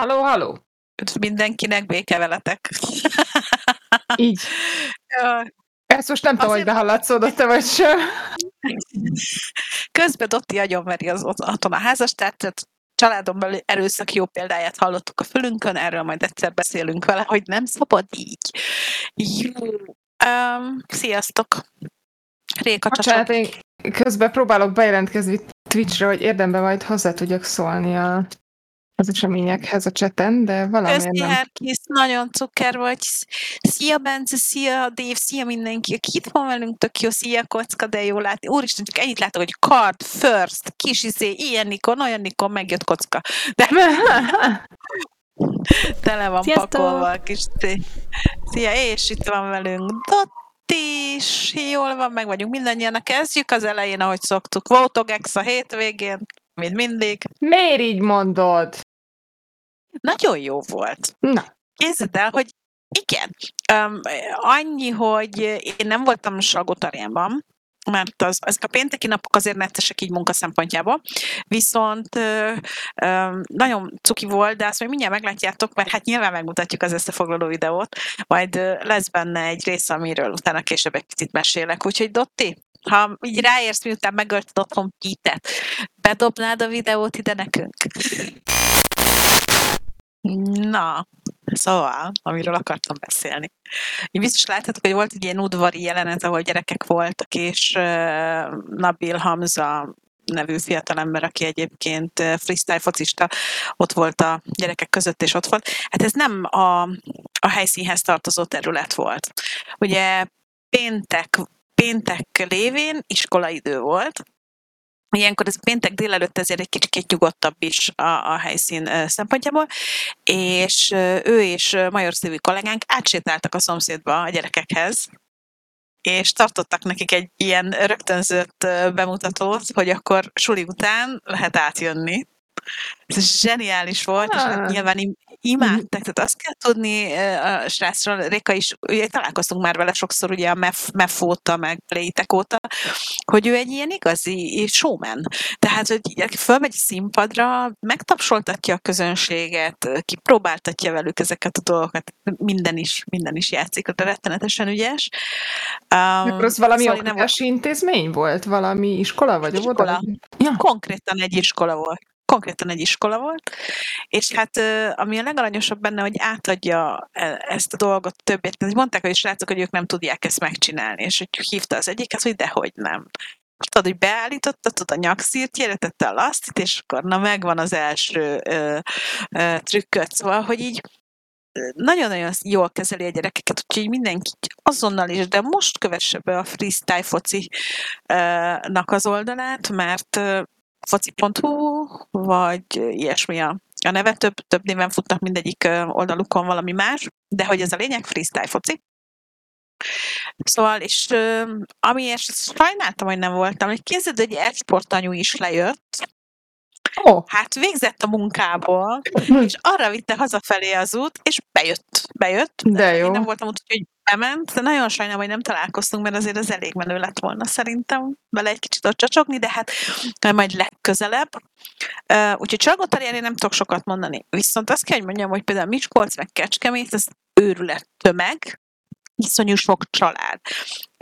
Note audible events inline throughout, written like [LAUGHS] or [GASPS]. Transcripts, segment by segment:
Halló, halló! Mindenkinek béke veletek. [LAUGHS] Így. Ezt most nem tudom, hogy behallatszódott-e vagy sem. Közben Dotti agyonveri az otthon a házastársat, családon belül erőszak jó példáját hallottuk a fülünkön, erről majd egyszer beszélünk vele, hogy nem szabad így. Jó. Um, sziasztok! Réka Bocsánat, én közben próbálok bejelentkezni Twitchre, hogy érdemben majd hozzá tudjak szólni a az eseményekhez a cseten, de valamiért Köszi, nem. Herkis, nagyon cukker vagy. Szia, Bence, szia, Dave, szia mindenki, aki itt van velünk, tök jó, szia, kocka, de jó látni. Úristen, csak ennyit látok, hogy card, first, kis izé, ilyen Nikon, olyan Nikon, megjött kocka. De [LAUGHS] tele van Sziasztok! pakolva a kis izé. Szia, és itt van velünk Dotti is, jól van, meg vagyunk mindannyian. Kezdjük az elején, ahogy szoktuk. Votogex a hétvégén, mint mindig. Miért így mondod? Nagyon jó volt. Na, Képzeld el, hogy igen. Um, annyi, hogy én nem voltam Salgótarjánban, mert az, ezek a pénteki napok azért nettesek így munka szempontjából, viszont ö, ö, nagyon cuki volt, de azt még mindjárt meglátjátok, mert hát nyilván megmutatjuk az összefoglaló videót, majd ö, lesz benne egy rész, amiről utána később egy kicsit mesélek, úgyhogy Dotti, ha így ráérsz, miután megölted otthon Pítet, bedobnád a videót ide nekünk? Na, szóval, amiről akartam beszélni. Én biztos láthatok, hogy volt egy ilyen udvari jelenet, ahol gyerekek voltak, és uh, Nabil Hamza nevű fiatalember, aki egyébként freestyle focista, ott volt a gyerekek között, és ott volt. Hát ez nem a, a helyszínhez tartozó terület volt. Ugye péntek, péntek lévén iskolaidő volt, Ilyenkor ez péntek délelőtt ezért egy kicsit nyugodtabb is a, a helyszín szempontjából, és ő és Major szívű kollégánk átsétáltak a szomszédba a gyerekekhez, és tartottak nekik egy ilyen rögtönzött bemutatót, hogy akkor suli után lehet átjönni. Ez zseniális volt, és hát Ah. nyilván im- imádták, tehát azt kell tudni a srácról, Réka is, ugye találkoztunk már vele sokszor, ugye a MEF, MEF óta, meg Playtek óta, hogy ő egy ilyen igazi showman. Tehát, hogy fölmegy a színpadra, megtapsoltatja a közönséget, kipróbáltatja velük ezeket a dolgokat, minden is, minden is játszik, de rettenetesen ügyes. Um, akkor az valami szóval nem oktatási intézmény volt? Valami iskola vagy Iskola. óvoda? Ja. konkrétan egy iskola volt. Konkrétan egy iskola volt, és hát ami a legaranyosabb benne, hogy átadja e- ezt a dolgot többet, mondták, hogy srácok, hogy ők nem tudják ezt megcsinálni, és hogy hívta az egyiket, hogy dehogy nem. Tudod, hogy beállította, tudod, a nyakszírt, tette a lasztit, és akkor na megvan az első ö, ö, trükköt. Szóval, hogy így nagyon-nagyon jól kezeli a gyerekeket, úgyhogy mindenki azonnal is, de most kövesse be a freestyle foci-nak az oldalát, mert foci.hu, vagy ilyesmi a, a neve, több, több néven futnak mindegyik oldalukon valami más, de hogy ez a lényeg, freestyle foci. Szóval, és ö, amiért sajnáltam, hogy nem voltam, hogy képzeld, hogy anyu is lejött, Hát végzett a munkából, és arra vitte hazafelé az út, és bejött, bejött. De jó. Én nem voltam ott, úgyhogy bement, de nagyon sajnálom, hogy nem találkoztunk, mert azért az elég menő lett volna szerintem vele egy kicsit ott csacsogni, de hát majd legközelebb. Uh, úgyhogy Csalgótarján én nem tudok sokat mondani. Viszont azt kell, hogy mondjam, hogy például Miskolc meg Kecskemét, ez őrület tömeg, iszonyú sok család.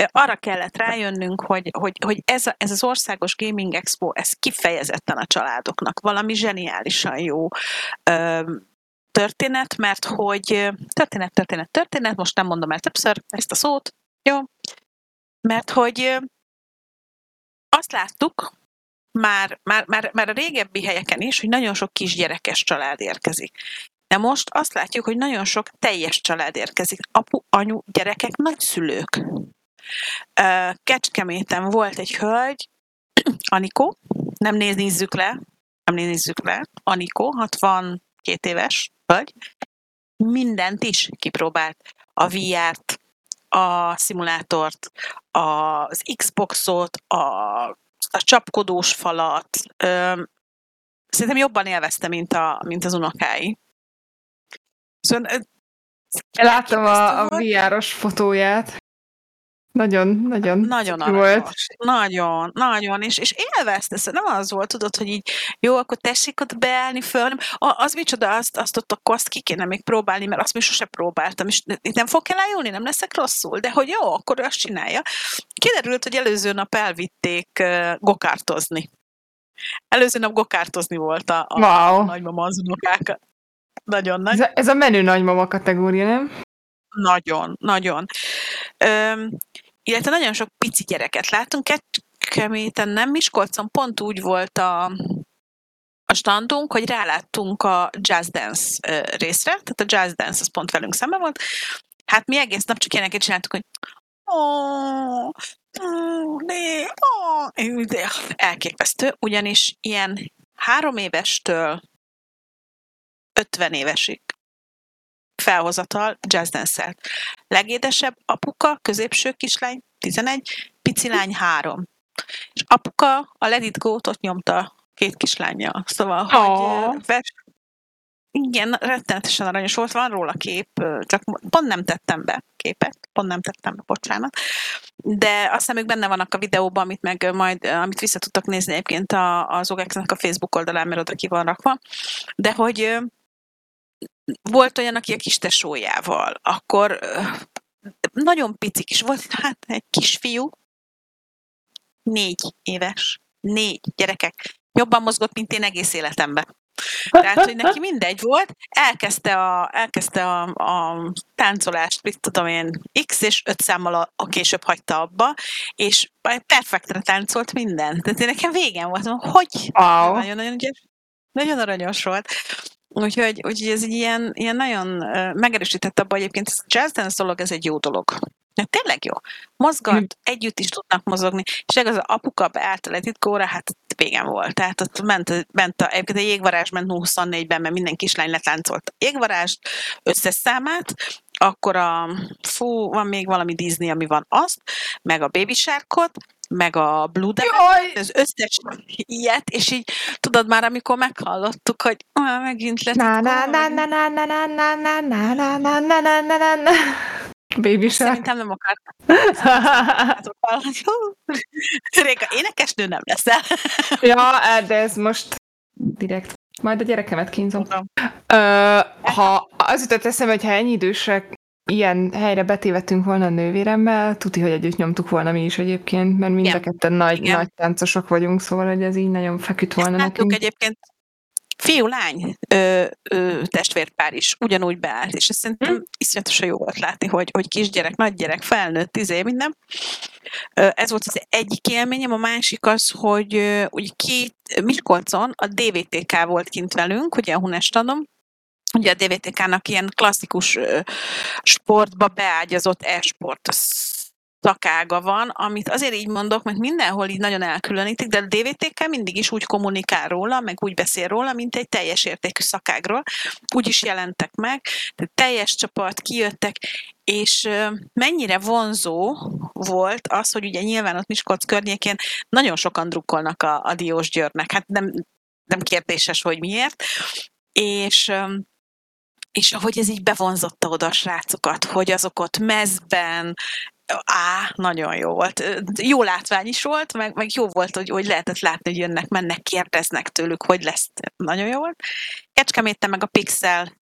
Arra kellett rájönnünk, hogy, hogy, hogy ez, a, ez az országos Gaming Expo, ez kifejezetten a családoknak valami zseniálisan jó történet, mert hogy történet, történet, történet, most nem mondom el többször ezt a szót, jó? Mert hogy azt láttuk, már, már, már, már a régebbi helyeken is, hogy nagyon sok kisgyerekes család érkezik. De most azt látjuk, hogy nagyon sok teljes család érkezik. Apu, anyu, gyerekek, nagyszülők. Kecskeméten volt egy hölgy, [CLEARS THROAT] Anikó, nem nézzük le, nem nézzük le, Anikó, 62 éves hölgy, mindent is kipróbált. A VR-t, a szimulátort, az Xboxot, a, a csapkodós falat. Ö, szerintem jobban élvezte, mint, a, mint az unokái. Szóval, láttam a, a. VR-os fotóját. Nagyon, nagyon, nagyon cuki volt. aranyos. Nagyon, nagyon, és, és élvezte, szóval nem az volt, tudod, hogy így jó, akkor tessék ott beállni föl, hanem a- az micsoda, azt, azt ott akkor azt ki kéne még próbálni, mert azt még sose próbáltam, és nem fog elájulni, nem leszek rosszul, de hogy jó, akkor azt csinálja. Kiderült, hogy előző nap elvitték gokártozni. Előző nap gokártozni volt a, a Wow. nagymama az unokák. Nagyon nagy. Ez a, ez a menő nagymama kategória, nem? Nagyon, nagyon. Öm, illetve nagyon sok pici gyereket látunk. Kecskeméten nem, Miskolcon pont úgy volt a, a standunk, hogy ráláttunk a Jazz Dance részre, tehát a Jazz Dance az pont velünk szemben volt. Hát mi egész nap csak ilyeneket csináltuk, hogy ó, de elképesztő, ugyanis ilyen három évestől 50 évesig felhozatal jazz dance Legédesebb apuka, középső kislány, 11, pici lány 3. És apuka a Let It Go-t ott nyomta két kislányjal. Szóval, Ó. hogy vers... igen, rettenetesen aranyos volt, van róla kép, csak pont nem tettem be képet, pont nem tettem be, bocsánat. De azt hiszem, ők benne vannak a videóban, amit meg majd, amit vissza tudtak nézni egyébként a, az OGEX-nek a Facebook oldalán, mert oda ki van rakva. De hogy volt olyan, aki a kis tesójával, akkor nagyon picik is volt, hát egy kisfiú, négy éves, négy gyerekek, jobban mozgott, mint én egész életemben. Tehát, hogy neki mindegy volt, elkezdte a, elkezdte a, a táncolást, mit tudom én, X és öt számmal a, a később hagyta abba, és perfektre táncolt minden. Tehát én nekem végem volt, mondom, hogy Wow. nagyon-nagyon nagyon aranyos volt. Úgyhogy, úgyhogy ez egy ilyen, ilyen nagyon megerősített abban egyébként, ez a jazz dance dolog, ez egy jó dolog. Ja, tényleg jó. Mozgat, együtt is tudnak mozogni, és az az apuka beállt a letitkóra, hát végem volt. Tehát ott ment, ment a, egyébként a jégvarázs ment 24-ben, mert minden kislány letáncolt a jégvarázst, összes számát, akkor a, fú, van még valami Disney, ami van azt, meg a Baby Sharkot, meg a Blue Jaj! az összes ilyet, és így tudod már, amikor meghallottuk, hogy ah, megint lett Na na na na na na na na na na na na na na na na na Baby shark. Szerintem nem akartam. Réka, énekesnő nem leszel. ja, de ez most direkt. Majd a gyerekemet kínzom. Ö, ha az jutott eszembe, hogy ha ennyi idősek ilyen helyre betévettünk volna a nővéremmel, tuti, hogy együtt nyomtuk volna mi is egyébként, mert mind a Igen. ketten nagy, Igen. nagy táncosok vagyunk, szóval hogy ez így nagyon feküdt volna Láttuk nekünk. egyébként fiú-lány ö, ö, testvérpár is ugyanúgy beállt, és ez szerintem Hm. iszonyatosan jó volt látni, hogy, hogy kisgyerek, nagygyerek, felnőtt, izé, minden. Ez volt az egyik élményem, a másik az, hogy ugye két, Miskolcon a DVTK volt kint velünk, ugye a Hunestanom, Ugye a DVTK-nak ilyen klasszikus sportba beágyazott e-sport szakága van, amit azért így mondok, mert mindenhol így nagyon elkülönítik, de a DVTK mindig is úgy kommunikál róla, meg úgy beszél róla, mint egy teljes értékű szakágról. Úgy is jelentek meg, tehát teljes csapat, kijöttek, és mennyire vonzó volt az, hogy ugye nyilván ott Miskolc környékén nagyon sokan drukkolnak a, a Diós Györgynek. Hát nem, nem kérdéses, hogy miért. És és ahogy ez így bevonzotta oda a srácokat, hogy azok ott mezben, á, nagyon jó volt. Jó látvány is volt, meg, meg jó volt, hogy, hogy lehetett látni, hogy jönnek, mennek, kérdeznek tőlük, hogy lesz. Nagyon jó volt. Kecskeméten meg a Pixel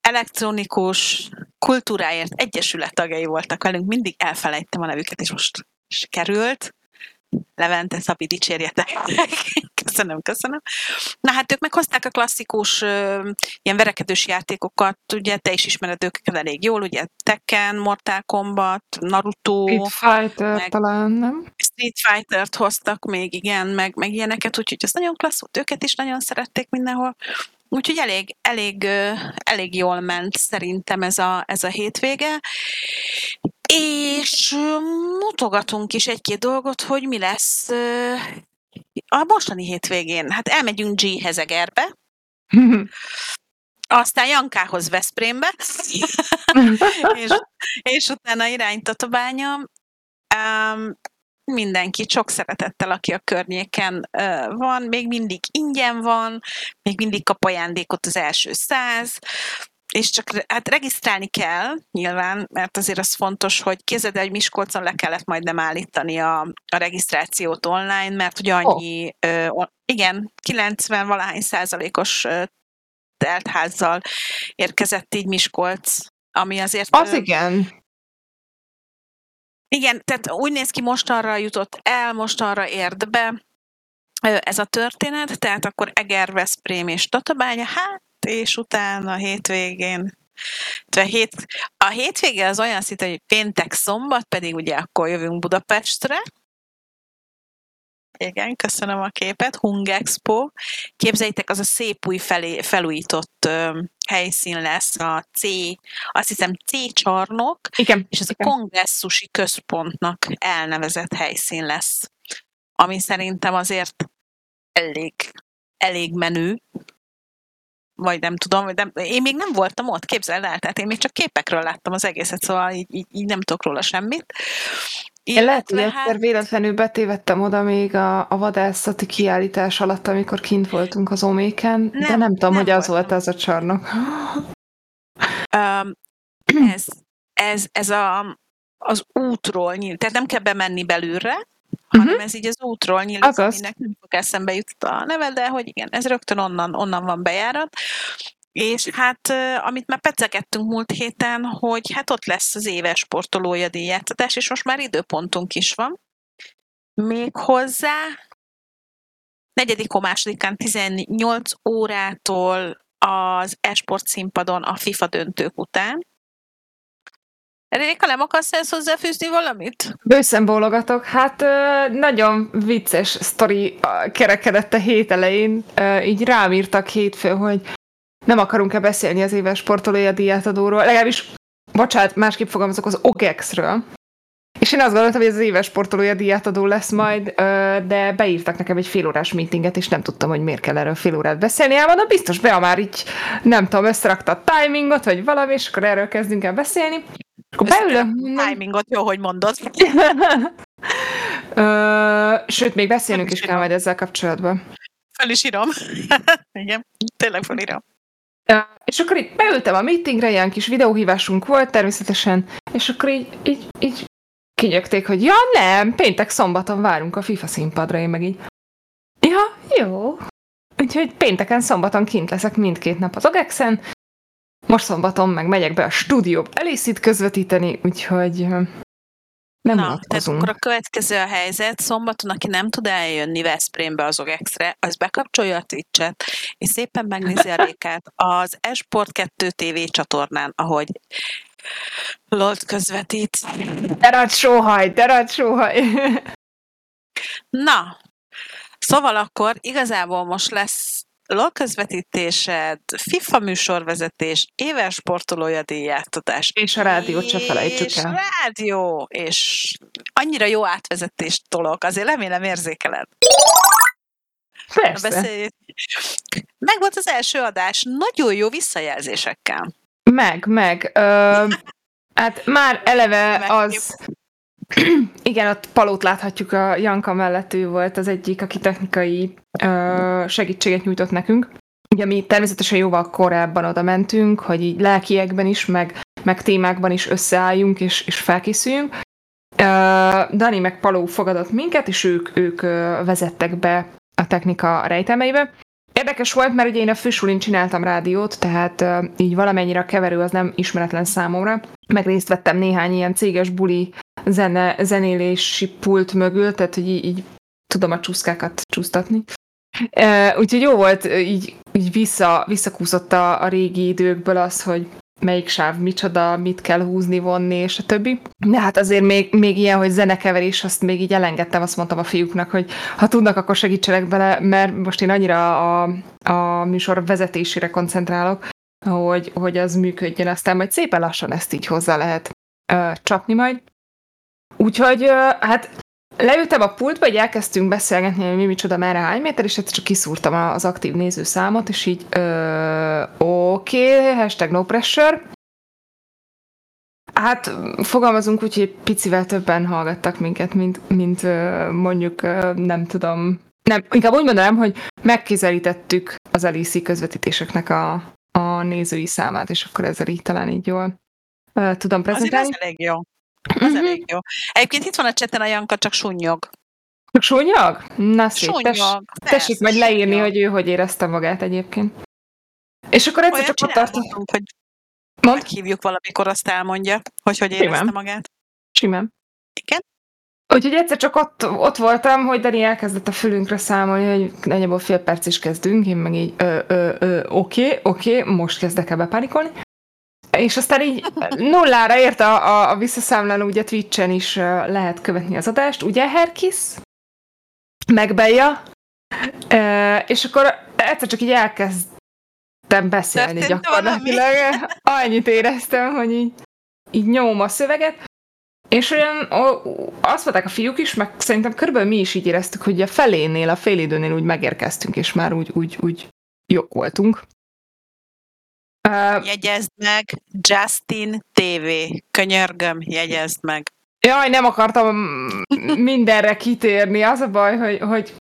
elektronikus kultúráért egyesület tagjai voltak velünk, mindig elfelejtem a nevüket, és most került. Levente, Szabi, dicsérjetek. [LAUGHS] köszönöm, köszönöm. Na hát ők meghozták a klasszikus ö, ilyen verekedős játékokat, ugye te is ismered őket elég jól, ugye Tekken, Mortal Kombat, Naruto, Street Fighter meg- talán, nem? Street Fighter-t hoztak még, igen, meg, meg ilyeneket, úgyhogy ez nagyon klassz volt, őket is nagyon szerették mindenhol. Úgyhogy elég, elég, elég jól ment szerintem ez a, ez a hétvége. És mutogatunk is egy-két dolgot, hogy mi lesz a mostani hétvégén. Hát elmegyünk G Hezegerbe, [LAUGHS] aztán Jankához Veszprémbe, [LAUGHS] és, és utána irány Tatabánya. Um, mindenki sok szeretettel, aki a környéken uh, van, még mindig ingyen van, még mindig kap ajándékot az első száz, és csak hát regisztrálni kell, nyilván, mert azért az fontos, hogy kézed egy Miskolcon le kellett majd nem állítani a, a regisztrációt online, mert ugye annyi, oh. ö, igen, 90 valahány százalékos teltházzal érkezett így Miskolc, ami azért... Az ö, igen. Igen, tehát úgy néz ki, most arra jutott el, most arra ért be ez a történet, tehát akkor Eger, Veszprém és Tatabánya, hát és utána a hétvégén a, hét, a hétvége az olyan szinte, hogy péntek, szombat, pedig ugye akkor jövünk Budapestre. Igen, köszönöm a képet. Hung Expo. Képzeljétek, az a szép új felé, felújított ö, helyszín lesz, a C, azt hiszem C csarnok, igen, és ez igen. a kongresszusi központnak elnevezett helyszín lesz, ami szerintem azért elég, elég menő, vagy nem tudom, de én még nem voltam ott, képzeld el, tehát én még csak képekről láttam az egészet, szóval így, így, így nem tudok róla semmit. Én lehet, hogy hát... egyszer véletlenül betévettem oda még a, a vadászati kiállítás alatt, amikor kint voltunk az Oméken, nem, de nem tudom, nem hogy az volt ez a csarnok. Um, ez, ez, ez a, az útról nyílt, tehát nem kell bemenni belülre, hanem uh-huh. ez így az útról nyílik, Azaz. aminek nem fog eszembe jutni a neve, de hogy igen, ez rögtön onnan, onnan van bejárat. És hát, amit már pecegettünk múlt héten, hogy hát ott lesz az éves sportolója díjátszatás, és most már időpontunk is van. Még hozzá negyedik másodikán 18 órától az esport színpadon a FIFA döntők után, Réka, nem akarsz ezt hozzáfűzni valamit? Bőszen bólogatok. Hát nagyon vicces sztori kerekedett a hét elején. Így rám írtak hétfő, hogy nem akarunk-e beszélni az éves sportolója díjátadóról. Legalábbis, bocsánat, másképp fogalmazok az OGEX-ről. És én azt gondoltam, hogy ez az éves sportolója díjátadó lesz majd, de beírtak nekem egy félórás meetinget, és nem tudtam, hogy miért kell erről fél órát beszélni. Hát mondom, biztos be, már így, nem tudom, összerakta a timingot, vagy valami, és akkor erről kezdünk el beszélni. Akkor beülök. Timingot, jó, hogy mondod. Sőt, még beszélnünk is kell majd ezzel kapcsolatban. Fel is írom. [LAUGHS] Igen, tényleg felírom. Ö, és akkor itt beültem a meetingre, ilyen kis videóhívásunk volt természetesen, és akkor így, így, így kinyögték, hogy ja nem, péntek szombaton várunk a FIFA színpadra, én meg így. Ja, jó. Úgyhogy pénteken, szombaton kint leszek mindkét nap az Ogexen, most szombaton meg megyek be a stúdióba Elészit közvetíteni, úgyhogy nem Na, tehát akkor a következő a helyzet, szombaton, aki nem tud eljönni Veszprémbe az OGEX-re, az bekapcsolja a Twitch-et, és szépen megnézi a rékát az Esport 2 TV csatornán, ahogy Lolt közvetít. Nagy sóhaj, nagy sóhaj. [LAUGHS] Na, szóval akkor igazából most lesz LOL közvetítésed, FIFA műsorvezetés, éves sportolója díjátadás. És a rádiót se felejtsük el. És rádió, és annyira jó átvezetést tolok, azért remélem érzékeled. Persze. Meg volt az első adás, nagyon jó visszajelzésekkel. Meg, meg. Ö, hát már eleve az... Igen, ott Palót láthatjuk, a Janka mellett ő volt az egyik, aki technikai ö, segítséget nyújtott nekünk. Ugye mi természetesen jóval korábban oda mentünk, hogy így lelkiekben is, meg, meg témákban is összeálljunk és, és felkészüljünk. Ö, Dani meg Paló fogadott minket, és ők, ők vezettek be a technika rejtelmeibe. Érdekes volt, mert ugye én a fősulin csináltam rádiót, tehát uh, így valamennyire a keverő az nem ismeretlen számomra. Meg vettem néhány ilyen céges buli zene, zenélési pult mögül, tehát hogy így, így tudom a csúszkákat csúsztatni. Uh, úgyhogy jó volt, így, így vissza, visszakúszott a, a régi időkből az, hogy melyik sáv micsoda, mit kell húzni, vonni, és a többi. De hát azért még, még ilyen, hogy zenekeverés, azt még így elengedtem, azt mondtam a fiúknak, hogy ha tudnak, akkor segítsenek bele, mert most én annyira a, a műsor vezetésére koncentrálok, hogy, hogy az működjön, aztán majd szépen lassan ezt így hozzá lehet ö, csapni majd. Úgyhogy ö, hát leültem a pultba, hogy elkezdtünk beszélgetni, hogy mi micsoda, merre hány méter, és egyszer csak kiszúrtam az aktív nézőszámot, és így oké, okay, hashtag no pressure. Hát fogalmazunk úgy, hogy picivel többen hallgattak minket, mint, mint mondjuk nem tudom, nem, inkább úgy mondanám, hogy megkézelítettük az Alici közvetítéseknek a, a a nézői számát, és akkor ezzel így talán így jól uh, tudom prezentálni. Azért ez elég jó. Ez uh-huh. elég jó. Egyébként itt van a cseten a Janka, csak sunnyog. Csak súnyog? Na szép, súnyog, tess, tessék majd leírni, hogy ő hogy érezte magát egyébként. És akkor egyszer csak ott tartunk, hogy Mond? meghívjuk valamikor, azt elmondja, hogy hogy érezte Simán. magát. Simán. Igen? Úgyhogy egyszer csak ott, ott voltam, hogy Dani elkezdett a fülünkre számolni, hogy nagyjából fél perc is kezdünk, én meg így oké, oké, most kezdek el bepánikolni. És aztán így nullára érte a, a, a visszaszámláló, ugye Twitch-en is lehet követni az adást, ugye Herkis? Megbeja. És akkor egyszer csak így elkezdtem beszélni Történt gyakorlatilag. [LAUGHS] Annyit éreztem, hogy így, így nyom a szöveget, és olyan, ó, azt mondták a fiúk is, meg szerintem körülbelül mi is így éreztük, hogy a felénél, a félidőnél úgy megérkeztünk, és már úgy, úgy, úgy jók voltunk. Uh, jegyezd meg, Justin TV. Könyörgöm, jegyezd meg. Jaj, nem akartam mindenre kitérni. Az a baj, hogy, hogy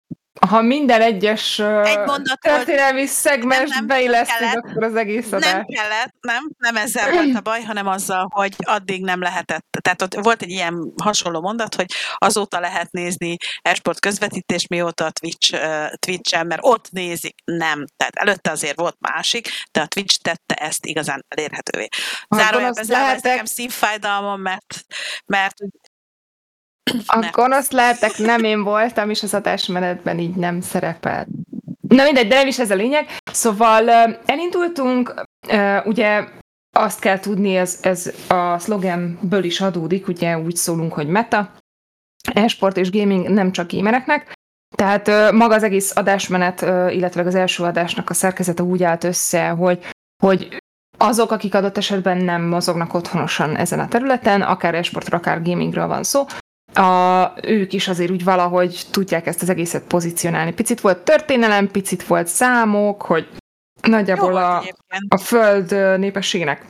ha minden egyes Egy történelmi szegmens beillesztünk, akkor az egész adás. Nem kellett, nem, nem ezzel volt a baj, hanem azzal, hogy addig nem lehetett. Tehát ott volt egy ilyen hasonló mondat, hogy azóta lehet nézni esport közvetítés, mióta a Twitch, uh, Twitch-en, mert ott nézik. Nem. Tehát előtte azért volt másik, de a Twitch tette ezt igazán elérhetővé. Zárójelben lehetek... nekem szívfájdalmam, mert, mert a gonosz lehetek, nem én voltam, és az adásmenetben így nem szerepel. Na mindegy, de nem is ez a lényeg. Szóval elindultunk, ugye azt kell tudni, ez, ez a szlogenből is adódik, ugye úgy szólunk, hogy meta, esport és gaming nem csak gamereknek, tehát maga az egész adásmenet, illetve az első adásnak a szerkezete úgy állt össze, hogy, hogy azok, akik adott esetben nem mozognak otthonosan ezen a területen, akár esportról, akár gamingről van szó, a, ők is azért úgy valahogy tudják ezt az egészet pozícionálni. Picit volt történelem, picit volt számok, hogy nagyjából a, a föld népességének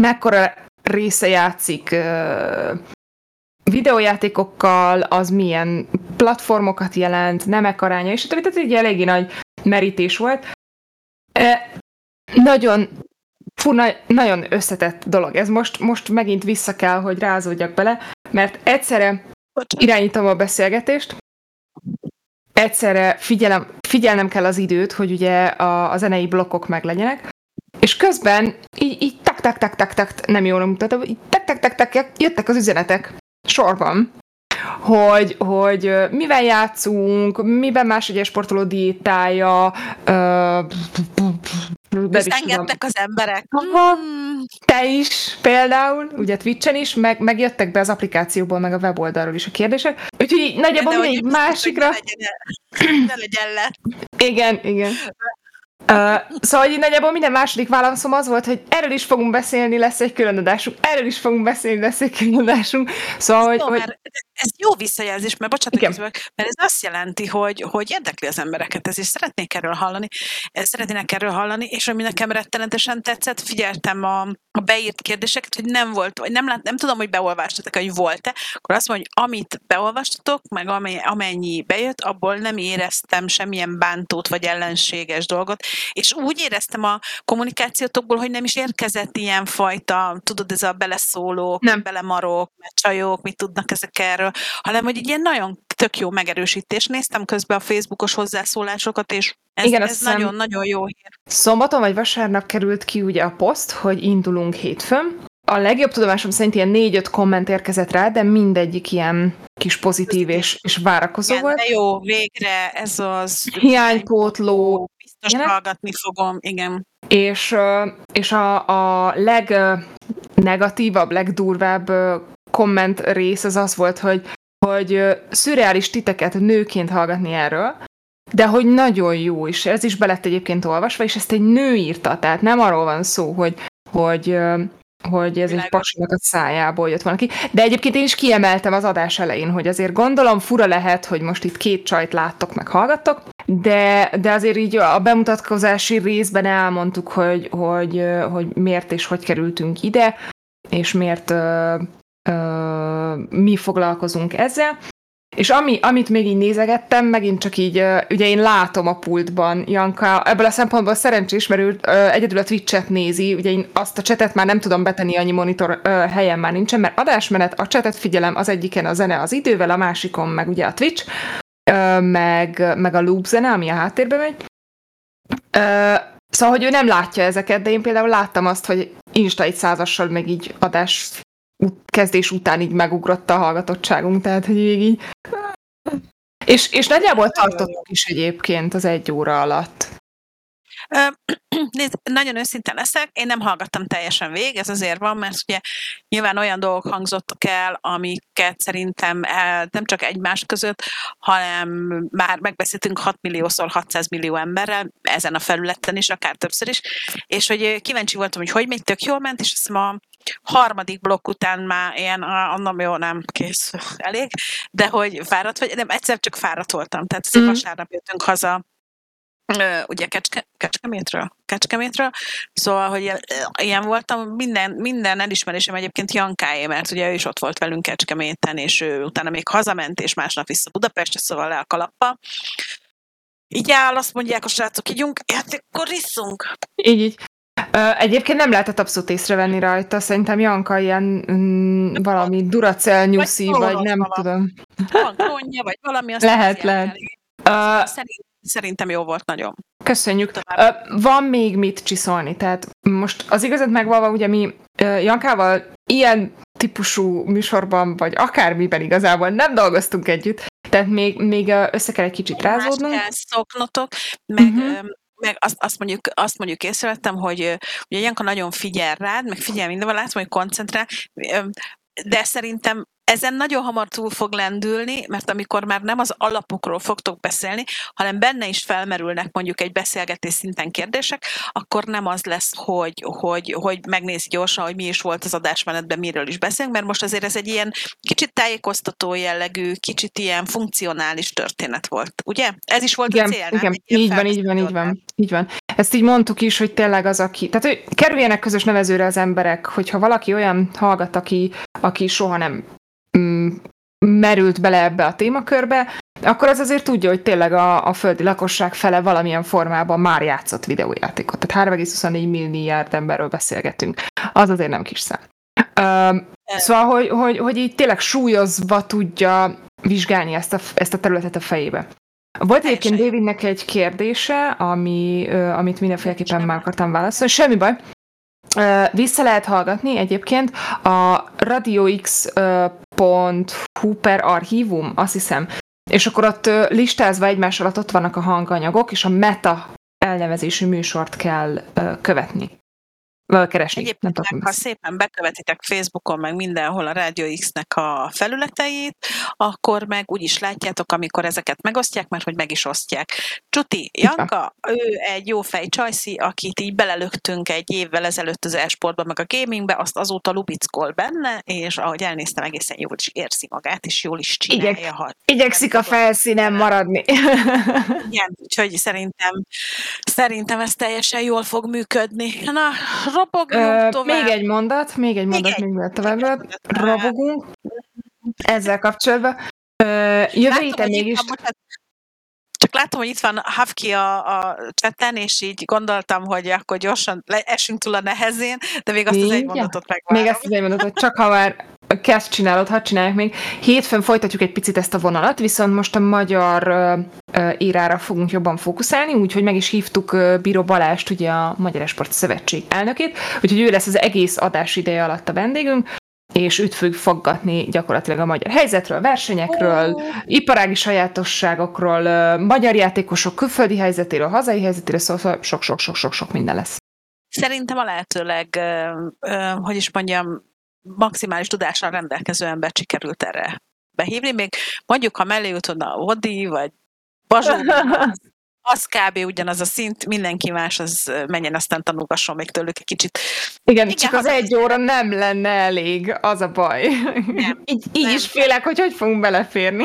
mekkora része játszik uh, videójátékokkal, az milyen platformokat jelent, nemek aránya, és tehát egy eléggé nagy merítés volt. E, nagyon fú, nagyon összetett dolog. Ez most, most megint vissza kell, hogy rázódjak bele, mert egyszerre irányítom a beszélgetést, egyszerre figyelem, figyelnem kell az időt, hogy ugye a, a zenei blokkok meglegyenek, és közben így, így tak, tak, tak, tak, tak, nem jól mutatom, így tak, tak, tak, tak, jöttek az üzenetek sorban, hogy, hogy mivel játszunk, miben más egy sportoló diétája, ezt engedtek az emberek. Aha, hmm. te is például, ugye Twitch-en is, meg, megjöttek be az applikációból, meg a weboldalról is a kérdések. Úgyhogy nagyjából mindegy másikra... Ne legyen, [CLEARS THROAT] ne legyen le. Igen, igen. Uh, szóval így nagyjából minden második válaszom az volt, hogy erről is fogunk beszélni, lesz egy külön adásunk, erről is fogunk beszélni, lesz egy külön adásunk. Szóval, hogy, jó, hogy... ez jó visszajelzés, mert bocsánat, közben, mert ez azt jelenti, hogy, hogy érdekli az embereket ez, és szeretnék erről hallani, szeretnének erről hallani, és ami nekem rettenetesen tetszett, figyeltem a, a beírt kérdéseket, hogy nem volt, vagy nem, lát, nem tudom, hogy beolvastatok, hogy volt-e, akkor azt mondja, hogy amit beolvastatok, meg amennyi bejött, abból nem éreztem semmilyen bántót vagy ellenséges dolgot, és úgy éreztem a kommunikációtokból, hogy nem is érkezett ilyen fajta, tudod, ez a beleszólók, nem. belemarok, csajok, mit tudnak ezek erről, hanem hogy egy ilyen nagyon tök jó megerősítés. Néztem közben a Facebookos hozzászólásokat, és ez, Igen, ez nagyon-nagyon jó hír. Szombaton vagy vasárnap került ki ugye a poszt, hogy indulunk hétfőn. A legjobb tudomásom szerint ilyen négy-öt komment érkezett rá, de mindegyik ilyen kis pozitív és, és várakozó Igen, volt. De jó, végre ez az... Hiánypótló. Biztos ilyenek. hallgatni fogom, igen. És, és a, a legnegatívabb, legdurvább komment rész az az volt, hogy, hogy szürreális titeket nőként hallgatni erről, de hogy nagyon jó is. Ez is belett egyébként olvasva, és ezt egy nő írta, tehát nem arról van szó, hogy, hogy hogy ez egy pasinak a szájából jött volna ki. De egyébként én is kiemeltem az adás elején, hogy azért gondolom fura lehet, hogy most itt két csajt láttok, meg hallgattok, de, de azért így a bemutatkozási részben elmondtuk, hogy, hogy, hogy miért és hogy kerültünk ide, és miért mi foglalkozunk ezzel. És ami, amit még így nézegettem, megint csak így, ugye én látom a pultban Janka, ebből a szempontból szerencsés, mert ő egyedül a Twitch-et nézi, ugye én azt a csetet már nem tudom betenni, annyi monitor helyen már nincsen, mert adásmenet, a csetet figyelem, az egyiken a zene az idővel, a másikon meg ugye a Twitch, meg, meg a loop zene, ami a háttérbe megy. Szóval, hogy ő nem látja ezeket, de én például láttam azt, hogy Insta egy százassal meg így adás kezdés után így megugrott a hallgatottságunk, tehát hogy így, és, és nagyjából tartottuk is egyébként az egy óra alatt. [CLEARS THROAT] Nézd, nagyon őszinte leszek, én nem hallgattam teljesen végig, ez azért van, mert ugye nyilván olyan dolgok hangzottak el, amiket szerintem nem csak egymás között, hanem már megbeszéltünk 6 milliószor 600 millió emberrel ezen a felületen is, akár többször is, és hogy kíváncsi voltam, hogy hogy megy, tök jól ment, és ezt ma harmadik blokk után már ilyen, annak jó, nem kész, elég, de hogy fáradt vagy, nem, egyszer csak fáradt voltam, tehát mm. vasárnap jöttünk haza, ugye Kecske, Kecskemétről, Kecskemétről, szóval, hogy ilyen voltam, minden, minden elismerésem egyébként Jankáé, mert ugye ő is ott volt velünk Kecskeméten, és ő utána még hazament, és másnap vissza Budapestre, szóval le a kalappa. Így áll, azt mondják a srácok, ígyunk, hát akkor iszunk. Így, így. Egyébként nem lehetett abszolút észrevenni rajta, szerintem Janka ilyen mm, valami duracell nyuszi, vagy, vagy nem valami. tudom. Van konja, vagy valami. Azt lehet, lehet. Uh, Szerint, szerintem jó volt nagyon. Köszönjük. Van még mit csiszolni, tehát most az igazat megvalva, ugye mi Jankával ilyen típusú műsorban, vagy akármiben igazából nem dolgoztunk együtt, tehát még, még össze kell egy kicsit rázódnunk. Más kell szoknotok, meg uh-huh meg azt, azt, mondjuk, azt mondjuk észrevettem, hogy ugye Janka nagyon figyel rád, meg figyel mindenben, látom, hogy koncentrál, de szerintem ezen nagyon hamar túl fog lendülni, mert amikor már nem az alapokról fogtok beszélni, hanem benne is felmerülnek mondjuk egy beszélgetés szinten kérdések, akkor nem az lesz, hogy, hogy, hogy megnézi gyorsan, hogy mi is volt az adásmenetben, miről is beszélünk, mert most azért ez egy ilyen kicsit tájékoztató jellegű, kicsit ilyen funkcionális történet volt, ugye? Ez is volt igen, a cél, igen. Így van, így van, így van, így van. Ezt így mondtuk is, hogy tényleg az, aki... Tehát, hogy kerüljenek közös nevezőre az emberek, hogyha valaki olyan hallgat, aki, aki soha nem merült bele ebbe a témakörbe, akkor az azért tudja, hogy tényleg a, a földi lakosság fele valamilyen formában már játszott videójátékot. Tehát 3,24 milliárd emberről beszélgetünk. Az azért nem kis szám. Um, szóval, hogy, hogy, hogy így tényleg súlyozva tudja vizsgálni ezt a, ezt a területet a fejébe. Volt egyébként Davidnek egy kérdése, ami, amit mindenféleképpen már akartam válaszolni. Semmi baj. Vissza lehet hallgatni egyébként a radiox.hu per archívum, azt hiszem. És akkor ott listázva egymás alatt ott vannak a hanganyagok, és a meta elnevezésű műsort kell követni keresni. Egyébként, nem meg, ha szépen bekövetitek Facebookon, meg mindenhol a Radio X-nek a felületeit, akkor meg úgy is látjátok, amikor ezeket megosztják, mert hogy meg is osztják. Csuti, Janka, ő egy jó fej csajszi, akit így belelöktünk egy évvel ezelőtt az esportba, meg a gamingbe, azt azóta lubickol benne, és ahogy elnéztem, egészen jól is érzi magát, és jól is csinálja. Igyek, ha igyekszik a felszínen maradni. Igen, úgyhogy szerintem, szerintem ez teljesen jól fog működni. Na, robogjunk tovább. Még egy mondat, még egy mondat, még, még tovább. Robogunk. Ezzel kapcsolatban. Jövő héten mégis... Csak látom, hogy itt van Havki a, a cseten, és így gondoltam, hogy akkor gyorsan esünk túl a nehezén, de még azt az egy mondatot megvárom. Még ezt az egy mondatot, csak ha már kezd csinálod, hadd csinálják még. Hétfőn folytatjuk egy picit ezt a vonalat, viszont most a magyar írára fogunk jobban fókuszálni, úgyhogy meg is hívtuk Bíró Balást, ugye a Magyar Esport Szövetség elnökét, úgyhogy ő lesz az egész adás ideje alatt a vendégünk, és őt fog foggatni gyakorlatilag a magyar helyzetről, versenyekről, oh. iparági sajátosságokról, magyar játékosok külföldi helyzetéről, hazai helyzetéről, szóval sok-sok-sok-sok minden lesz. Szerintem a lehetőleg, hogy is mondjam, maximális tudással rendelkező ember sikerült erre behívni. Még mondjuk, ha mellé jutod a Odi, vagy Bazsó, [LAUGHS] az kb. ugyanaz a szint, mindenki más, az menjen aztán tanulgasson még tőlük egy kicsit. Igen, Igen csak az egy óra nem lenne elég, az a baj. Nem, [LAUGHS] így így nem. is félek, hogy hogy fogunk beleférni.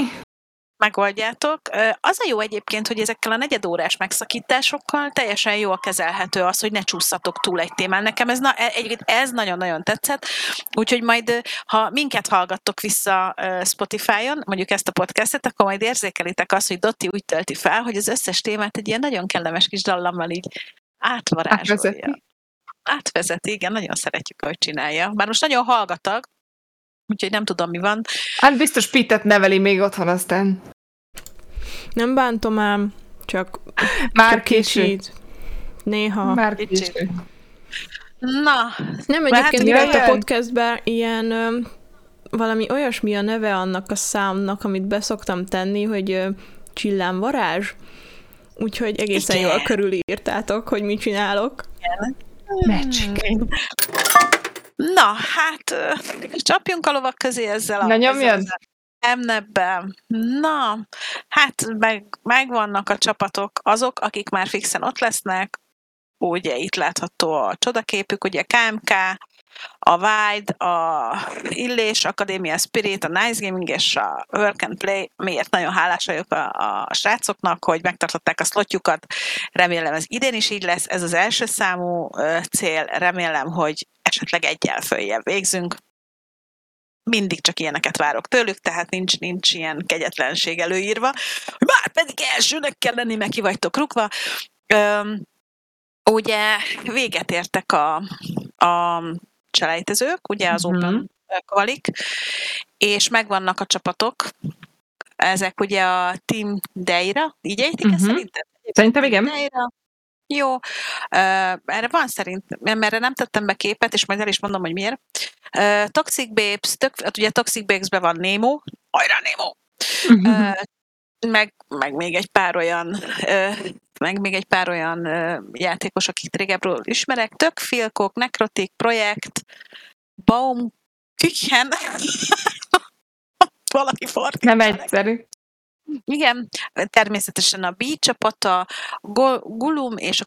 Megoldjátok. Az a jó egyébként, hogy ezekkel a negyedórás megszakításokkal teljesen jól kezelhető az, hogy ne csúszatok túl egy témán. Nekem ez, na, e, egyébként ez nagyon-nagyon tetszett, úgyhogy majd, ha minket hallgattok vissza Spotify-on, mondjuk ezt a podcastet, akkor majd érzékelitek azt, hogy Dotti úgy tölti fel, hogy az összes témát egy ilyen nagyon kellemes kis dallammal így átvarázsolja. Átvezeti. Átvezeti, igen, nagyon szeretjük, ahogy csinálja. Bár most nagyon hallgatag, úgyhogy nem tudom, mi van. Hát biztos Pittet neveli még otthon aztán. Nem bántom ám, csak Már csak késő. Kicsit. Néha. Már késő. Na. Nem egyébként hát, a podcastben ilyen ö, valami olyasmi a neve annak a számnak, amit beszoktam tenni, hogy ö, csillámvarázs. Úgyhogy egészen Igen. jól körülírtátok, hogy mit csinálok. Igen. Magic. Na, hát csapjunk a lovak közé ezzel a... Na nyomjon! Emnebben. Na, hát meg, megvannak a csapatok, azok, akik már fixen ott lesznek, ugye itt látható a csodaképük, ugye KMK, a Wide, a Illés Akadémia Spirit, a Nice Gaming és a Work and Play, miért nagyon hálás vagyok a, a srácoknak, hogy megtartották a slotjukat. Remélem ez idén is így lesz, ez az első számú cél, remélem, hogy esetleg egyel följebb végzünk. Mindig csak ilyeneket várok tőlük, tehát nincs, nincs ilyen kegyetlenség előírva, már pedig elsőnek kell lenni, meg ki vagytok rukva. Üm, ugye véget értek a, a cselejtezők, ugye az mm-hmm. Open Qualik, és megvannak a csapatok, ezek ugye a Team Deira, így ejtik mm-hmm. ezt mhm. szerintem? Szerintem igen. Deira. Jó, uh, erre van szerint, mert nem tettem be képet, és majd el is mondom, hogy miért. Uh, Toxic Babes, tök, hát ugye Toxic Babes-ben van Nemo, hajrá Nemo! Uh, meg, meg még egy pár olyan uh, meg még egy pár olyan uh, játékos, akik régebről ismerek. Tök Filkok, Necrotic Projekt, Baum, Küchen, [LAUGHS] valaki fordít. Nem egyszerű. Igen, természetesen a B csapata, Gulum és a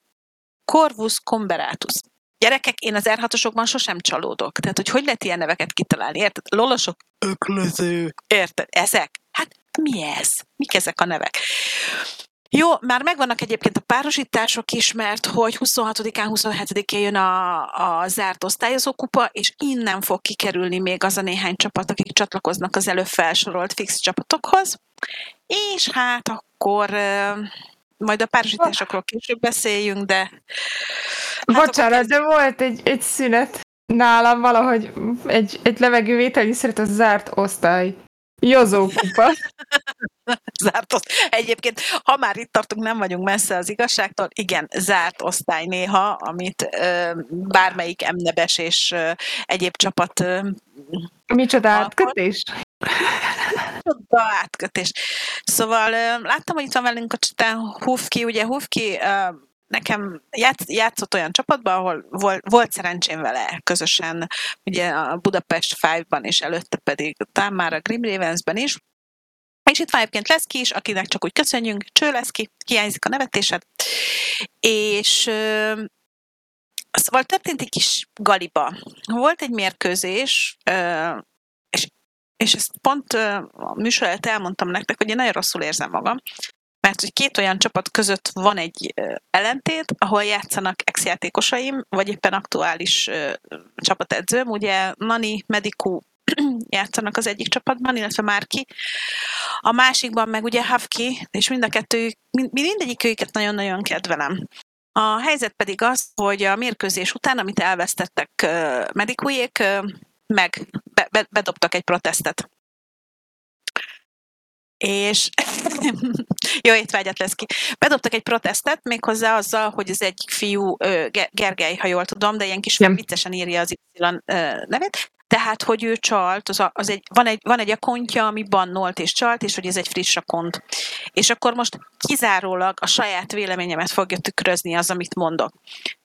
Corvus Comberatus. Gyerekek, én az r sosem csalódok. Tehát, hogy hogy lehet ilyen neveket kitalálni, érted? Lolosok, öklöző, érted? Ezek? Hát mi ez? Mik ezek a nevek? Jó, már megvannak egyébként a párosítások is, mert hogy 26-án, 27-én jön a, a zárt osztályozókupa, és innen fog kikerülni még az a néhány csapat, akik csatlakoznak az előbb felsorolt fix csapatokhoz. És hát akkor majd a párosításokról később beszéljünk, de... Hát Bocsánat, de volt egy, egy szünet nálam valahogy egy, egy levegővétel, szeret a zárt osztály. Jozó kupa. [LAUGHS] zárt osztály. Egyébként, ha már itt tartunk, nem vagyunk messze az igazságtól, igen, zárt osztály néha, amit ö, bármelyik emnebes és ö, egyéb csapat ö, Micsoda átkötés? Micsoda átkötés. Szóval ö, láttam, hogy itt van velünk a csatán Hufki, ugye Hufki ö, nekem játsz, játszott olyan csapatban, ahol volt, volt szerencsém vele közösen, ugye a Budapest Five-ban, és előtte pedig talán már a Grim Ravens-ben is, és itt van egyébként Leszki is, akinek csak úgy köszönjünk, Cső Leszki, hiányzik a nevetésed. És szóval történt egy kis galiba. Volt egy mérkőzés, és, és ezt pont a műsor előtt elmondtam nektek, hogy én nagyon rosszul érzem magam, mert hogy két olyan csapat között van egy ellentét, ahol játszanak ex-játékosaim, vagy éppen aktuális csapatedzőm, ugye Nani Mediku [CLEARS THROAT] játszanak az egyik csapatban, illetve Márki. A másikban meg ugye Havki, és mind a kettő, mind, mindegyik őket nagyon-nagyon kedvelem. A helyzet pedig az, hogy a mérkőzés után, amit elvesztettek medikujék, meg be, be, bedobtak egy protestet és [LAUGHS] jó étvágyat lesz ki. Bedobtak egy protestet, méghozzá azzal, hogy az egyik fiú, Gergely, ha jól tudom, de ilyen kis Nem. viccesen írja az Y nevét, tehát, hogy ő csalt, az, a, az egy, van, egy, van egy akontja, ami bannolt és csalt, és hogy ez egy friss akont. És akkor most kizárólag a saját véleményemet fogja tükrözni az, amit mondok.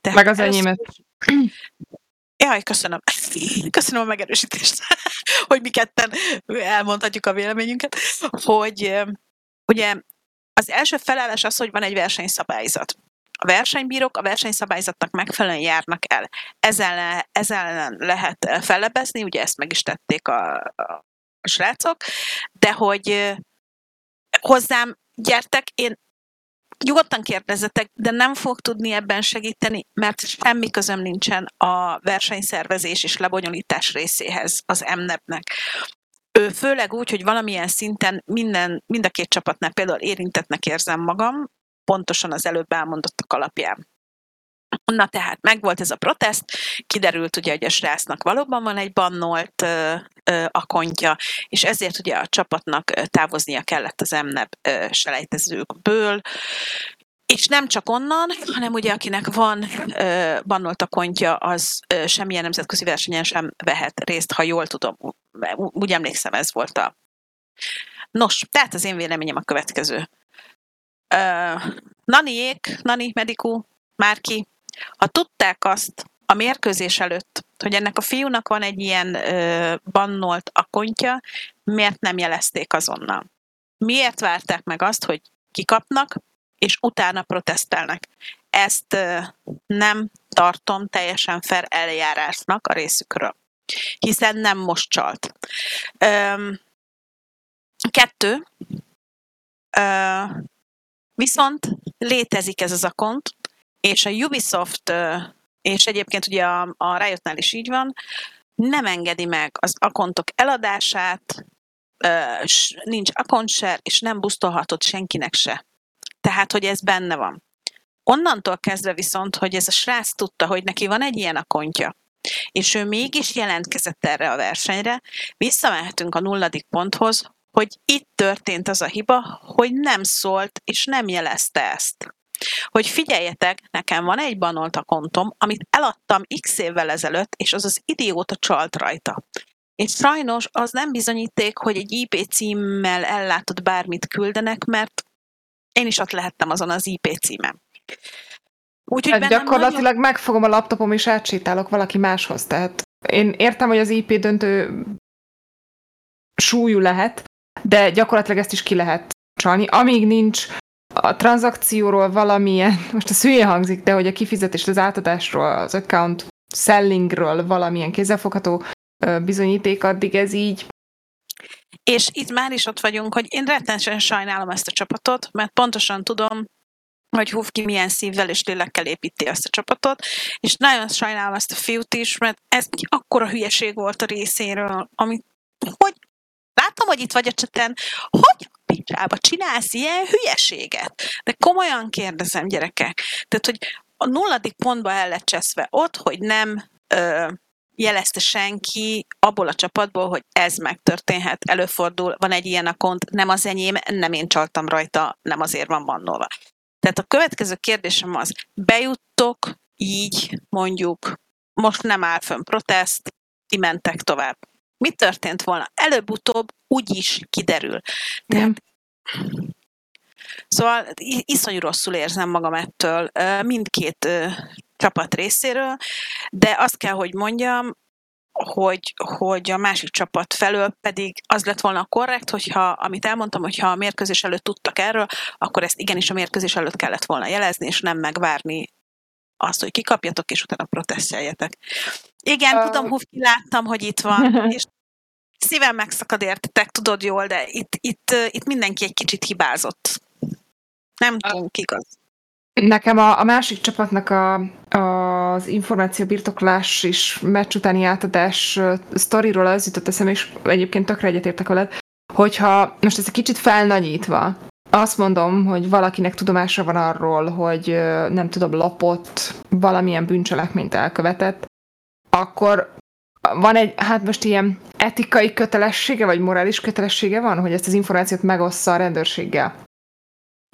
Tehát Meg az enyémet. [CLEARS THROAT] Jaj, köszönöm. Köszönöm a megerősítést, [LAUGHS] hogy mi ketten elmondhatjuk a véleményünket, hogy ugye az első felállás az, hogy van egy versenyszabályzat. A versenybírók a versenyszabályzatnak megfelelően járnak el. Ezzel, ezzel lehet fellebezni, ugye ezt meg is tették a, a srácok, de hogy hozzám gyertek, én nyugodtan kérdezzetek, de nem fog tudni ebben segíteni, mert semmi közöm nincsen a versenyszervezés és lebonyolítás részéhez az MNEP-nek. Ő főleg úgy, hogy valamilyen szinten minden, mind a két csapatnál például érintetnek érzem magam, pontosan az előbb elmondottak alapján. Na tehát megvolt ez a protest, kiderült ugye, hogy a srácnak valóban van egy bannolt ö, ö, akontja, és ezért ugye a csapatnak távoznia kellett az MNEB selejtezőkből, és nem csak onnan, hanem ugye akinek van ö, bannolt akontja, az ö, semmilyen nemzetközi versenyen sem vehet részt, ha jól tudom. Úgy emlékszem, ez volt a... Nos, tehát az én véleményem a következő. Ö, Naniék, Nani Mediku, Márki, ha tudták azt a mérkőzés előtt, hogy ennek a fiúnak van egy ilyen ö, bannolt akontja, miért nem jelezték azonnal? Miért várták meg azt, hogy kikapnak, és utána protestelnek? Ezt ö, nem tartom teljesen fair eljárásnak a részükről. Hiszen nem most csalt. Ö, kettő. Ö, viszont létezik ez az akont, és a Ubisoft, és egyébként ugye a, a Riotnál is így van, nem engedi meg az akontok eladását, nincs akontser, és nem busztolhatod senkinek se. Tehát, hogy ez benne van. Onnantól kezdve viszont, hogy ez a srác tudta, hogy neki van egy ilyen akontja, és ő mégis jelentkezett erre a versenyre, visszamehetünk a nulladik ponthoz, hogy itt történt az a hiba, hogy nem szólt és nem jelezte ezt hogy figyeljetek, nekem van egy banolt a kontom, amit eladtam x évvel ezelőtt, és az az idióta csalt rajta. És sajnos az nem bizonyíték, hogy egy IP címmel ellátod bármit küldenek, mert én is ott lehettem azon az IP címem. Úgyhogy hát gyakorlatilag nagyon... megfogom a laptopom és átsétálok valaki máshoz. Tehát én értem, hogy az IP döntő súlyú lehet, de gyakorlatilag ezt is ki lehet csalni. Amíg nincs a tranzakcióról valamilyen, most a szülye hangzik, de hogy a kifizetés, az átadásról, az account sellingről valamilyen kézzelfogható bizonyíték, addig ez így. És itt már is ott vagyunk, hogy én rettenetesen sajnálom ezt a csapatot, mert pontosan tudom, hogy Hufki milyen szívvel és lélekkel építi ezt a csapatot, és nagyon sajnálom ezt a fiút is, mert ez akkora hülyeség volt a részéről, amit hogy látom, hogy itt vagy a cseten, hogy picsába csinálsz ilyen hülyeséget? De komolyan kérdezem, gyerekek. Tehát, hogy a nulladik pontba el lett cseszve ott, hogy nem ö, jelezte senki abból a csapatból, hogy ez megtörténhet, előfordul, van egy ilyen akont, nem az enyém, nem én csaltam rajta, nem azért van bannolva. Tehát a következő kérdésem az, bejuttok így mondjuk, most nem áll fönn protest, mentek tovább. Mi történt volna? Előbb-utóbb úgy is kiderül. Tehát Szóval iszonyú rosszul érzem magam ettől mindkét csapat részéről, de azt kell, hogy mondjam, hogy, hogy a másik csapat felől pedig az lett volna korrekt, hogyha, amit elmondtam, hogyha a mérkőzés előtt tudtak erről, akkor ezt igenis a mérkőzés előtt kellett volna jelezni, és nem megvárni azt, hogy kikapjatok, és utána proteszteljetek. Igen, uh, tudom, Hufki, láttam, hogy itt van, [LAUGHS] és szívem megszakad értetek, tudod jól, de itt, itt, itt mindenki egy kicsit hibázott. Nem tudunk igaz. Nekem a, a másik csapatnak a, a, az információ birtoklás és meccs utáni átadás sztoriról az jutott eszem, és egyébként tökre egyetértek veled, hogyha most ez egy kicsit felnagyítva, azt mondom, hogy valakinek tudomása van arról, hogy nem tudom, lopott, valamilyen bűncselekményt elkövetett, akkor van egy, hát most ilyen etikai kötelessége, vagy morális kötelessége van, hogy ezt az információt megossza a rendőrséggel.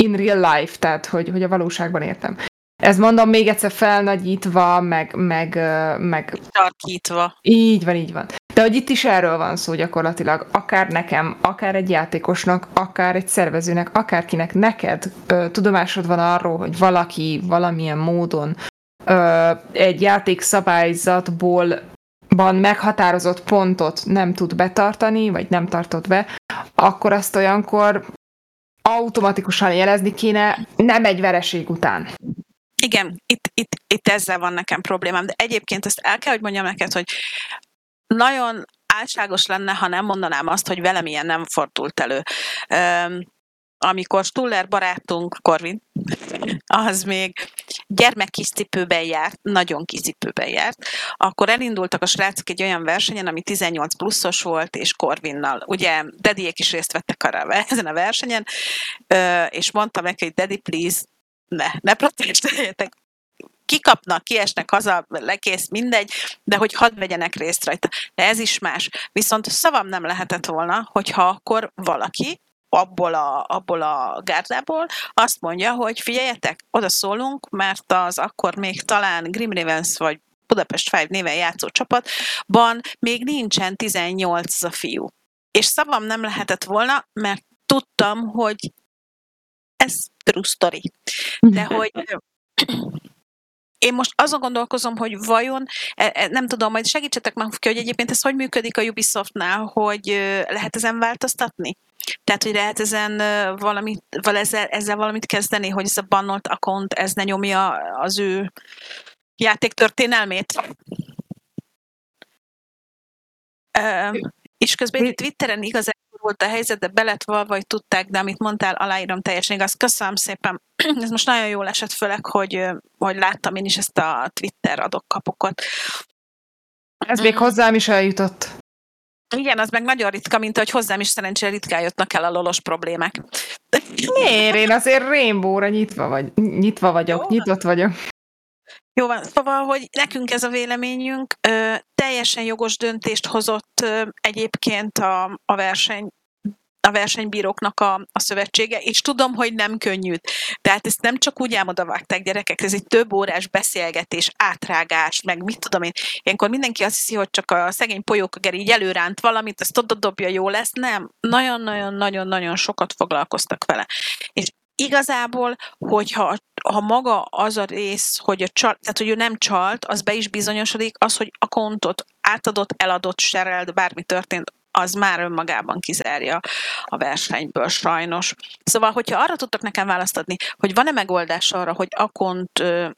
In real life, tehát hogy, hogy a valóságban értem. Ez mondom még egyszer felnagyítva, meg, meg, meg... Tarkítva. Így van, így van. De hogy itt is erről van szó gyakorlatilag, akár nekem, akár egy játékosnak, akár egy szervezőnek, akárkinek neked ö, tudomásod van arról, hogy valaki valamilyen módon ö, egy játékszabályzatból ban meghatározott pontot nem tud betartani, vagy nem tartott be, akkor azt olyankor automatikusan jelezni kéne, nem egy vereség után. Igen, itt, itt, itt ezzel van nekem problémám, de egyébként ezt el kell, hogy mondjam neked, hogy nagyon álságos lenne, ha nem mondanám azt, hogy velem ilyen nem fordult elő. amikor Stuller barátunk, Korvin, az még gyermekkis cipőben járt, nagyon kis cipőben járt, akkor elindultak a srácok egy olyan versenyen, ami 18 pluszos volt, és Korvinnal. Ugye Dediek is részt vettek arra, [LAUGHS] ezen a versenyen, és mondtam neki, hogy Daddy, please, ne, ne protesteljetek, kikapnak, kiesnek haza, lekész, mindegy, de hogy hadd vegyenek részt rajta. De ez is más. Viszont szavam nem lehetett volna, hogyha akkor valaki abból a, abból a gárdából azt mondja, hogy figyeljetek, oda szólunk, mert az akkor még talán Grim Ravens vagy Budapest 5 néven játszó csapatban még nincsen 18 a fiú. És szavam nem lehetett volna, mert tudtam, hogy ez true story. De [LAUGHS] hogy én most azon gondolkozom, hogy vajon, e, e, nem tudom, majd segítsetek meg ki, hogy egyébként ez hogy működik a Ubisoftnál, hogy lehet ezen változtatni? Tehát, hogy lehet ezen valamit, val ezzel, ezzel valamit kezdeni, hogy ez a bannolt account, ez ne nyomja az ő játéktörténelmét? és közben egy Twitteren igaz volt a helyzet, de belet valva, hogy tudták, de amit mondtál, aláírom teljesen igaz. Köszönöm szépen. [CLEARS THROAT] Ez most nagyon jól esett, főleg, hogy, hogy láttam én is ezt a Twitter adok-kapokot. Ez még hozzám is eljutott. Igen, az meg nagyon ritka, mint hogy hozzám is szerencsére ritkán jutnak el a lolos problémák. Miért? Én azért Rainbow-ra nyitva, vagy, nyitva vagyok, Jó. nyitott vagyok. Jó van, szóval, hogy nekünk ez a véleményünk, ö, teljesen jogos döntést hozott ö, egyébként a, a verseny a versenybíróknak a, a szövetsége, és tudom, hogy nem könnyű. Tehát ezt nem csak úgy vágták gyerekek, ez egy több órás beszélgetés, átrágás, meg mit tudom én. Ilyenkor mindenki azt hiszi, hogy csak a szegény polyókager így előránt valamit, azt oda dobja, jó lesz. Nem, nagyon-nagyon-nagyon-nagyon sokat foglalkoztak vele. És igazából, hogyha ha maga az a rész, hogy, a csal, tehát, hogy ő nem csalt, az be is bizonyosodik, az, hogy a kontot átadott, eladott, serelt, bármi történt, az már önmagában kizárja a versenyből sajnos. Szóval, hogyha arra tudtak nekem választani, hogy van-e megoldás arra, hogy akont,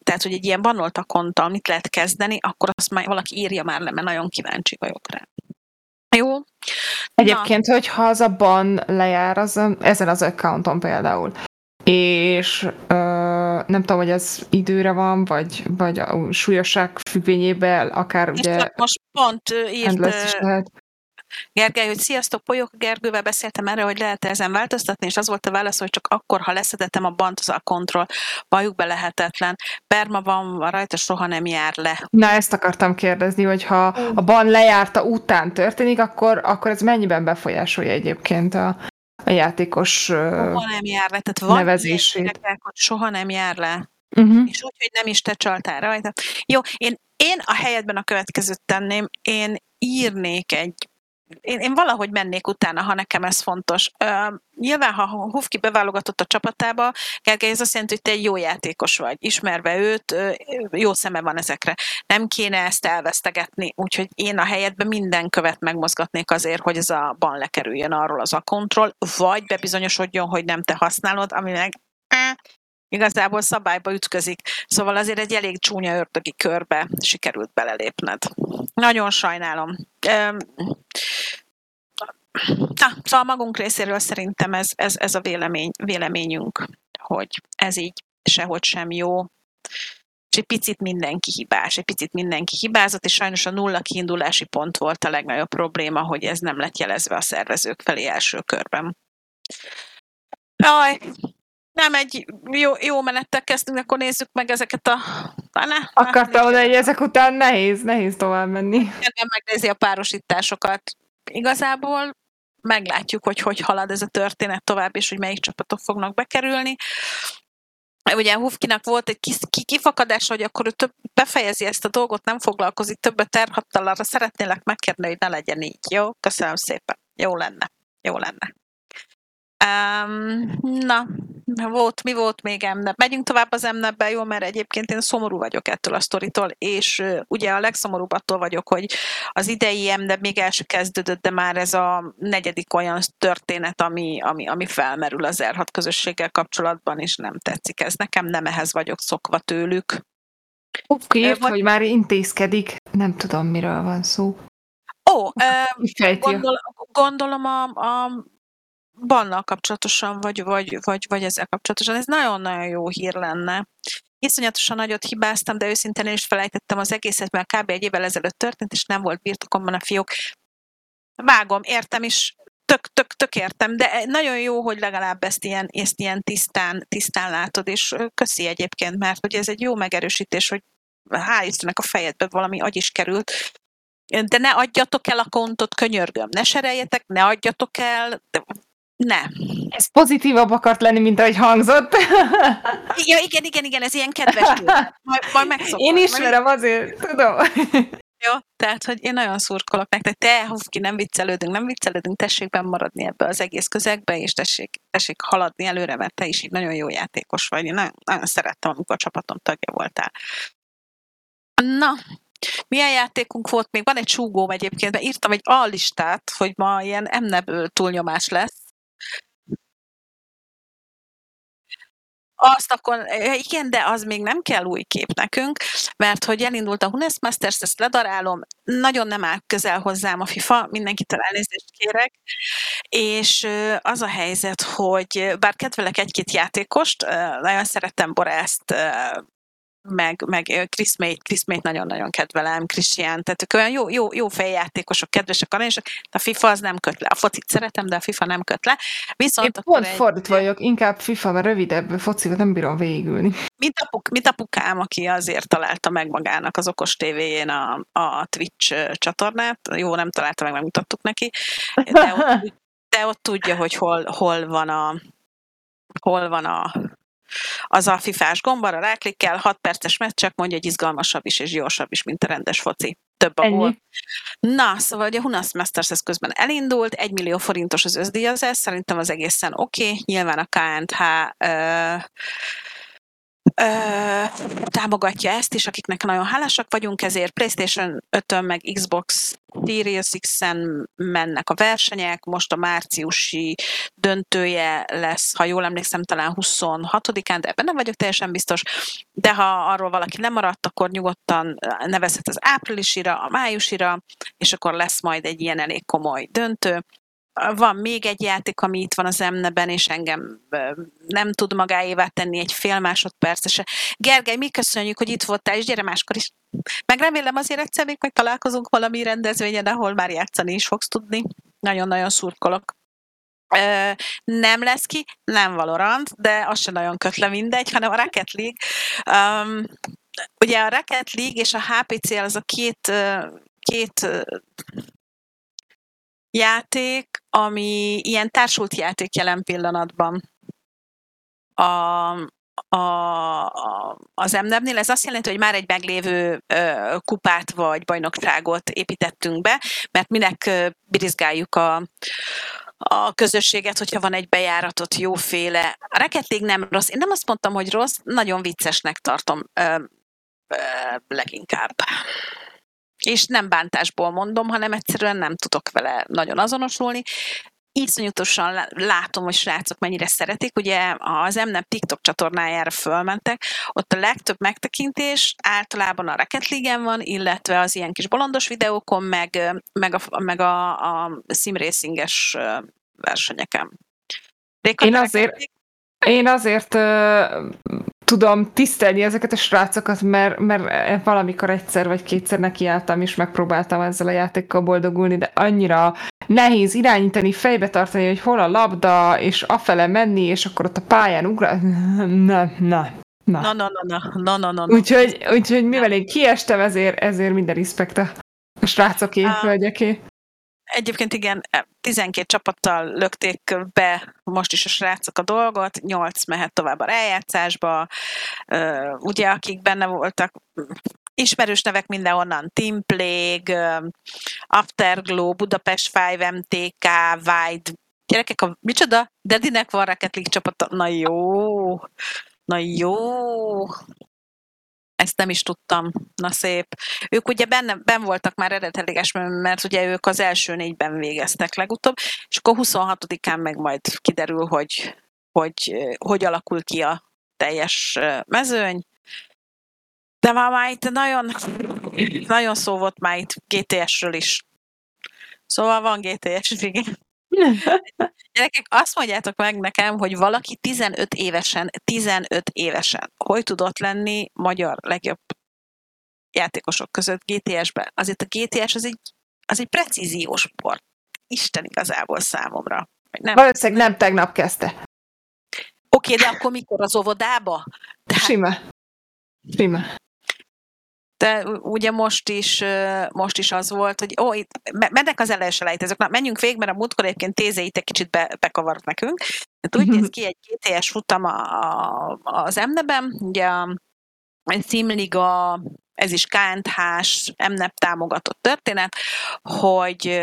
tehát hogy egy ilyen banolt akonttal mit lehet kezdeni, akkor azt már valaki írja már le, mert nagyon kíváncsi vagyok rá. Jó? Egyébként, Na. hogyha az a ban lejár az, ezen az accounton például, és ö, nem tudom, hogy ez időre van, vagy, vagy a súlyosság függvényében akár és ugye... Most pont írt Gergely, hogy sziasztok, Polyok Gergővel beszéltem erre, hogy lehet ezen változtatni, és az volt a válasz, hogy csak akkor, ha leszedetem a bant, az a kontroll. Bajuk be lehetetlen. Perma van, rajta soha nem jár le. Na, ezt akartam kérdezni, hogy ha a ban lejárta után történik, akkor, akkor ez mennyiben befolyásolja egyébként a, a játékos soha nem jár le, tehát van nevezését. Gyerekek, hogy soha nem jár le. Uh-huh. És úgy, hogy nem is te csaltál rajta. Jó, én, én a helyedben a következőt tenném, én írnék egy én, én valahogy mennék utána, ha nekem ez fontos. Uh, nyilván, ha Hufki beválogatott a csapatába, Gergely, ez azt jelenti, hogy te egy jó játékos vagy. Ismerve őt, jó szeme van ezekre. Nem kéne ezt elvesztegetni, úgyhogy én a helyetben minden követ megmozgatnék azért, hogy ez a ban lekerüljön arról az a kontroll, vagy bebizonyosodjon, hogy nem te használod, ami meg igazából szabályba ütközik. Szóval azért egy elég csúnya ördögi körbe sikerült belelépned. Nagyon sajnálom. Na, szóval magunk részéről szerintem ez, ez, ez a vélemény, véleményünk, hogy ez így sehogy sem jó. És egy picit mindenki hibás, egy picit mindenki hibázott, és sajnos a nulla kiindulási pont volt a legnagyobb probléma, hogy ez nem lett jelezve a szervezők felé első körben. Jaj, nem egy jó, jó menettel kezdtünk, akkor nézzük meg ezeket a... Ne, Akartam mondani, hogy ezek után nehéz, nehéz tovább menni. Nem megnézi a párosításokat. Igazából meglátjuk, hogy hogy halad ez a történet tovább, és hogy melyik csapatok fognak bekerülni. Ugye Hufkinak volt egy kis kifakadás, hogy akkor ő több, befejezi ezt a dolgot, nem foglalkozik többet terhattal, arra szeretnélek megkérni, hogy ne legyen így. Jó? Köszönöm szépen. Jó lenne. Jó lenne. Um, na, volt, mi volt még emnep? Megyünk tovább az emnepbe, jó, mert egyébként én szomorú vagyok ettől a sztoritól, és uh, ugye a legszomorúbb attól vagyok, hogy az idei emnep még el sem kezdődött, de már ez a negyedik olyan történet, ami, ami, ami felmerül az r közösséggel kapcsolatban, és nem tetszik ez. Nekem nem ehhez vagyok szokva tőlük. Oké, írt, vagy... hogy már intézkedik. Nem tudom, miről van szó. Ó, uh, gondol, gondolom a, a bannal kapcsolatosan, vagy, vagy, vagy, vagy ezzel kapcsolatosan. Ez nagyon-nagyon jó hír lenne. Iszonyatosan nagyot hibáztam, de őszintén is felejtettem az egészet, mert kb. egy évvel ezelőtt történt, és nem volt birtokomban a fiók. Vágom, értem is, tök, tök, tök értem, de nagyon jó, hogy legalább ezt ilyen, ezt ilyen tisztán, tisztán látod, és köszi egyébként, mert hogy ez egy jó megerősítés, hogy hál' Istennek a fejedbe valami agy is került, de ne adjatok el a kontot, könyörgöm, ne sereljetek, ne adjatok el, ne. Ez pozitívabb akart lenni, mint ahogy hangzott. [LAUGHS] ja, igen, igen, igen, ez ilyen kedves Majd, majd megszokod. Én ismerem azért, tudom. Jó, tehát, hogy én nagyon szurkolok nektek, te, ki nem viccelődünk, nem viccelődünk, tessék benn maradni ebbe az egész közegbe, és tessék, tessék haladni előre, mert te is így nagyon jó játékos vagy. Én nagyon, nagyon szerettem, amikor a csapatom tagja voltál. Na, milyen játékunk volt még? Van egy súgóm egyébként, mert írtam egy A-listát, hogy ma ilyen emneből túlnyomás lesz. Azt akkor, igen, de az még nem kell új kép nekünk, mert hogy elindult a Hunes Masters, ezt ledarálom, nagyon nem áll közel hozzám a FIFA, mindenkitől elnézést kérek, és az a helyzet, hogy bár kedvelek egy-két játékost, nagyon szerettem Borászt, meg, meg Chris May, Chris May nagyon-nagyon kedvelem, Christian, tehát ők olyan jó, jó, jó fejjátékosok, kedvesek, aranyosak, a FIFA az nem köt le. A focit szeretem, de a FIFA nem köt le. Viszont Én pont egy... fordítva vagyok, inkább FIFA, mert rövidebb focival nem bírom végigülni. Mint, apuk, mint apukám, aki azért találta meg magának az okos tévéjén a, a Twitch csatornát. Jó, nem találta meg, megmutattuk neki, de ott, [LAUGHS] de ott tudja, hogy hol, hol van a hol van a az a fifás gomb, arra ráklikkel, 6 perces meccsek, mondja, hogy izgalmasabb is és gyorsabb is, mint a rendes foci. Több a gól. Na, szóval ugye a Hunas Masters ez közben elindult, 1 millió forintos az összdíjazás, szerintem az egészen oké, okay. nyilván a KNH uh, ö, támogatja ezt is, akiknek nagyon hálásak vagyunk, ezért PlayStation 5 meg Xbox Series X-en mennek a versenyek, most a márciusi döntője lesz, ha jól emlékszem, talán 26-án, de ebben nem vagyok teljesen biztos, de ha arról valaki nem maradt, akkor nyugodtan nevezhet az áprilisira, a májusira, és akkor lesz majd egy ilyen elég komoly döntő van még egy játék, ami itt van az emneben, és engem nem tud magáévá tenni egy fél másodpercese. Gergely, mi köszönjük, hogy itt voltál, és gyere máskor is. Meg remélem azért egyszer még meg találkozunk valami rendezvényen, ahol már játszani is fogsz tudni. Nagyon-nagyon szurkolok. nem lesz ki, nem Valorant, de az sem nagyon köt le mindegy, hanem a Rocket League. Um, ugye a Rocket League és a HPC az a két, két játék, ami ilyen társult játék jelen pillanatban. A, a, a, az MNEB-nél. Ez azt jelenti, hogy már egy meglévő ö, kupát vagy bajnokságot építettünk be, mert minek ö, birizgáljuk a, a közösséget, hogyha van egy bejáratot jóféle. A Rocket nem rossz. Én nem azt mondtam, hogy rossz, nagyon viccesnek tartom ö, ö, leginkább és nem bántásból mondom, hanem egyszerűen nem tudok vele nagyon azonosulni. Iszonyatosan látom, hogy srácok mennyire szeretik. Ugye az Mnem TikTok csatornájára fölmentek, ott a legtöbb megtekintés általában a Rocket League-en van, illetve az ilyen kis bolondos videókon, meg, meg a, meg a, a simracinges versenyeken. Réka, én azért, én azért tudom tisztelni ezeket a srácokat, mert, mert valamikor egyszer vagy kétszer nekiálltam, és megpróbáltam ezzel a játékkal boldogulni, de annyira nehéz irányítani, fejbe tartani, hogy hol a labda, és afele menni, és akkor ott a pályán ugra... [LAUGHS] Na, na, Na. Na, na, na, na, na, na, Úgyhogy, úgyhogy mivel én kiestem, ezért, ezért minden respekt a srácoké, hölgyeké. Egyébként igen, 12 e, csapattal lökték be most is a srácok a dolgot, 8 mehet tovább a rájátszásba, ugye akik benne voltak, ismerős nevek mindenhonnan, Team Plague, Afterglow, Budapest 5 MTK, Wide, gyerekek, a, micsoda? Dedinek van Rocket League csapata, na jó, na jó, ezt nem is tudtam. Na szép. Ők ugye benne, ben voltak már eredetileges, mert ugye ők az első négyben végeztek legutóbb, és akkor 26-án meg majd kiderül, hogy hogy, hogy alakul ki a teljes mezőny. De már, már itt nagyon, nagyon szó volt már itt GTS-ről is. Szóval van GTS, igen. Gyerekek, azt mondjátok meg nekem, hogy valaki 15 évesen, 15 évesen, hogy tudott lenni magyar legjobb játékosok között GTS-ben. Azért a GTS az egy, az egy precíziós sport. Isten igazából számomra. Nem. Valószínűleg nem tegnap kezdte. Oké, okay, de akkor mikor az óvodába? Tehát... Sima. Sima. De ugye most is, most is az volt, hogy ó, itt mennek az elejselejtezők, na menjünk végig, mert a múltkor egyébként tézeit egy kicsit be, bekavart nekünk. Hát úgy [LAUGHS] néz ki egy GTS futam a, a, az emneben, ugye a címliga ez is KNH-s, MNEP támogatott történet, hogy,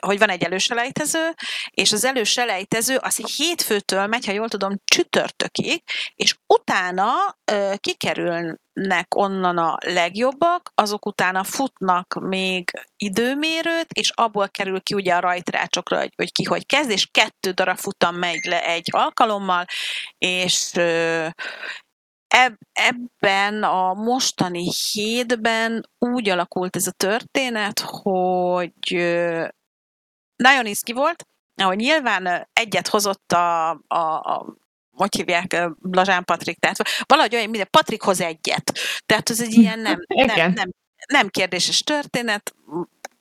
hogy van egy előselejtező, és az előselejtező az hétfőtől megy, ha jól tudom, csütörtökig, és utána kikerülnek onnan a legjobbak, azok utána futnak még időmérőt, és abból kerül ki ugye a rajtrácsokra, hogy, hogy ki hogy kezd, és kettő darab futam megy le egy alkalommal, és eb, ebben a mostani hétben úgy alakult ez a történet, hogy nagyon iszki volt, ahogy nyilván egyet hozott a, a, a hogy hívják, Blazsán Patrik, tehát valahogy olyan, mint Patrik hoz egyet. Tehát ez egy ilyen nem, nem, nem, nem kérdéses történet.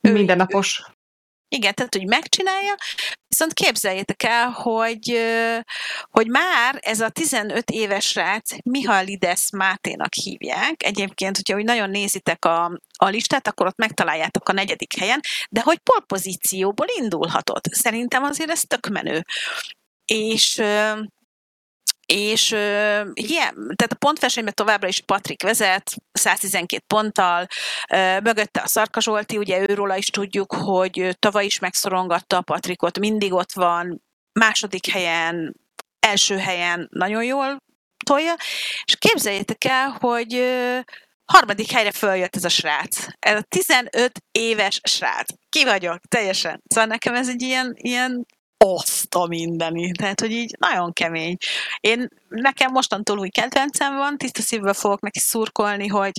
Mindennapos. Igen, tehát, hogy megcsinálja, viszont képzeljétek el, hogy, hogy már ez a 15 éves srác Mihalides Máténak hívják. Egyébként, hogyha úgy nagyon nézitek a, a listát, akkor ott megtaláljátok a negyedik helyen, de hogy polpozícióból indulhatott. Szerintem azért ez tök menő. És és uh, yeah, tehát a pontversenyben továbbra is Patrik vezet, 112 ponttal, uh, mögötte a Szarka Zsolti, ugye őróla is tudjuk, hogy tavaly is megszorongatta a Patrikot, mindig ott van, második helyen, első helyen nagyon jól tolja, és képzeljétek el, hogy uh, harmadik helyre följött ez a srác. Ez a 15 éves srác. Ki vagyok, teljesen. Szóval nekem ez egy ilyen, ilyen azt a mindeni. Tehát, hogy így nagyon kemény. Én, nekem mostantól új kedvencem van, tiszta szívvel fogok neki szurkolni, hogy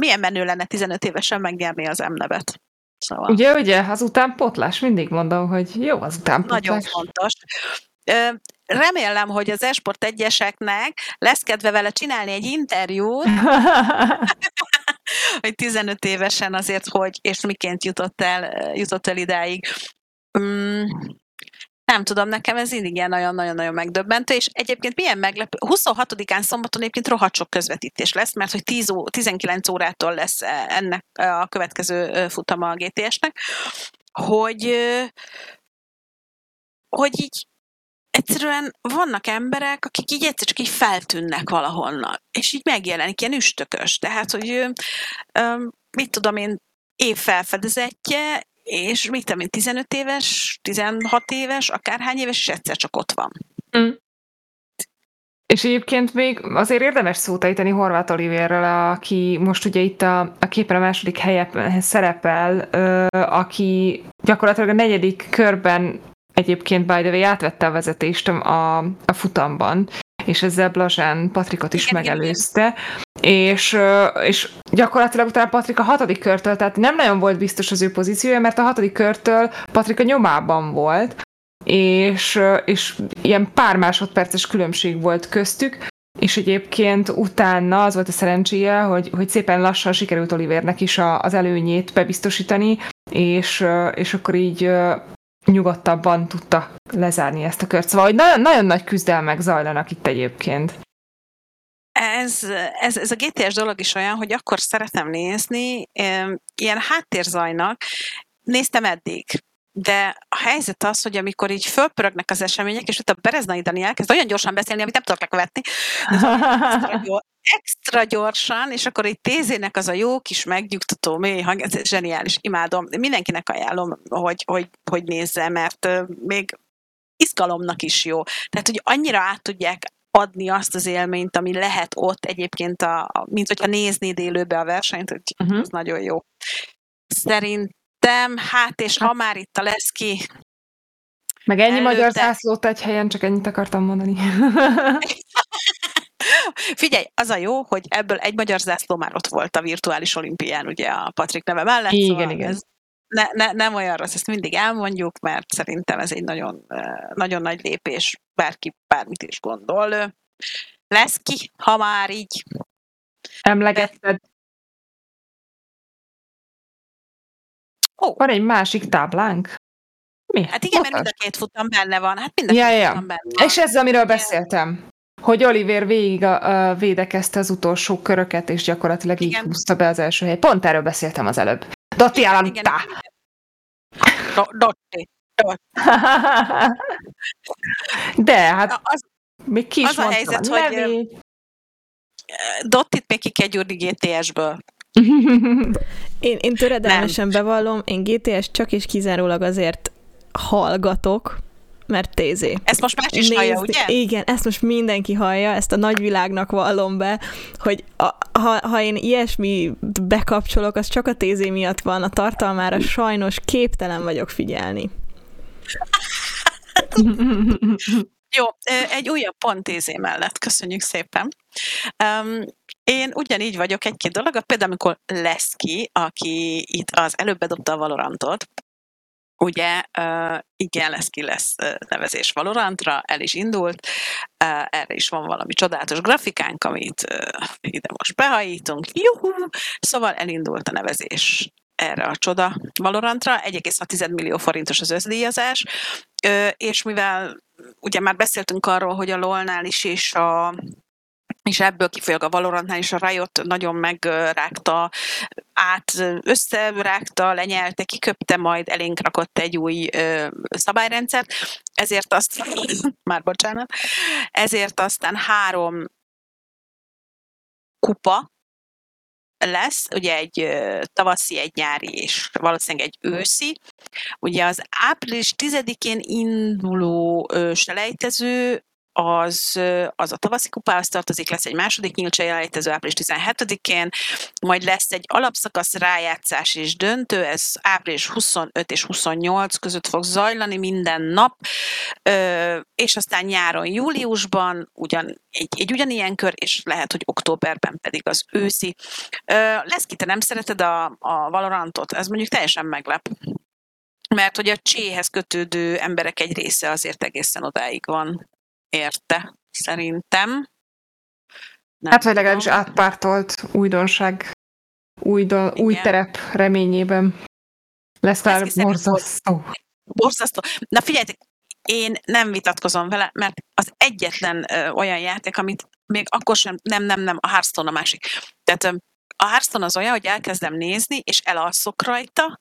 milyen menő lenne 15 évesen megnyerni az M-nevet. Szóval. Ugye, ugye, az utánpotlás, mindig mondom, hogy jó az utánpotlás. Nagyon fontos. Remélem, hogy az Esport egyeseknek lesz kedve vele csinálni egy interjút, [LAUGHS] hogy 15 évesen azért, hogy és miként jutott el, jutott el idáig. Nem tudom, nekem ez mindig ilyen nagyon-nagyon-nagyon megdöbbentő, és egyébként milyen meglepő, 26-án szombaton egyébként rohadt sok közvetítés lesz, mert hogy 10 ó, 19 órától lesz e, ennek a következő futama a GTS-nek, hogy, hogy így egyszerűen vannak emberek, akik így egyszer csak így feltűnnek valahonnan, és így megjelenik ilyen üstökös. Tehát, hogy mit tudom én, év felfedezetje, és mit tudom én, 15 éves, 16 éves, akárhány éves, és egyszer csak ott van. Mm. És egyébként még azért érdemes szót ejteni Horváth Olivérről, aki most ugye itt a, a képen a második helyen szerepel, ö, aki gyakorlatilag a negyedik körben egyébként by the way átvette a vezetést a, a futamban, és ezzel Blazsán Patrikot is igen, megelőzte, igen. És, és gyakorlatilag utána Patrik a hatodik körtől, tehát nem nagyon volt biztos az ő pozíciója, mert a hatodik körtől Patrik a nyomában volt, és, és ilyen pár másodperces különbség volt köztük, és egyébként utána az volt a szerencséje, hogy, hogy szépen lassan sikerült Olivernek is a, az előnyét bebiztosítani, és, és akkor így nyugodtabban tudta lezárni ezt a kört. Szóval, hogy nagyon, nagyon nagy küzdelmek zajlanak itt egyébként. Ez, ez, ez a GTS dolog is olyan, hogy akkor szeretem nézni, ilyen háttérzajnak, néztem eddig, de a helyzet az, hogy amikor így fölpörögnek az események, és ott a Bereznai Dani elkezd olyan gyorsan beszélni, amit nem tudok lekövetni, [LAUGHS] extra gyorsan, és akkor egy tézének az a jó kis megnyugtató mély hang, ez zseniális, imádom. Mindenkinek ajánlom, hogy, hogy, hogy nézze, mert még izgalomnak is jó. Tehát, hogy annyira át tudják adni azt az élményt, ami lehet ott egyébként, a, a, mint hogyha néznéd élőbe a versenyt, hogy uh-huh. az nagyon jó. Szerintem, hát és ha már itt a lesz ki, meg ennyi előtte... magyar zászlót egy helyen, csak ennyit akartam mondani. [LAUGHS] Figyelj, az a jó, hogy ebből egy magyar zászló már ott volt a virtuális olimpián, ugye a Patrik neve mellett. Igen, szóval igen. Ez ne, ne, nem olyan rossz, ezt mindig elmondjuk, mert szerintem ez egy nagyon, nagyon nagy lépés, bárki bármit is gondol. Lesz ki, ha már így. Emlegetted. Ó. Van egy másik táblánk? Mi? Hát igen, mert mind a két futam benne van. Hát mind a Ja, két ja. futam benne van. És ez, amiről beszéltem. Hogy Oliver végig a, a védekezte az utolsó köröket, és gyakorlatilag így Igen. húzta be az első helyet. Pont erről beszéltem az előbb. Dotti államtá! Do- Dotti. De, hát Na, az, még ki is az a helyzet, a hogy, nevét. Dottit még ki kell gyúrni GTS-ből. [LAUGHS] Én, én töredelmesen bevallom, én GTS csak és kizárólag azért hallgatok, mert tézé. Ezt most más is hallja, ugye? Igen, ezt most mindenki hallja, ezt a nagyvilágnak vallom be, hogy a, ha, ha én ilyesmi bekapcsolok, az csak a tézé miatt van, a tartalmára sajnos képtelen vagyok figyelni. Jó, egy újabb pont tézé mellett, köszönjük szépen. Um, én ugyanígy vagyok egy-két dolog, például amikor Leszki, aki itt az előbb bedobta a Valorantot, ugye igen, lesz uh, nevezés Valorantra, el is indult, erre is van valami csodálatos grafikánk, amit ide most behajítunk, juhu! Szóval elindult a nevezés erre a csoda Valorantra, 1,6 millió forintos az összdíjazás, és mivel ugye már beszéltünk arról, hogy a LOL-nál is és a és ebből kifolyólag a Valorantnál is a Riot nagyon megrágta, át összerágta, lenyelte, kiköpte, majd elénk rakott egy új ö, szabályrendszert, ezért azt, [COUGHS] már bocsánat, ezért aztán három kupa lesz, ugye egy tavaszi, egy nyári és valószínűleg egy őszi. Ugye az április 10-én induló selejtező az, az a tavaszi kupához tartozik, lesz egy második nyílt selejtező április 17-én, majd lesz egy alapszakasz rájátszás és döntő, ez április 25 és 28 között fog zajlani minden nap, és aztán nyáron, júliusban ugyan, egy, egy ugyanilyen kör, és lehet, hogy októberben pedig az őszi. Lesz ki, te nem szereted a, a Valorantot? Ez mondjuk teljesen meglep. Mert hogy a cséhez kötődő emberek egy része azért egészen odáig van érte, szerintem. Nem Hát, vagy legalábbis átpártolt újdonság, új, do, új Igen. terep reményében. Lesz már borzasztó. Borzasztó. Na figyeljetek, én nem vitatkozom vele, mert az egyetlen ö, olyan játék, amit még akkor sem, nem, nem, nem, a Hearthstone a másik. Tehát ö, a Hearthstone az olyan, hogy elkezdem nézni, és elalszok rajta,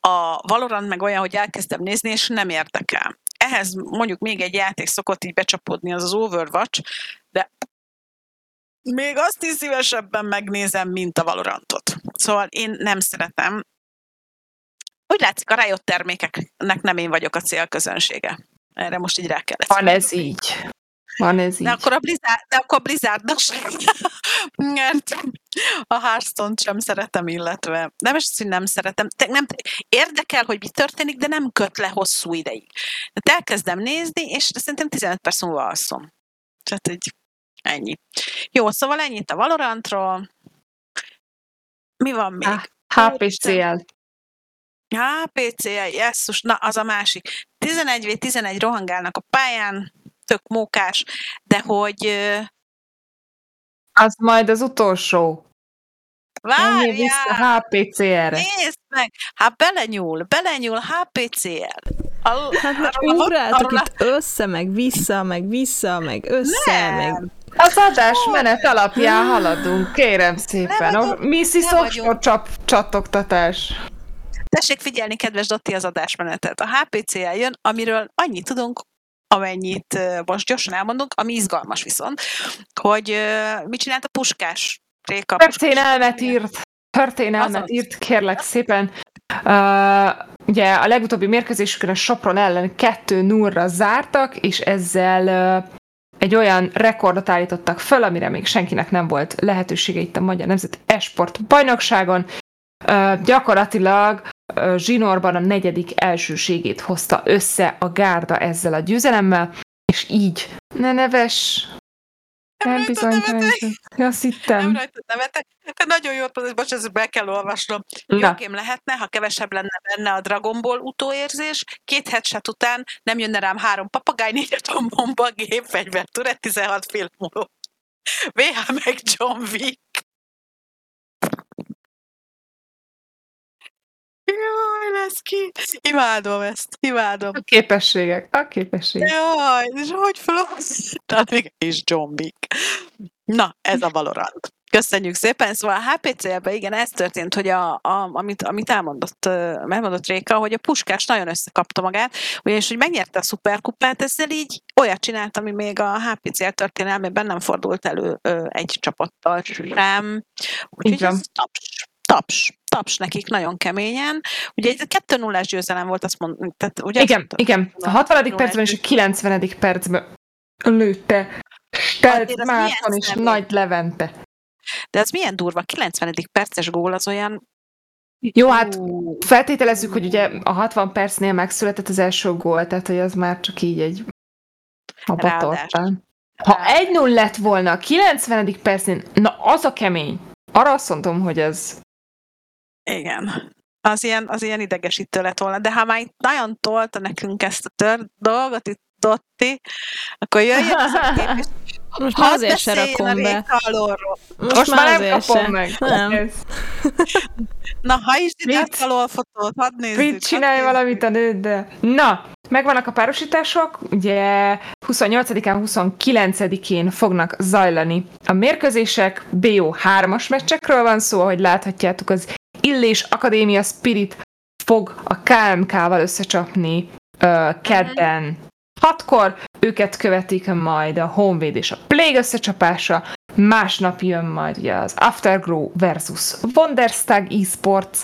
a Valorant meg olyan, hogy elkezdem nézni, és nem érdekel. Ehhez mondjuk még egy játék szokott így becsapódni, az az Overwatch, de még azt is szívesebben megnézem, mint a Valorantot. Szóval én nem szeretem. Úgy látszik, a Riot termékeknek nem én vagyok a célközönsége. Erre most így rá kellett. Van ez így. Van ez így. De akkor a Blizzard, de akkor a Blizzardnak sem. [LAUGHS] Mert a Hearthstone-t sem szeretem, illetve nem is, hogy nem szeretem. Te, nem, érdekel, hogy mi történik, de nem köt le hosszú ideig. Tehát elkezdem nézni, és szerintem 15 perc múlva alszom. Tehát egy ennyi. Jó, szóval ennyit a Valorantról. Mi van még? Ah, HPCL. HPC, jesszus, na az a másik. 11v11 rohangálnak a pályán, tök mókás, de hogy Az majd az utolsó. Menjél várjál, vissza HPCR-re. nézd meg, hát belenyúl, belenyúl HPCL. Al- Hát már arról a- ugráltok arról a- itt össze, meg vissza, meg vissza, meg össze, Nem. meg... Az adásmenet alapján haladunk, kérem szépen. Nem vagyok- vagyok. csap, csattogtatás. Tessék figyelni, kedves Dotti, az adásmenetet. A HPCL jön, amiről annyit tudunk, amennyit most gyorsan elmondunk, ami izgalmas viszont, hogy mit csinált a Puskás Réka. Történelmet írt. Történelmet Azaz. írt, kérlek szépen. Uh, ugye a legutóbbi mérkőzésükön a Sopron ellen 2 0 zártak, és ezzel uh, egy olyan rekordot állítottak föl, amire még senkinek nem volt lehetősége itt a Magyar Nemzeti Esport bajnokságon. Uh, gyakorlatilag zsinórban a negyedik elsőségét hozta össze a gárda ezzel a győzelemmel, és így ne neves, Nem bizonytalanítottak. Azt Nem hittem. rajtad nevetek. Te nagyon jót mondod, bocs, ezt be kell olvasnom. Jó Na, gém lehetne, ha kevesebb lenne benne a Dragon Ball utóérzés, két headshot után nem jönne rám három papagáj, négy atombomba, gépfegyver, Tourette 16 filmoló. VH meg John Wick. Jaj, lesz ki. Imádom ezt, imádom. a képességek, a képességek. Jaj, és hogy még is Wick. Na, ez a Valorant. Köszönjük szépen. Szóval a HPC-ben igen, ez történt, hogy a, a, amit, amit elmondott, elmondott Réka, hogy a Puskás nagyon összekapta magát, ugyanis, hogy megnyerte a szuperkupát, ezzel így olyat csinált, ami még a HPC történelmében nem fordult elő ö, egy csapattal sem. Úgyhogy ez taps, taps, taps nekik nagyon keményen. Ugye egy 2 0 győzelem volt, azt mondom, tehát ugye Igen, mondta- igen. A 60. percben és a 90. percben lőtte Stelt Márton és személy? Nagy Levente. De ez milyen durva, 90. perces gól az olyan... Jó, hát feltételezzük, hogy ugye a 60 percnél megszületett az első gól, tehát hogy az már csak így egy habatortán. Ha 1-0 lett volna a 90. percnél, na az a kemény. Arra azt mondom, hogy ez... Igen. Az ilyen, az ilyen idegesítő lett volna. De ha már itt nagyon tolta nekünk ezt a tör dolgot, itt Dotti, akkor jöjjön az a kép, és [LAUGHS] Most már hadd azért se rakom be. Most, Most már nem azért kapom se. meg. Nem. [LAUGHS] Na, ha is ide alól fotót, hadd nézzük. Mit hadd csinálj nézzük. valamit a nőddel? Na, megvannak a párosítások, ugye 28-án, 29-én fognak zajlani a mérkőzések, BO 3-as meccsekről van szó, ahogy láthatjátok, az Illés Akadémia Spirit fog a KMK-val összecsapni ö, kedden. 6-kor, őket követik majd a Honvéd és a Plague összecsapása, másnap jön majd ugye az Afterglow versus Wonderstag eSports,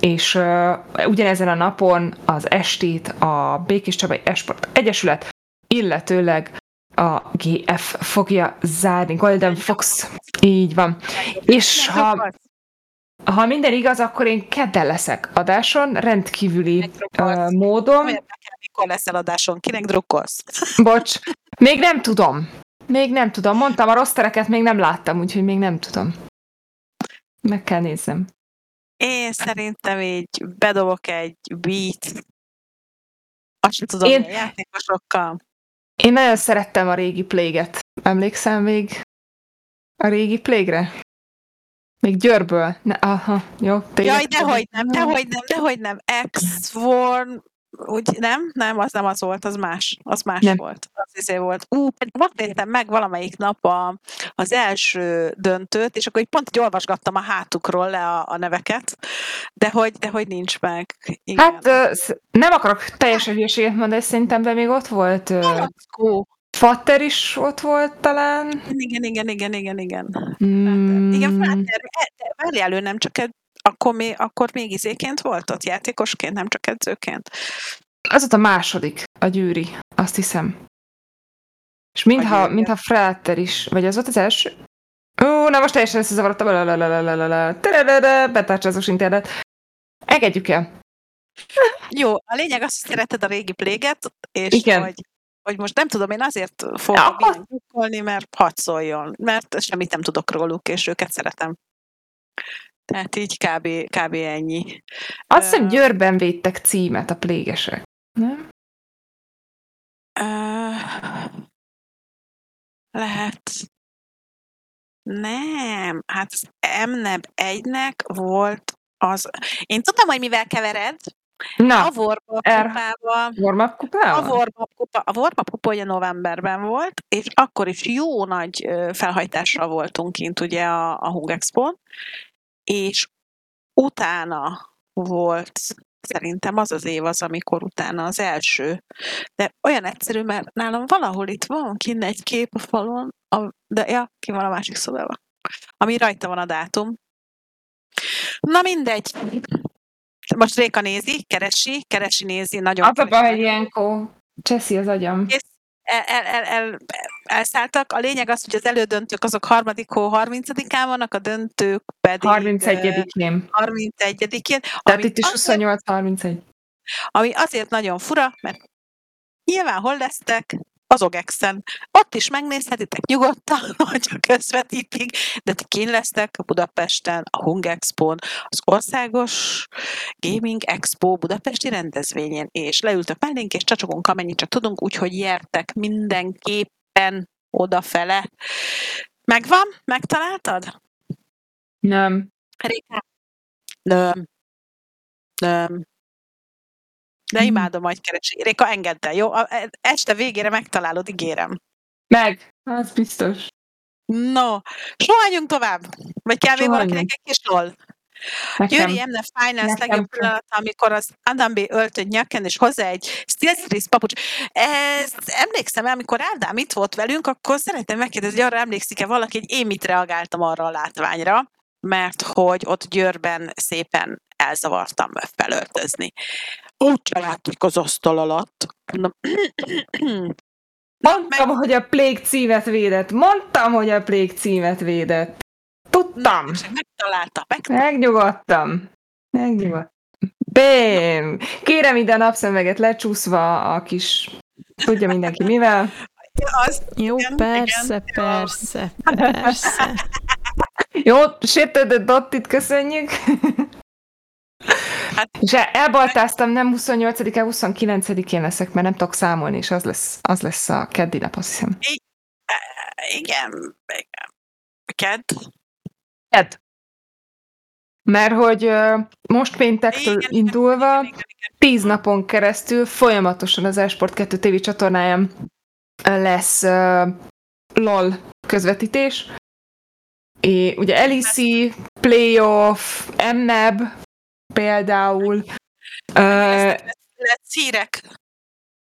és uh, ugyanezen a napon az estét a Békés Csabai Esport Egyesület, illetőleg a GF fogja zárni, Golden Fox, így van. És ha, ha minden igaz, akkor én kedden leszek adáson, rendkívüli uh, módon. Miért mikor lesz eladáson? Kinek drukkolsz? [LAUGHS] Bocs, még nem tudom. Még nem tudom. Mondtam, a rostereket még nem láttam, úgyhogy még nem tudom. Meg kell nézzem. Én szerintem így bedobok egy beat. Azt sem tudom, Én... a játékosokkal. Én nagyon szerettem a régi pléget. Emlékszem még a régi plégre? Még Győrből. Ne, aha, jó. tényleg. Jaj, dehogy nem, dehogy nem, dehogy nem. X-Worm, úgy nem? Nem, az nem az volt, az más. Az más Nem. volt. Az izé volt. Ú, most néztem meg valamelyik nap a, az első döntőt, és akkor így pont így olvasgattam a hátukról le a, a neveket, de hogy, de hogy nincs meg. Igen. Hát nem akarok teljesen hülyeséget mondani, szerintem, de még ott volt ö, Malackó. Fatter is ott volt talán. Igen, igen, igen, igen, igen. Mm, Igen, Fáter, e- várjál, ő nem csak egy, akkor még, akkor még izéként volt ott, játékosként, nem csak edzőként. Az ott a második, a gyűri, azt hiszem. És mintha, mintha Frater is, vagy az volt az első? Ó, na most teljesen összezavarodtam. Betárcsázós internet. Engedjük el. Jó, a lényeg az, hogy szereted a régi pléget, és Igen. Hogy, hogy most nem tudom, én azért Ja, fogom ilyen drukkolni, mert hadd szóljon, mert semmit nem tudok róluk, és őket szeretem. Tehát így kb, kb. ennyi. Azt hiszem Ö, Győrben védtek címet a plégesek. Nem? Ö, lehet. Nem, hát az MNEB 1-nek volt az... Én tudom, hogy mivel kevered. Na, A Warmap er- warm-up A warm-up kupa, a warm-up kupa ugye novemberben volt, és akkor is jó nagy ö, felhajtással voltunk kint ugye a, a Hung Expo-n, és utána volt szerintem az az év az, amikor utána az első. De olyan egyszerű, mert nálam valahol itt van kint egy kép a falon, a, de ja, ki van a másik szobában, ami rajta van a dátum. Na mindegy. Most Réka nézi, keresi, keresi, nézi, nagyon Az a baj, hogy ilyenkor cseszi az agyam. el, el, el, el, elszálltak. A lényeg az, hogy az elődöntők azok harmadik hó 30-án vannak, a döntők pedig 31-én. 31-én. Tehát itt is azért, 28-31. ami azért nagyon fura, mert nyilván hol lesztek, az OGEX-en. Ott is megnézhetitek nyugodtan, [LAUGHS] hogyha közvetítik, de ti kín lesztek a Budapesten, a Hung Expo-n, az Országos Gaming Expo budapesti rendezvényén, és leültök mellénk, és csacsogunk amennyit csak tudunk, úgyhogy jertek mindenképpen odafele. Megvan? Megtaláltad? Nem. Réka? Nem. Nem. De Hmm. imádom, hogy keresi. Réka, engedd el, jó? A- e- Este végére megtalálod, ígérem. Meg. Az biztos. No, sohanyunk tovább. Vagy kell még valakinek egy kis lol? Győri Emne Finance Nekem legjobb pillanata, amikor az Adam B. öltött nyaken, és hozzá egy Steel Series papucs. Ezt emlékszem, amikor Ádám itt volt velünk, akkor szeretném megkérdezni, hogy arra emlékszik-e valaki, hogy én mit reagáltam arra a látványra, mert hogy ott Győrben szépen elzavartam felöltözni. Úgy családtuk az asztal alatt. Mondom, Mondtam, hogy a Plague címet védett. Mondtam, hogy a Plague címet védett. Tudtam. megtalálta, megtalálta. Megnyugodtam. Megnyugodtam. Bém! Kérem ide a napszemüveget lecsúszva a kis... Tudja mindenki mivel. Az, Jó, Igen, persze, igen. persze, [LAUGHS] persze. Jó, sértődött Dottit köszönjük. Hát- És el- elbaltáztam, nem 28-e, 29-én leszek, mert nem tudok számolni, és az lesz, az lesz a keddi nap, azt hiszem. igen, igen. Ked? Kedd. Mert hogy most péntektől Igen, indulva, igen, igen, igen. tíz napon keresztül folyamatosan az Esport 2 TV csatornáján lesz uh, LOL közvetítés. É, ugye LEC, Playoff, MNEB például Lesznek- Lesz hírek.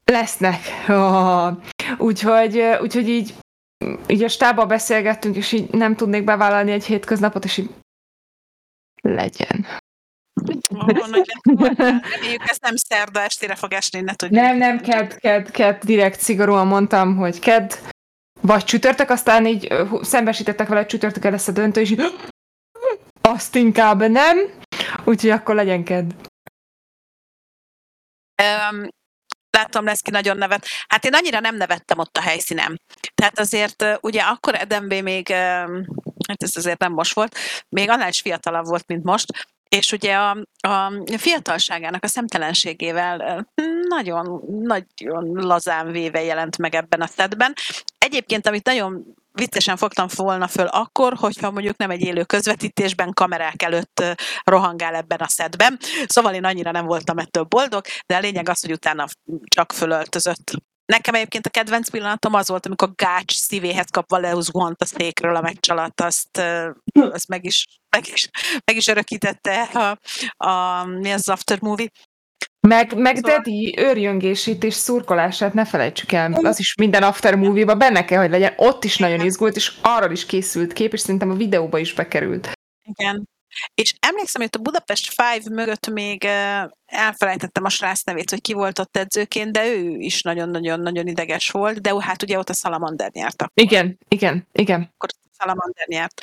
lesznek. Oh. Úgyhogy, úgyhogy így, így a stába beszélgettünk, és így nem tudnék bevállalni egy hétköznapot, és így legyen. Reméljük, ez nem szerda estére fog esni, ne tudjuk. Nem, nem, ked, ked, ked, direkt szigorúan mondtam, hogy ked, vagy csütörtök, aztán így szembesítettek vele, hogy csütörtökön lesz a döntő, és így, [GASPS] azt inkább nem, úgyhogy akkor legyen ked. Um, láttam, lesz ki nagyon nevet. Hát én annyira nem nevettem ott a helyszínen. Tehát azért ugye akkor Edembe még, hát ez azért nem most volt, még annál is fiatalabb volt, mint most, és ugye a, a fiatalságának a szemtelenségével nagyon, nagyon lazán véve jelent meg ebben a szedben. Egyébként, amit nagyon viccesen fogtam volna föl akkor, hogyha mondjuk nem egy élő közvetítésben kamerák előtt rohangál ebben a szedben. Szóval én annyira nem voltam ettől boldog, de a lényeg az, hogy utána csak fölöltözött. Nekem egyébként a kedvenc pillanatom az volt, amikor Gács szívéhez kap Valeus Guant a székről a meccs alatt, azt, azt meg, is, meg, is, meg is örökítette a, a, mi az After Movie. Meg, meg Szóval- Dedi őrjöngését és szurkolását ne felejtsük el, az is minden after movie-ba benne kell, hogy legyen, ott is nagyon izgult, és arról is készült kép, és szerintem a videóba is bekerült. Igen. És emlékszem, hogy a Budapest Five mögött még elfelejtettem a srác nevét, hogy ki volt ott edzőként, de ő is nagyon-nagyon-nagyon ideges volt, de hát ugye ott a Salamander nyert akkor. Igen, igen, igen. Akkor a Salamander nyert.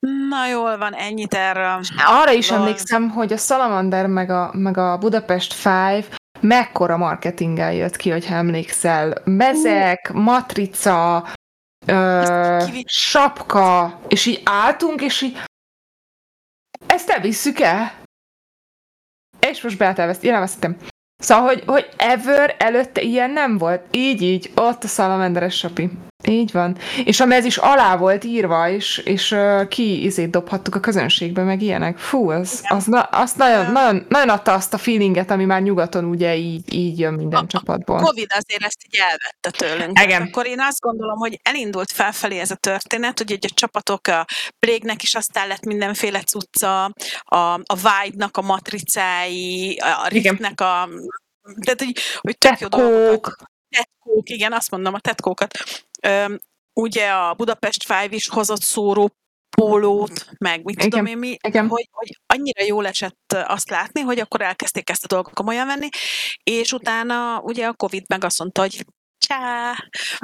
Na jól van, ennyit erről. Arra is Lol. emlékszem, hogy a Salamander meg a, meg a Budapest Five mekkora marketinggel jött ki, hogyha emlékszel. Mezek, matrica, ö, sapka, és így álltunk, és így ezt elvisszük el. És most Beát elveszt, én elvesztettem. Szóval, hogy, hogy ever előtte ilyen nem volt. Így, így, ott a szalamenderes sapi. Így van. És a mez is alá volt írva, és, és uh, ki izét dobhattuk a közönségbe, meg ilyenek. Fú, az, az, na, azt nagyon, nagyon, nagyon adta azt a feelinget, ami már nyugaton ugye így, így jön minden A- csapatból. Covid azért ezt így elvette tőlünk. Igen. Akkor én azt gondolom, hogy elindult felfelé ez a történet, hogy egy a csapatok, a Plague-nek is aztán lett mindenféle cucca, a, a Wide-nak a matricái, a. Riftnek a... Tehát, hogy, hogy tök jó dolgokat. Tetkók, igen, azt mondom, a tetkókat. Ugye a Budapest Five is hozott szóró pólót, meg mit tudom én mi, igen. Hogy, hogy annyira jól esett azt látni, hogy akkor elkezdték ezt a dolgot komolyan venni, és utána ugye a Covid meg azt mondta, hogy csá.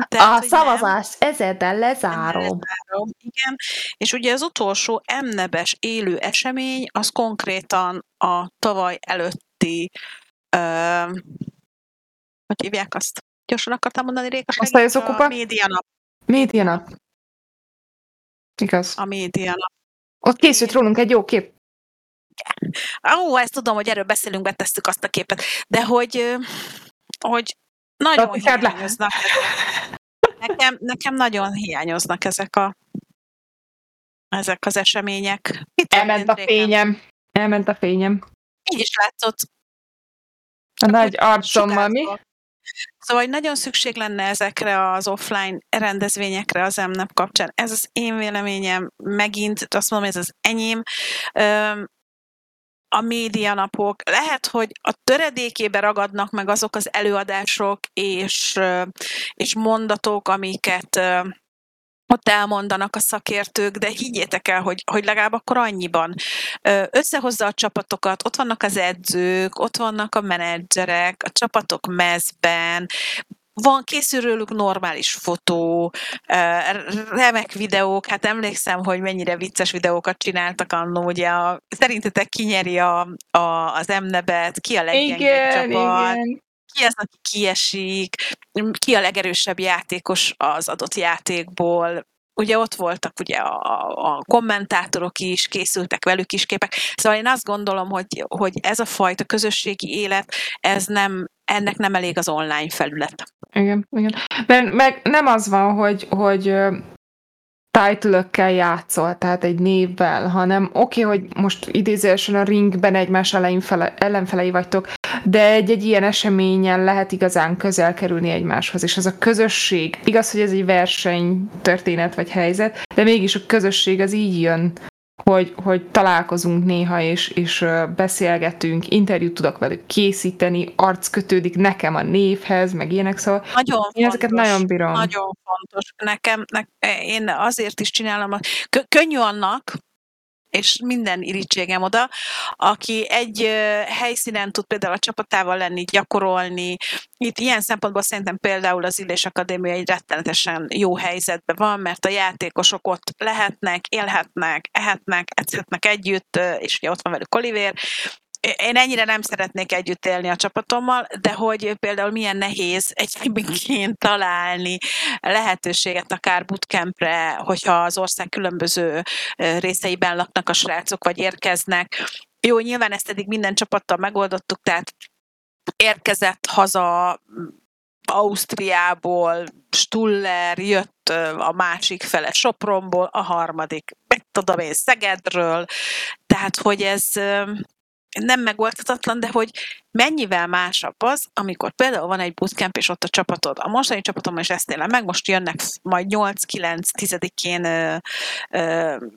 Tehát, A hogy nem, ezeddel lezárom. lezárom. Igen, és ugye az utolsó emnebes élő esemény, az konkrétan a tavaly előtti, ö, hogy hívják azt? Gyorsan akartam mondani, Réka, Osztályozó kupa? A média nap. Média nap. Igaz. A média nap. Ott készült rólunk egy jó kép. Ó, ezt tudom, hogy erről beszélünk, betesszük azt a képet. De hogy, hogy nagyon hiányoznak. Nekem, nekem nagyon hiányoznak ezek a ezek az események. Mit Elment a fényem. Elment a fényem. Így is látszott. A nagy arcommal mi? Szóval hogy nagyon szükség lenne ezekre az offline rendezvényekre az MNAP kapcsán. Ez az én véleményem, megint azt mondom, ez az enyém. A médianapok, lehet, hogy a töredékébe ragadnak meg azok az előadások és, és mondatok, amiket ott elmondanak a szakértők, de higgyétek el, hogy, hogy legalább akkor annyiban összehozza a csapatokat, ott vannak az edzők, ott vannak a menedzserek, a csapatok mezben, van, készül róluk normális fotó, remek videók, hát emlékszem, hogy mennyire vicces videókat csináltak annó, ugye a, szerintetek kinyeri a, a, az emnebet, ki a leggyengebb csapat. Igen ki az, aki kiesik, ki a legerősebb játékos az adott játékból, ugye ott voltak ugye a, a kommentátorok is, készültek velük is képek. Szóval én azt gondolom, hogy, hogy ez a fajta közösségi élet, ez nem, ennek nem elég az online felület. Igen, igen. Mert meg nem az van, hogy, hogy title játszol, tehát egy névvel, hanem oké, okay, hogy most idézősen a ringben egymás ellenfele, ellenfelei vagytok, de egy-egy ilyen eseményen lehet igazán közel kerülni egymáshoz, és az a közösség, igaz, hogy ez egy verseny történet vagy helyzet, de mégis a közösség az így jön hogy, hogy találkozunk néha, és, és beszélgetünk, interjút tudok velük készíteni, arc kötődik nekem a névhez, meg ilyenek, szóval nagyon én fontos, ezeket nagyon bírom. Nagyon fontos. Nekem, ne, én azért is csinálom, a, könnyű annak, és minden irítségem oda, aki egy helyszínen tud például a csapatával lenni, gyakorolni. Itt ilyen szempontból szerintem például az Illés Akadémia egy rettenetesen jó helyzetben van, mert a játékosok ott lehetnek, élhetnek, ehetnek, edzhetnek együtt, és ugye ott van velük Oliver, én ennyire nem szeretnék együtt élni a csapatommal, de hogy például milyen nehéz egyébként találni lehetőséget akár bootcampre, hogyha az ország különböző részeiben laknak a srácok, vagy érkeznek. Jó, nyilván ezt eddig minden csapattal megoldottuk, tehát érkezett haza Ausztriából, Stuller, jött a másik fele Sopronból, a harmadik, mit tudom én, Szegedről, tehát hogy ez nem megoldhatatlan, de hogy mennyivel másabb az, amikor például van egy bootcamp, és ott a csapatod. A mostani csapatom is ezt élem meg, most jönnek majd 8-9-10-én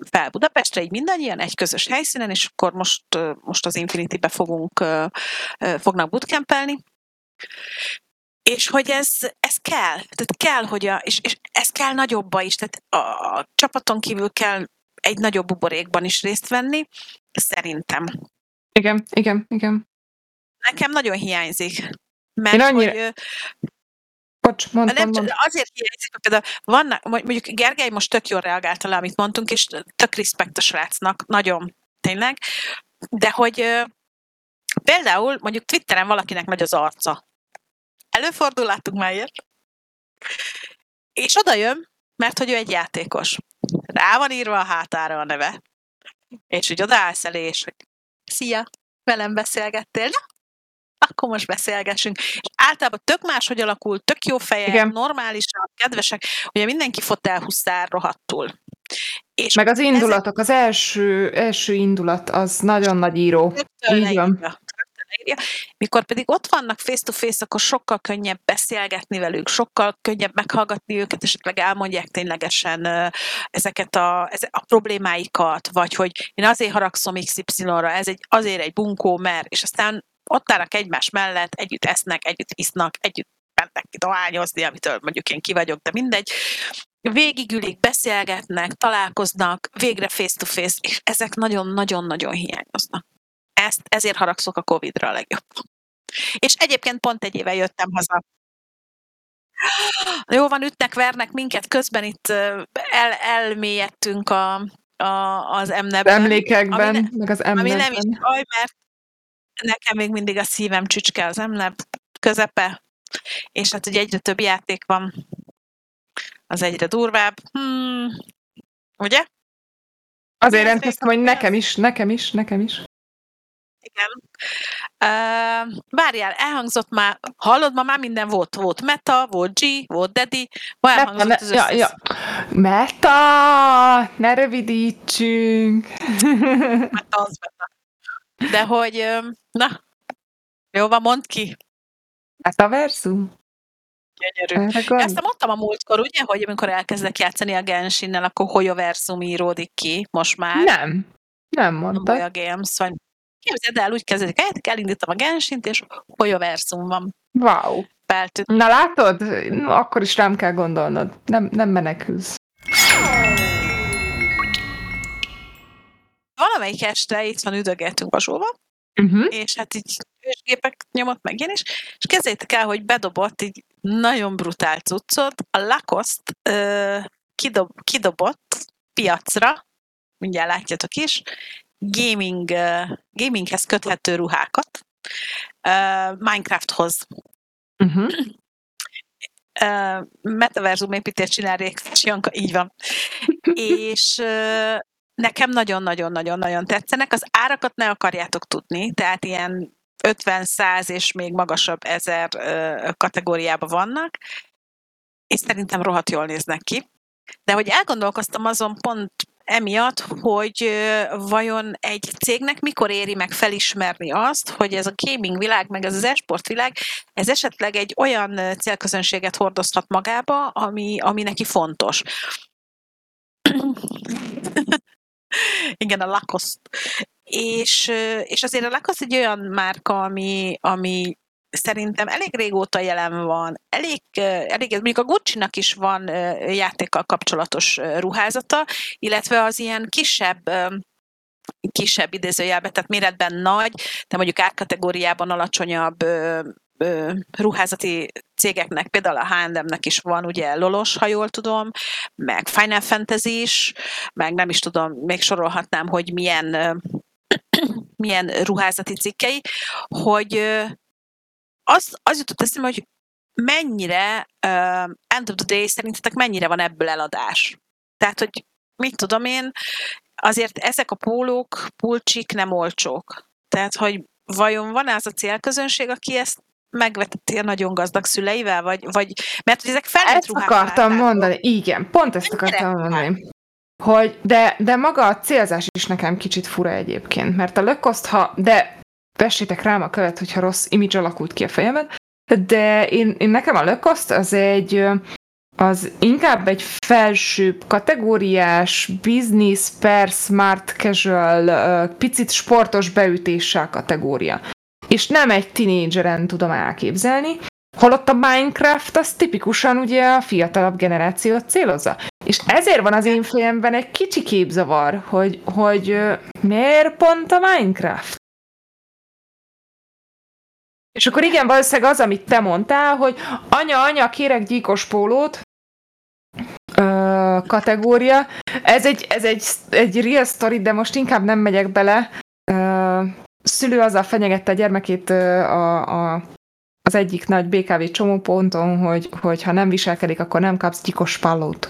fel Budapestre, így mindannyian egy közös helyszínen, és akkor most, most az Infinity-be fogunk, fognak bootcampelni. És hogy ez, ez kell, tehát kell, hogy a, és, és ez kell nagyobba is, tehát a, a csapaton kívül kell egy nagyobb buborékban is részt venni, szerintem. Igen, igen, igen. Nekem nagyon hiányzik. Mert Én annyira... hogy, Bocs, mond, nem, mond. Azért hiányzik, hogy például vannak, mondjuk Gergely most tök jól reagálta le, amit mondtunk, és tök respekt a srácnak, nagyon, tényleg, de hogy például mondjuk Twitteren valakinek nagy az arca. Előfordul, láttuk már ilyet. És oda jön, mert hogy ő egy játékos. Rá van írva a hátára a neve. És úgy odaállsz elé, és hogy szia, velem beszélgettél, na, akkor most beszélgessünk. És általában tök máshogy alakul, tök jó fejek, Igen. normálisak, kedvesek, ugye mindenki fotelhuszár rohadtul. És Meg az indulatok, ezek... az első, első indulat, az nagyon nagy író. Így van írja. Mikor pedig ott vannak face-to-face, akkor sokkal könnyebb beszélgetni velük, sokkal könnyebb meghallgatni őket, esetleg elmondják ténylegesen ezeket a, a problémáikat, vagy hogy én azért haragszom XY-ra, ez egy, azért egy bunkó, mert, és aztán ott állnak egymás mellett, együtt esznek, együtt isznak, együtt mennek ki dohányozni, amitől mondjuk én ki vagyok, de mindegy. Végigülik, beszélgetnek, találkoznak, végre face-to-face, és ezek nagyon-nagyon-nagyon hiányoznak. Ezt, ezért haragszok a Covid-ra a legjobb. És egyébként pont egy éve jöttem haza. Jó van, ütnek, vernek minket, közben itt el, elmélyedtünk a, a, az emnebben. Emlékekben, ami ne, meg az emnebben. Ami nem is baj, mert nekem még mindig a szívem csücske az emneb közepe, és hát ugye egyre több játék van, az egyre durvább. Hmm, ugye? Azért rendkeztem, hogy nekem is, nekem is, nekem is. Igen. Uh, várjál, elhangzott már, hallod, ma már minden volt. Volt Meta, volt G, volt Daddy, ma elhangzott Meta, az ja, ja. Meta! Ne rövidítsünk! [LAUGHS] Meta az Meta. De hogy, na, jó van, mondd ki. Metaversum? Gyönyörű. Erre Ezt mondtam a múltkor, ugye, hogy amikor elkezdek játszani a Genshinnel, akkor Hoyoversum íródik ki, most már. Nem. Nem A mondta. Boya Games, vagy képzeld el, úgy kezdődik, el, elindítom a Genshint, és Hoyoversum van Wow. feltűnt. Na látod? Akkor is rám kell gondolnod. Nem, nem menekülsz. Valamelyik este itt van üdögéltünk Vasóba, Uh-huh. és hát így ősgépek nyomott meg én is, és kezdjétek el, hogy bedobott így nagyon brutál cuccot, a Lacoste ö, kidob, kidobott piacra, mindjárt látjátok is, gaming, gaminghez köthető ruhákat, Minecrafthoz. Uh-huh. Metaverzum építést csinál Rékes Janka, így van. és nekem nagyon-nagyon-nagyon-nagyon tetszenek. Az árakat ne akarjátok tudni, tehát ilyen 50-100 és még magasabb ezer kategóriában vannak, és szerintem rohadt jól néznek ki. De hogy elgondolkoztam azon pont emiatt, hogy vajon egy cégnek mikor éri meg felismerni azt, hogy ez a gaming világ, meg ez az esport világ, ez esetleg egy olyan célközönséget hordozhat magába, ami, ami neki fontos. Igen, a Lacoste. És, és azért a Lacoste egy olyan márka, ami, ami szerintem elég régóta jelen van. Elég, elég mondjuk a Gucci-nak is van játékkal kapcsolatos ruházata, illetve az ilyen kisebb kisebb idézőjelben, tehát méretben nagy, de mondjuk árkategóriában alacsonyabb ö, ö, ruházati cégeknek, például a H&M-nek is van ugye Lolos, ha jól tudom, meg Final Fantasy is, meg nem is tudom, még sorolhatnám, hogy milyen ö, [CLEARS THROAT] milyen ruházati cikkei, hogy az, az jutott eszembe, hogy mennyire uh, end of the day szerintetek mennyire van ebből eladás. Tehát, hogy mit tudom én, azért ezek a pólók, pulcsik nem olcsók. Tehát, hogy vajon van az a célközönség, aki ezt megveteti a nagyon gazdag szüleivel, vagy, vagy mert hogy ezek felnőtt Ezt akartam láttátok. mondani, igen, pont ezt Mennyire akartam mondani. Hogy, de, de maga a célzás is nekem kicsit fura egyébként, mert a lökoszt, ha, de vessétek rám a követ, hogyha rossz image alakult ki a fejemben, de én, én nekem a lökoszt az egy, az inkább egy felsőbb kategóriás business per smart casual, picit sportos beütéssel kategória. És nem egy tinédzseren tudom elképzelni, Holott a Minecraft az tipikusan ugye a fiatalabb generációt célozza. És ezért van az én fejemben egy kicsi képzavar, hogy, hogy miért pont a Minecraft? És akkor igen, valószínűleg az, amit te mondtál, hogy anya, anya, kérek gyíkos pólót, ö, kategória. Ez egy, ez egy, egy real story, de most inkább nem megyek bele. Ö, szülő azzal fenyegette a gyermekét ö, a, a, az egyik nagy BKV csomóponton, hogy, hogy ha nem viselkedik, akkor nem kapsz gyíkos pallót.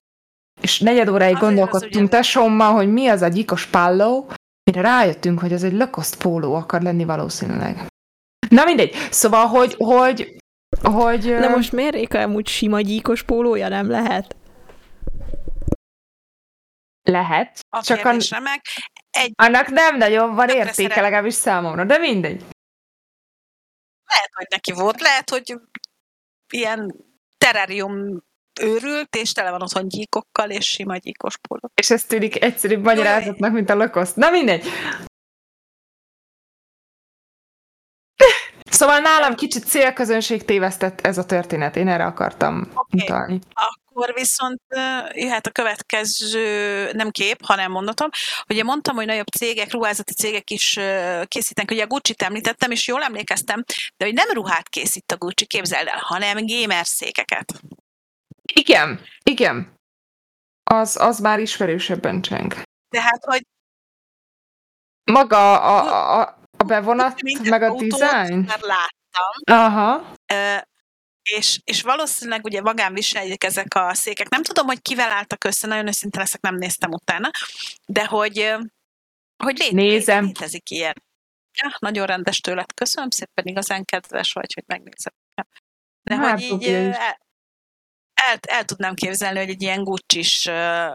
És negyed óráig Azért az gondolkodtunk tesómmal, hogy mi az a gyíkos palló, mire rájöttünk, hogy ez egy lökoszt póló akar lenni valószínűleg. Na mindegy. Szóval, hogy, hogy, hogy ö, most miért Réka amúgy sima gyíkos pólója nem lehet? lehet, A csak a, kérdés remek. Egy, annak nem nagyon van Tökre értéke, szeret- legalábbis számomra, de mindegy. lehet, hogy neki volt, lehet, hogy ilyen terrarium őrült, és tele van otthon gyíkokkal, és sima gyíkos póló. És ez tűnik egyszerűbb magyarázatnak, mint a lökoszt. Na mindegy. Szóval nálam kicsit célközönség tévesztett ez a történet. Én erre akartam utalni. Akkor viszont jöhet a következő, nem kép, hanem mondatom. Ugye mondtam, hogy nagyobb cégek, ruházati cégek is készítenek. Ugye a Gucci-t említettem, és jól emlékeztem, de hogy nem ruhát készít a Gucci, képzeld el, hanem gamer székeket. Igen, igen. Az, az már ismerősebben cseng. Tehát, hogy Maga a, a, a bevonat, minden meg a design. Már láttam, Aha. Ö, és, és valószínűleg ugye magán viseljék ezek a székek. Nem tudom, hogy kivel álltak össze, nagyon őszinte leszek, nem néztem utána, de hogy, hogy lét, Nézem. létezik ilyen. Ja, nagyon rendes tőled. Köszönöm szépen, igazán kedves vagy, hogy megnézem. De Hát, hogy így el, el, el tudnám képzelni, hogy egy ilyen Gucci-s,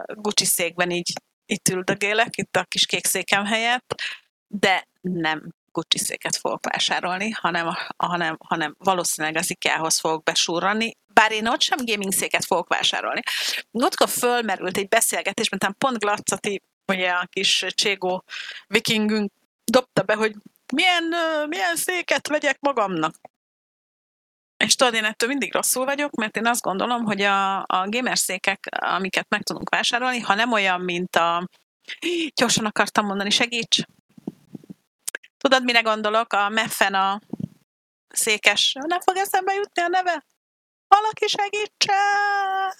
Gucci székben így itt üldögélek, itt a kis kék székem helyett, de nem Gucci széket fogok vásárolni, hanem, hanem, hanem valószínűleg az IKEA-hoz fogok besúrani, bár én ott sem gaming széket fogok vásárolni. Múltkor fölmerült egy beszélgetésben, talán pont Glacati, ugye a kis Cségó vikingünk dobta be, hogy milyen, milyen széket vegyek magamnak. És tudod, én ettől mindig rosszul vagyok, mert én azt gondolom, hogy a, a gamer székek, amiket meg tudunk vásárolni, ha nem olyan, mint a... Gyorsan akartam mondani, segíts! Tudod, mire gondolok? A Meffen a székes... Nem fog eszembe jutni a neve? Valaki segítsen!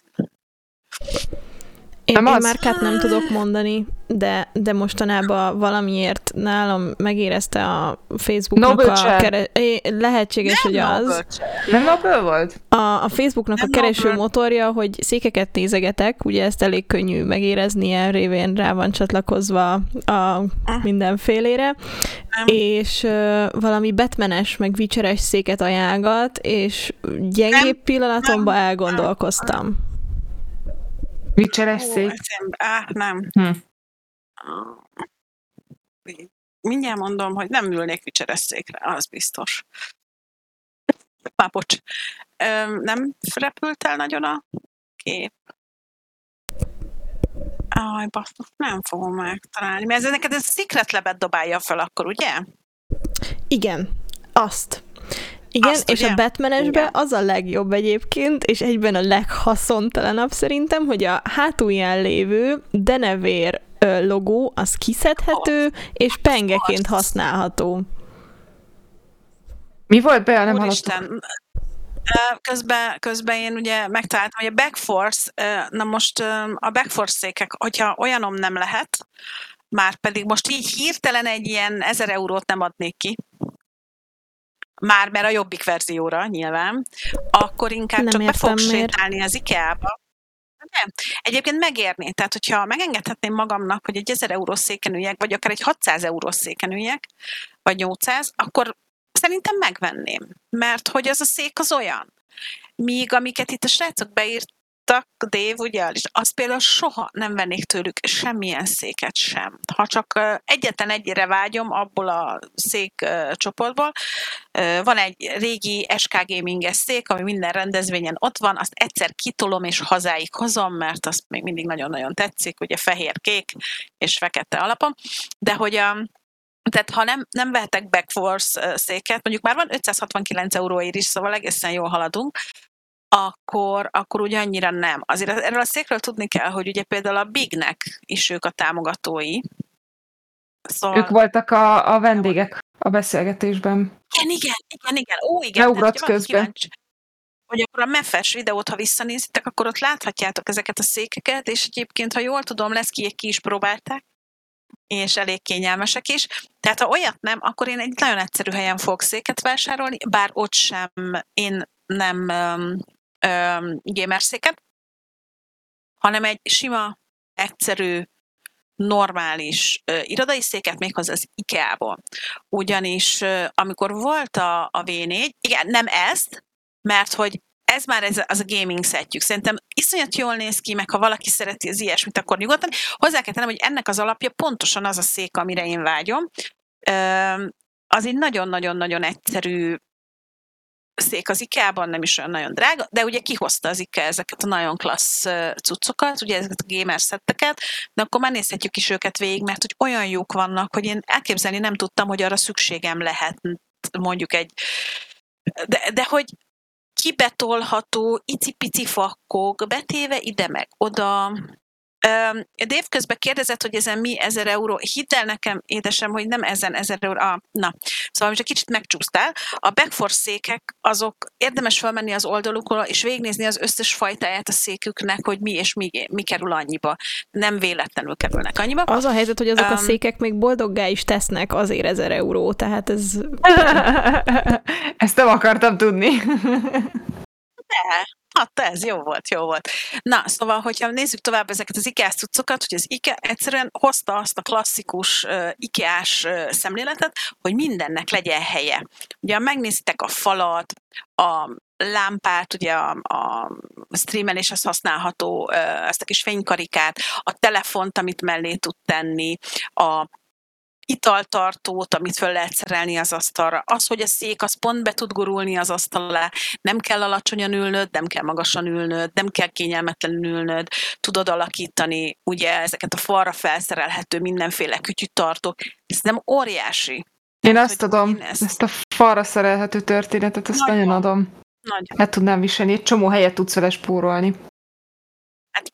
Én, Nem én az? márkát nem tudok mondani, de, de mostanában valamiért nálam megérezte a Facebooknak Noble a Chat. kere... É, lehetséges, hogy Nem az. Noble. Nem Nobel volt? A, a Facebooknak Nem a kereső Noble. motorja, hogy székeket nézegetek, ugye ezt elég könnyű megérezni, ilyen révén rá van csatlakozva a mindenfélére, Nem. és ö, valami Batmanes, meg Witcheres széket ajánlgat, és gyengébb pillanatomban elgondolkoztam. Vicseres Ó, szék. Á, nem. Hm. Mindjárt mondom, hogy nem ülnék vicseres székre, az biztos. Már bocs. Nem repült el nagyon a kép? Aj, basszus, nem fogom megtalálni. Mert ez neked ez secret lebet dobálja fel akkor, ugye? Igen, azt. Igen, Azt, és ugye? a Batmanesben Igen. az a legjobb egyébként, és egyben a leghaszontalanabb szerintem, hogy a hátulján lévő denevér logó, az kiszedhető, és pengeként használható. Mi volt be, nem hallottam. Közben, közben én ugye megtaláltam, hogy a Backforce, na most a Backforce székek, hogyha olyanom nem lehet, már pedig most így hirtelen egy ilyen 1000 eurót nem adnék ki, már mert a jobbik verzióra nyilván, akkor inkább Nem csak be miért. sétálni az IKEA-ba. Nem. Egyébként megérné. Tehát, hogyha megengedhetném magamnak, hogy egy 1000 eurós széken üljek, vagy akár egy 600 eurós széken üljek, vagy 800, akkor szerintem megvenném. Mert hogy az a szék az olyan. Míg amiket itt a srácok beírtak, Dave, ugye, és azt például soha nem vennék tőlük semmilyen széket sem. Ha csak egyetlen egyre vágyom abból a szék csoportból, van egy régi SK Gaminges szék, ami minden rendezvényen ott van, azt egyszer kitolom és hazáig hozom, mert azt még mindig nagyon-nagyon tetszik, ugye fehér-kék és fekete alapon, de hogy a, tehát ha nem, nem vehetek Backforce széket, mondjuk már van 569 euróért is, szóval egészen jól haladunk, akkor, akkor ugye annyira nem. Azért erről a székről tudni kell, hogy ugye például a Bignek is ők a támogatói. Szóval... Ők voltak a, a vendégek a beszélgetésben. Igen, igen, igen, igen. Ó, igen. Beugrott közben. kíváncsi, Hogy akkor a mefes videót, ha visszanézitek, akkor ott láthatjátok ezeket a székeket, és egyébként, ha jól tudom, lesz ki, ki is próbálták, és elég kényelmesek is. Tehát ha olyat nem, akkor én egy nagyon egyszerű helyen fogok széket vásárolni, bár ott sem én nem um, um, gamer széket, hanem egy sima, egyszerű, normális uh, irodai széket méghozzá az IKEA-ból. Ugyanis uh, amikor volt a, a V4, igen, nem ezt, mert hogy ez már ez, az a gaming szetjük. Szerintem iszonyat jól néz ki, meg ha valaki szereti az ilyesmit, akkor nyugodtan. Hozzá kell tennem, hogy ennek az alapja pontosan az a szék, amire én vágyom. Ö, az egy nagyon-nagyon-nagyon egyszerű szék az IKEA-ban, nem is olyan nagyon drága, de ugye kihozta az IKEA ezeket a nagyon klassz cuccokat, ugye ezeket a gamer szetteket, de akkor már nézhetjük is őket végig, mert hogy olyan jók vannak, hogy én elképzelni nem tudtam, hogy arra szükségem lehet mondjuk egy de, de hogy kibetolható, icipici fakkok, betéve ide meg oda. Dave közben kérdezett, hogy ezen mi 1000 euró. Hidd el nekem, édesem, hogy nem ezen 1000 euró. Ah, na, szóval most egy kicsit megcsúsztál. A Backforce székek, azok érdemes felmenni az oldalukra, és végignézni az összes fajtáját a széküknek, hogy mi és mi, mi kerül annyiba. Nem véletlenül kerülnek annyiba. Az a helyzet, hogy azok a Um, székek még boldoggá is tesznek azért ezer euró, tehát ez [LAUGHS] Ezt nem akartam tudni. De, hát ez jó volt, jó volt. Na, szóval, hogyha nézzük tovább ezeket az IKEA cuccokat, hogy az IKEA egyszerűen hozta azt a klasszikus uh, IKEA-s uh, szemléletet, hogy mindennek legyen helye. Ugye, megnézitek a falat, a lámpát, ugye a, a streameléshez használható ezt a kis fénykarikát, a telefont, amit mellé tud tenni, a italtartót, amit föl lehet szerelni az asztalra. Az, hogy a szék az pont be tud gurulni az asztal alá, nem kell alacsonyan ülnöd, nem kell magasan ülnöd, nem kell kényelmetlenül ülnöd, tudod alakítani ugye ezeket a falra felszerelhető mindenféle kütyütartók. Ez nem óriási. Én Tehát, azt adom, ezt... ezt a falra szerelhető történetet, ezt nagyon, nagyon adom. Nagyon. Le tudnám viselni, egy csomó helyet tudsz vele spórolni. Hát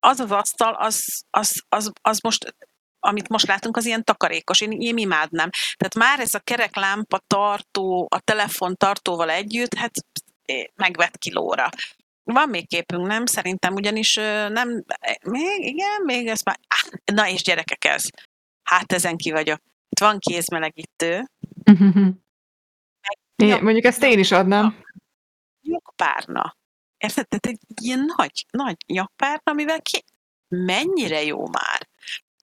az az asztal, az, az, az, az most amit most látunk, az ilyen takarékos. Én, én imádnám. Tehát már ez a kereklámpa tartó, a telefon tartóval együtt, hát megvet kilóra. Van még képünk, nem? Szerintem ugyanis nem, még, igen, még ez már, na és gyerekek ez. Hát ezen ki vagyok. Itt van kézmelegítő. Meg, mondjuk ezt én is adnám nyakpárna. Érted? Tehát egy ilyen nagy, nagy nyakpárna, amivel ki... Mennyire jó már.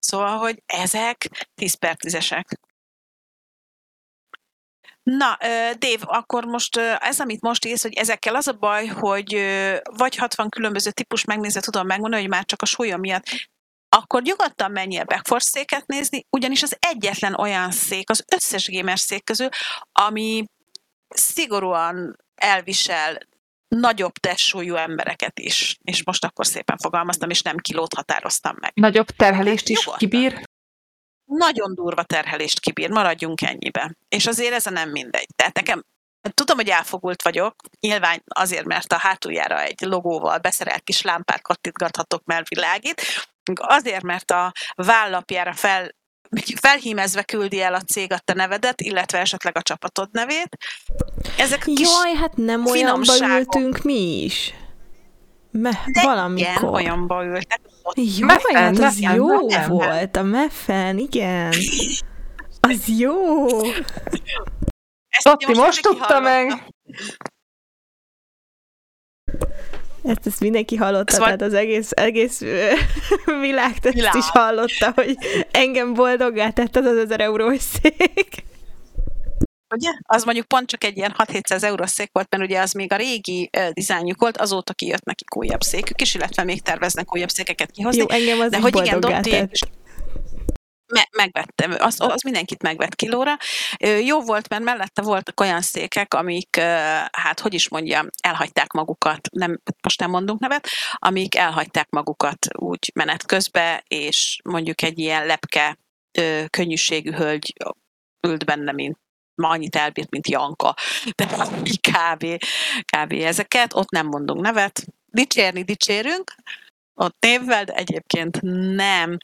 Szóval, hogy ezek 10 per 10-esek. Na, Dave, akkor most ez, amit most írsz, hogy ezekkel az a baj, hogy vagy 60 különböző típus megnézve tudom megmondani, hogy már csak a súlya miatt akkor nyugodtan menjél Backforce széket nézni, ugyanis az egyetlen olyan szék az összes gamer szék közül, ami szigorúan elvisel nagyobb testsúlyú embereket is. És most akkor szépen fogalmaztam, és nem kilót határoztam meg. Nagyobb terhelést is Nyugodtan. kibír? Nagyon durva terhelést kibír, maradjunk ennyibe. És azért ez nem mindegy. Tehát nekem Tudom, hogy elfogult vagyok, nyilván azért, mert a hátuljára egy logóval beszerelt kis lámpát kattintgathatok, mert világít, azért, mert a vállapjára fel felhímezve küldi el a cég a te nevedet, illetve esetleg a csapatod nevét. Ezek a kis Jaj, hát nem olyanba ültünk mi is. Me, De valamikor. Igen, olyanba ültek. Jaj, mefen, hát az mefen, jó mefen. volt, a mefen, igen. Az jó. Ezt most, most tudta meg. Ezt, ezt mindenki hallotta, szóval... tehát az egész, egész [LAUGHS] világ ezt is hallotta, hogy engem boldoggá tett az az ezer eurós szék. Ugye? Az mondjuk pont csak egy ilyen 6-700 eurós szék volt, mert ugye az még a régi uh, dizájnjuk volt, azóta kijött nekik újabb székük is, illetve még terveznek újabb székeket kihozni. Jó, engem az de hogy igen, dobték, Me- megvettem, az, az mindenkit megvett kilóra. Jó volt, mert mellette voltak olyan székek, amik, hát hogy is mondjam, elhagyták magukat, nem, most nem mondunk nevet, amik elhagyták magukat úgy menet közbe, és mondjuk egy ilyen lepke könnyűségű hölgy ült benne, mint ma annyit elbírt, mint Janka. Így kb, kb. ezeket, ott nem mondunk nevet. Dicsérni dicsérünk, ott névvel, de egyébként nem.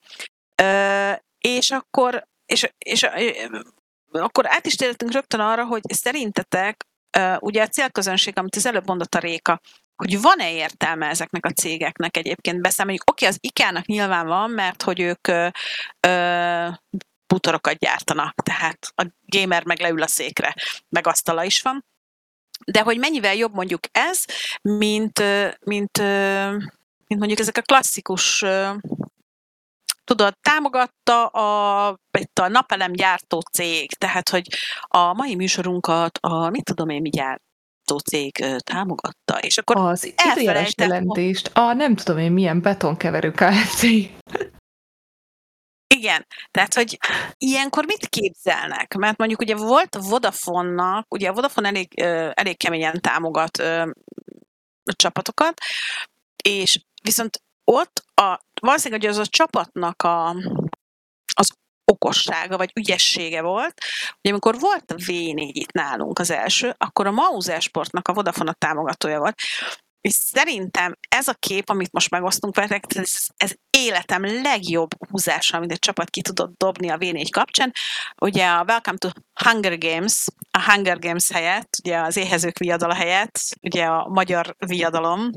És akkor, és, és, akkor át is térhetünk rögtön arra, hogy szerintetek ugye a célközönség, amit az előbb mondott a Réka, hogy van-e értelme ezeknek a cégeknek egyébként beszámolni. Oké, az IKEA-nak nyilván van, mert hogy ők ö, ö, butorokat gyártanak, tehát a gamer meg leül a székre, meg asztala is van. De hogy mennyivel jobb mondjuk ez, mint, mint, mint mondjuk ezek a klasszikus tudod, támogatta a, itt a napelem gyártó cég, tehát, hogy a mai műsorunkat a, mit tudom én, mi gyártó cég támogatta, és akkor az időjárás jelentést, a nem tudom én milyen betonkeverő Kft. Igen, tehát, hogy ilyenkor mit képzelnek? Mert mondjuk ugye volt a Vodafone-nak, ugye a Vodafone elég, elég keményen támogat csapatokat, és viszont ott a, valószínűleg, hogy az a csapatnak a, az okossága, vagy ügyessége volt, hogy amikor volt a V4 itt nálunk az első, akkor a Mauser Sportnak a Vodafone támogatója volt, és szerintem ez a kép, amit most megosztunk veletek, ez, ez életem legjobb húzása, amit egy csapat ki tudott dobni a V4 kapcsán. Ugye a Welcome to Hunger Games, a Hunger Games helyett, ugye az éhezők viadala helyett, ugye a magyar viadalom,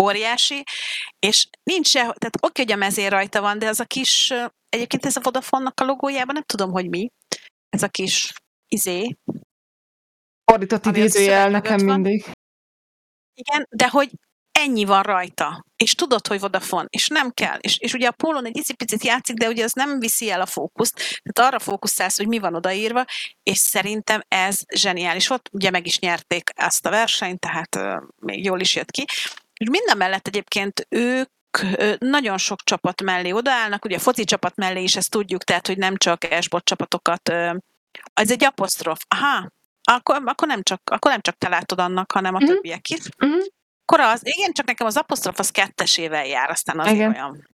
óriási, és nincs se, tehát oké, hogy a mezér rajta van, de az a kis, egyébként ez a Vodafone-nak a logójában, nem tudom, hogy mi, ez a kis izé. Fordított idézőjel nekem mindig. Igen, de hogy ennyi van rajta, és tudod, hogy Vodafone, és nem kell, és, és ugye a pólon egy icipicit játszik, de ugye az nem viszi el a fókuszt, tehát arra fókuszálsz, hogy mi van odaírva, és szerintem ez zseniális volt, ugye meg is nyerték ezt a versenyt, tehát uh, még jól is jött ki, és minden mellett egyébként ők nagyon sok csapat mellé odaállnak, ugye a foci csapat mellé is ezt tudjuk, tehát hogy nem csak esport csapatokat, ez egy apostrof, aha, akkor, akkor, nem csak, akkor nem csak te látod annak, hanem a mm-hmm. többiek is. Mm-hmm. Akkor az, igen, csak nekem az apostrof az kettesével jár, aztán az olyan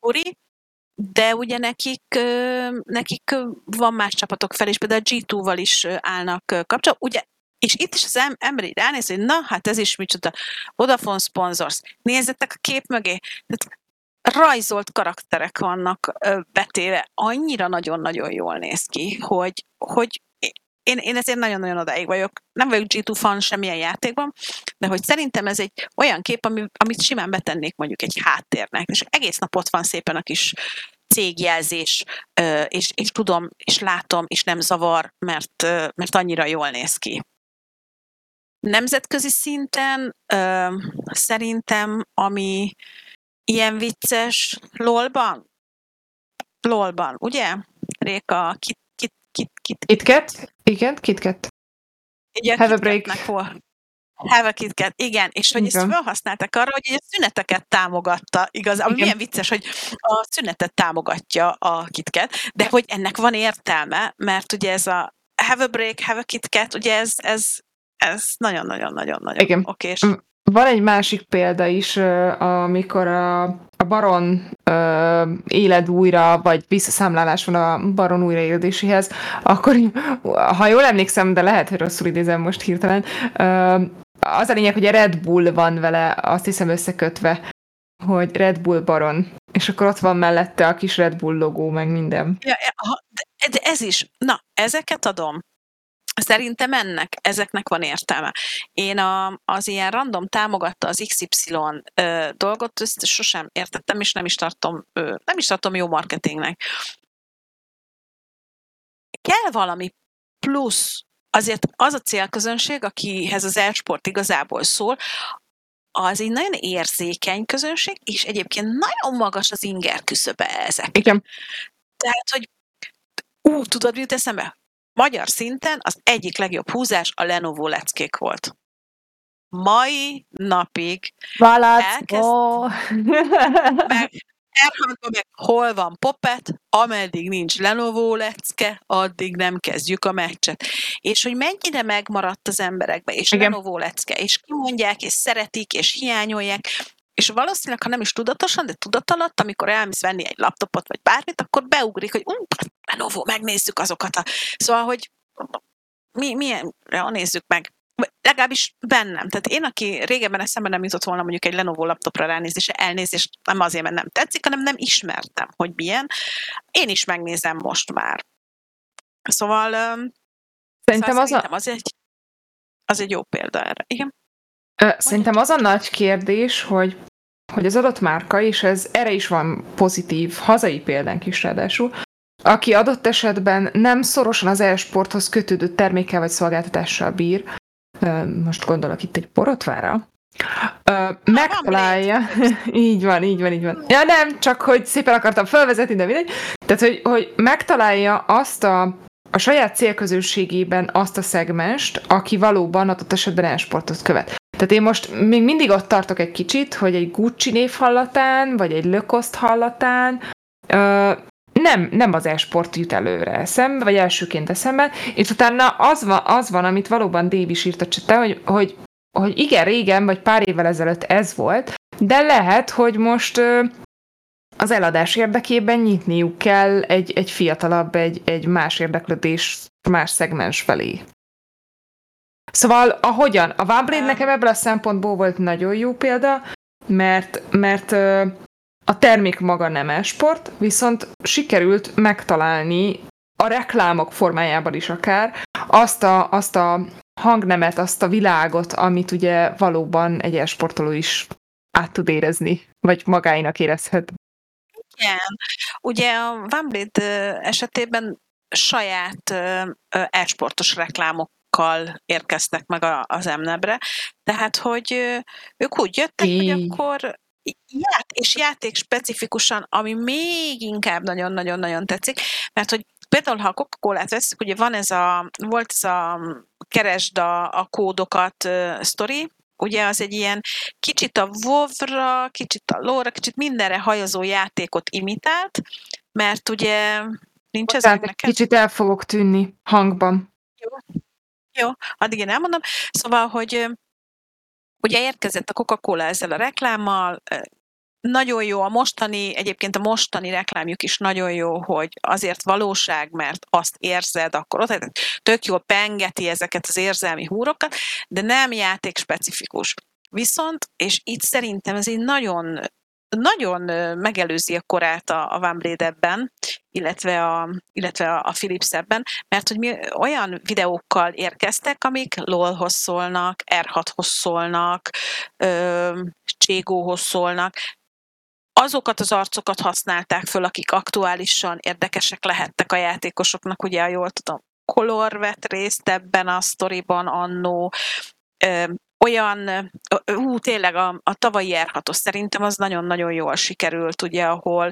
uri, de ugye nekik, nekik van más csapatok fel, és például a G2-val is állnak kapcsolatban. Ugye és itt is az ember így ránéz, hogy na, hát ez is micsoda, Vodafone Sponsors. Nézzetek a kép mögé. Tehát rajzolt karakterek vannak betéve. Annyira nagyon-nagyon jól néz ki, hogy, hogy én, én ezért nagyon-nagyon odáig vagyok. Nem vagyok G2 fan semmilyen játékban, de hogy szerintem ez egy olyan kép, ami, amit simán betennék mondjuk egy háttérnek, és egész nap ott van szépen a kis cégjelzés, és, és tudom, és látom, és nem zavar, mert, mert annyira jól néz ki. Nemzetközi szinten ö, szerintem, ami ilyen vicces, lolban? Lolban, ugye? Réka, kit, kit, kit, kit. KitKat? Igen, KitKat. Ugye Have a break. Have a KitKat, igen, és hogy igen. ezt felhasználták arra, hogy a szüneteket támogatta, igaz, ami milyen vicces, hogy a szünetet támogatja a KitKat, de hogy ennek van értelme, mert ugye ez a have a break, have a KitKat, ugye ez, ez ez nagyon-nagyon-nagyon-nagyon Igen. okés. Van egy másik példa is, amikor a, a baron ö, éled újra, vagy visszaszámlálás van a baron újraéledéséhez, akkor, ha jól emlékszem, de lehet, hogy rosszul idézem most hirtelen, ö, az a lényeg, hogy a Red Bull van vele, azt hiszem összekötve, hogy Red Bull baron, és akkor ott van mellette a kis Red Bull logó, meg minden. Ja, de, de ez is, na, ezeket adom, Szerintem ennek, ezeknek van értelme. Én a, az ilyen random támogatta az XY ö, dolgot, ezt sosem értettem, és nem is tartom, ö, nem is tartom jó marketingnek. Kell valami plusz, azért az a célközönség, akihez az e-sport igazából szól, az egy nagyon érzékeny közönség, és egyébként nagyon magas az inger küszöbe ezek. Igen. Tehát, hogy ú, tudod, mi jut eszembe? Magyar szinten az egyik legjobb húzás a Lenovo leckék volt. Mai napig Valackó! [LAUGHS] meg, meg hol van Popet, ameddig nincs Lenovo lecke, addig nem kezdjük a meccset. És hogy mennyire megmaradt az emberekbe, és Igen. Lenovo lecke, és kimondják, és szeretik, és hiányolják, és valószínűleg, ha nem is tudatosan, de tudatalatt, amikor elmész venni egy laptopot, vagy bármit, akkor beugrik, hogy um, Lenovo, megnézzük azokat a... Szóval, hogy mi, milyen, ja, nézzük meg. Legalábbis bennem. Tehát én, aki régebben eszembe nem jutott volna mondjuk egy Lenovo laptopra ránézni, és elnézést nem azért, mert nem tetszik, hanem nem ismertem, hogy milyen. Én is megnézem most már. Szóval Szerintem, szóval az, szerintem a... az, egy, az egy jó példa erre. Igen. Szerintem az a nagy kérdés, hogy hogy az adott márka, és ez erre is van pozitív hazai példánk is ráadásul, aki adott esetben nem szorosan az e-sporthoz kötődő termékkel vagy szolgáltatással bír, most gondolok itt egy porotvára, megtalálja, [LAUGHS] így van, így van, így van. Ja nem, csak hogy szépen akartam felvezetni, de mindegy. Tehát, hogy, hogy megtalálja azt a a saját célközönségében azt a szegmest, aki valóban adott esetben e-sportot követ. Tehát én most még mindig ott tartok egy kicsit, hogy egy Gucci név hallatán, vagy egy Lökoszt hallatán, ö, nem, nem az e-sport jut előre eszembe, vagy elsőként eszembe, és utána az van, az van amit valóban Dave is írt a csete, hogy, hogy, hogy igen, régen, vagy pár évvel ezelőtt ez volt, de lehet, hogy most ö, az eladás érdekében nyitniuk kell egy, egy fiatalabb, egy, egy más érdeklődés, más szegmens felé. Szóval ahogyan, a One nekem ebből a szempontból volt nagyon jó példa, mert, mert a termék maga nem esport, viszont sikerült megtalálni a reklámok formájában is akár azt a, azt a hangnemet, azt a világot, amit ugye valóban egy esportoló is át tud érezni, vagy magáinak érezhet. Igen. Ugye a OneBlade esetében saját esportos reklámok játékokkal érkeztek meg a, az emnebre. Tehát, hogy ők úgy jöttek, hogy akkor ját, és játék specifikusan, ami még inkább nagyon-nagyon-nagyon tetszik, mert hogy például, ha a Coca-Colát veszük, ugye van ez a, volt ez a keresd a, a kódokat uh, sztori, ugye az egy ilyen kicsit a WoW-ra, kicsit a lore kicsit mindenre hajazó játékot imitált, mert ugye nincs ez neked? Kicsit el fogok tűnni hangban. Jó, jó, addig én elmondom. Szóval, hogy ugye érkezett a Coca-Cola ezzel a reklámmal, nagyon jó a mostani, egyébként a mostani reklámjuk is nagyon jó, hogy azért valóság, mert azt érzed, akkor ott tök jól pengeti ezeket az érzelmi húrokat, de nem játék specifikus. Viszont, és itt szerintem ez egy nagyon nagyon megelőzi a korát a, a Van Blade illetve a, illetve a Philips ebben, mert hogy mi olyan videókkal érkeztek, amik LOL-hoz szólnak, R6-hoz szólnak, Cségóhoz szólnak, azokat az arcokat használták föl, akik aktuálisan érdekesek lehettek a játékosoknak, ugye, jól tudom, Color vett részt ebben a sztoriban annó, olyan, ú, tényleg a, a tavalyi r szerintem az nagyon-nagyon jól sikerült, ugye, ahol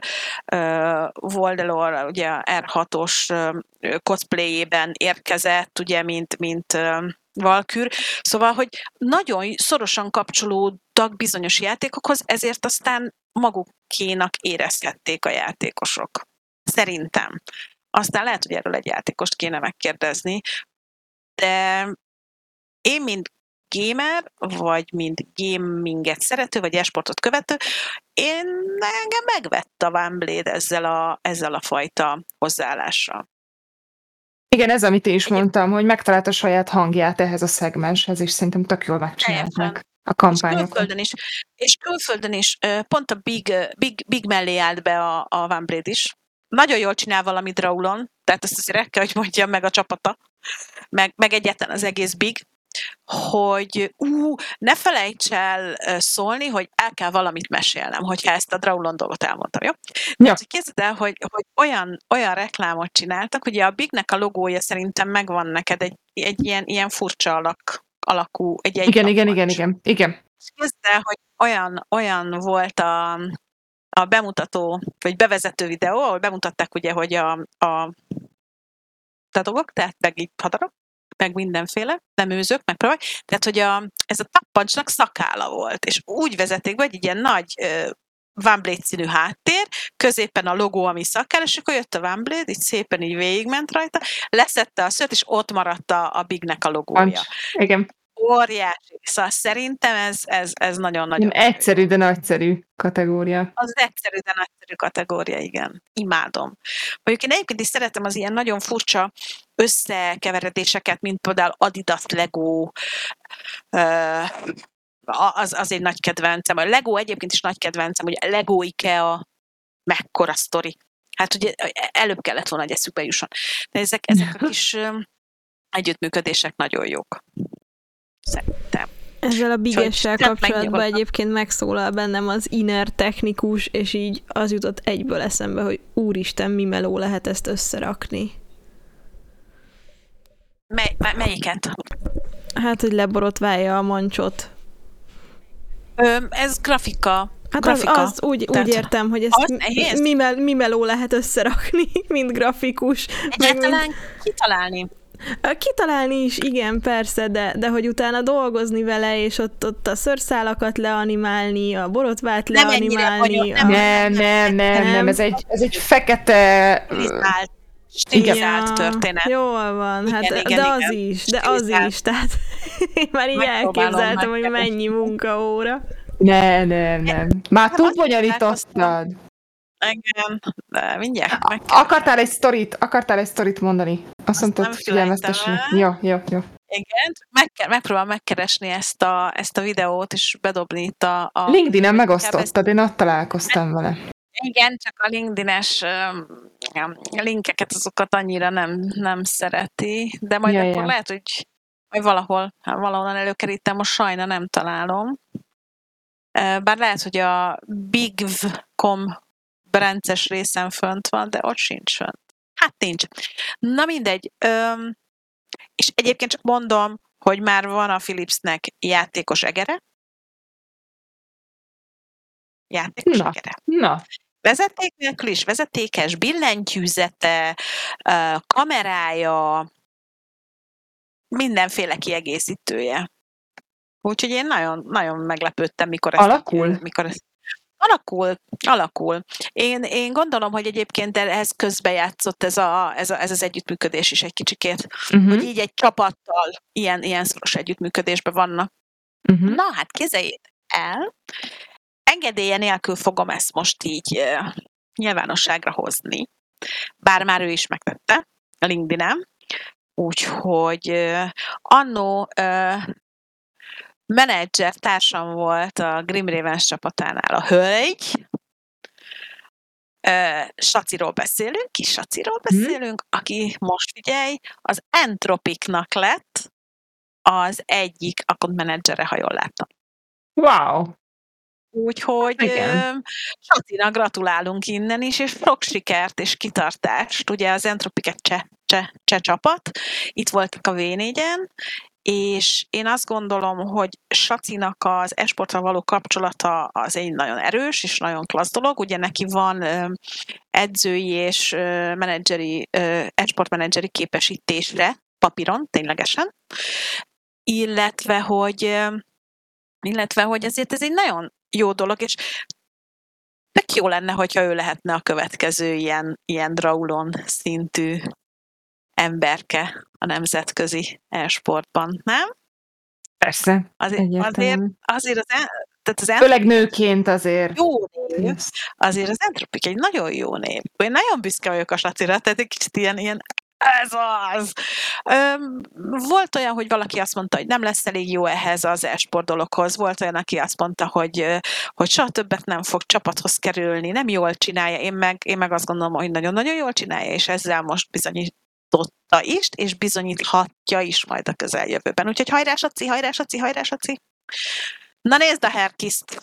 uh, Voldemort ugye R6-os uh, cosplayében érkezett, ugye, mint, mint uh, Valkür. Szóval, hogy nagyon szorosan kapcsolódtak bizonyos játékokhoz, ezért aztán magukénak érezhették a játékosok. Szerintem. Aztán lehet, hogy erről egy játékost kéne megkérdezni, de én, mint gamer, vagy mint gaminget szerető, vagy esportot követő, én engem megvett a One Blade ezzel a, ezzel a fajta hozzáállással. Igen, ez, amit én is mondtam, hogy megtalálta a saját hangját ehhez a szegmenshez, és szerintem tök jól megcsinálták a kampányokat. És külföldön is, és külföldön is pont a Big, Big, Big mellé állt be a, a Van Blade is. Nagyon jól csinál valamit Raulon, tehát ezt azért el kell, hogy mondjam meg a csapata, meg, meg egyetlen az egész Big, hogy ú, ne felejts el szólni, hogy el kell valamit mesélnem, hogyha ezt a Draulon dolgot elmondtam, jó? Ja. Tehát, képzeld el, hogy, hogy olyan, olyan reklámot csináltak, ugye a Bignek a logója szerintem megvan neked egy, egy ilyen, ilyen furcsa alak, alakú, egy, egy Igen, igen, igen, igen, igen. Képzeld el, hogy olyan, olyan volt a, a bemutató, vagy bevezető videó, ahol bemutatták ugye, hogy a, a dolgok, tehát meg így hadarok, meg mindenféle, nem meg próbálj. Tehát, hogy a, ez a tappancsnak szakála volt, és úgy vezették be, hogy egy ilyen nagy Blade színű háttér, középen a logó, ami szakál, és akkor jött a Blade, így szépen így végigment rajta, leszette a szőt, és ott maradt a, a Bignek a logója. Pancs. Igen óriási. Szóval szerintem ez, ez, ez nagyon-nagyon... Egyszerű, de nagyszerű kategória. Az egyszerű, de nagyszerű kategória, igen. Imádom. Mondjuk én egyébként is szeretem az ilyen nagyon furcsa összekeveredéseket, mint például Adidas Lego, az, az egy nagy kedvencem. A Lego egyébként is nagy kedvencem, hogy Lego Ikea, mekkora sztori. Hát ugye előbb kellett volna, hogy eszükbe jusson. De ezek, ezek a [LAUGHS] kis együttműködések nagyon jók szerintem. Ezzel a bigessel kapcsolatban egyébként megszólal bennem az inner technikus, és így az jutott egyből eszembe, hogy úristen, mi meló lehet ezt összerakni. Mely, melyiket? Hát, hogy leborotválja a mancsot. Ö, ez grafika. Hát grafika. az, az úgy, úgy értem, hogy ezt mi, mi meló lehet összerakni, [LAUGHS] mint grafikus. Egyáltalán mint... kitalálni. Kitalálni is, igen, persze, de, de hogy utána dolgozni vele, és ott, ott a szörszálakat leanimálni, a borotvát nem leanimálni. A... Nem, nem, nem, nem, ez egy, ez egy fekete... Stilizált ja, történet. Jól van, igen, hát, igen, de igen, az is, de az is, tehát [LAUGHS] én már így elképzeltem, hogy mennyi munkaóra. Nem, nem, nem. Már túl bonyolítottad. Igen, de mindjárt meg Akartál egy sztorit, akartál egy sztorit mondani? Azt, Azt mondtad, figyelmeztesni. Jó, jó, jó. Igen, meg, megpróbálom megkeresni ezt a, ezt a videót, és bedobni itt a... a LinkedIn-en megosztottad, én ott találkoztam vele. Igen, csak a LinkedIn-es linkeket, azokat annyira nem, nem szereti, de majd ja, akkor ja. lehet, hogy majd valahol, hát valahol előkerítem, most sajna nem találom. Bár lehet, hogy a bigv.com Brences részen fönt van, de ott sincs fönt. Hát nincs. Na mindegy. Öm, és egyébként csak mondom, hogy már van a Philipsnek játékos egere. Játékos Na. egere. Na, Vezeték nélkül is, vezetékes, billentyűzete, kamerája, mindenféle kiegészítője. Úgyhogy én nagyon, nagyon meglepődtem, mikor ezt, Alakul? mikor ezt Alakul, alakul. Én, én gondolom, hogy egyébként ehhez közbejátszott ez, a, ez, a, ez az együttműködés is egy kicsikét. uh-huh. Hogy így egy csapattal ilyen, ilyen szoros együttműködésben vannak. Uh-huh. Na hát kezeljétek el. Engedélye nélkül fogom ezt most így uh, nyilvánosságra hozni. Bár már ő is megtette a LinkedIn-en. Úgyhogy uh, annó uh, menedzser társam volt a Grim Ravens csapatánál a hölgy. Uh, Saciról beszélünk, kis Saciról beszélünk, aki most figyelj, az Entropiknak lett az egyik account menedzsere, ha jól láttam. Wow. Úgyhogy Sacinak gratulálunk innen is, és sok sikert és kitartást. Ugye az Entropik egy cseh, cseh, cseh csapat, itt voltak a V4-en, és én azt gondolom, hogy Sacinak az esportra való kapcsolata az egy nagyon erős és nagyon klassz dolog. Ugye neki van edzői és menedzseri, ö, esport menedzseri képesítésre papíron, ténylegesen, illetve, hogy illetve, hogy ezért ez egy nagyon jó dolog, és tök jó lenne, hogyha ő lehetne a következő ilyen, ilyen Draulon szintű emberke a nemzetközi e-sportban, nem? Persze. Azért, azért, Egyértelmű. azért az, en- tehát az Főleg nőként azért. jó név, azért az Entropik egy nagyon jó név. Én nagyon büszke vagyok a Sacira, tehát egy kicsit ilyen, ilyen ez az. Öm, volt olyan, hogy valaki azt mondta, hogy nem lesz elég jó ehhez az e-sport dologhoz. Volt olyan, aki azt mondta, hogy, hogy soha többet nem fog csapathoz kerülni, nem jól csinálja. Én meg, én meg azt gondolom, hogy nagyon-nagyon jól csinálja, és ezzel most bizonyította is, és bizonyíthatja is majd a közeljövőben. Úgyhogy hajrá, Saci, hajrá, Saci, hajrá, Saci. Na nézd a Herkiszt!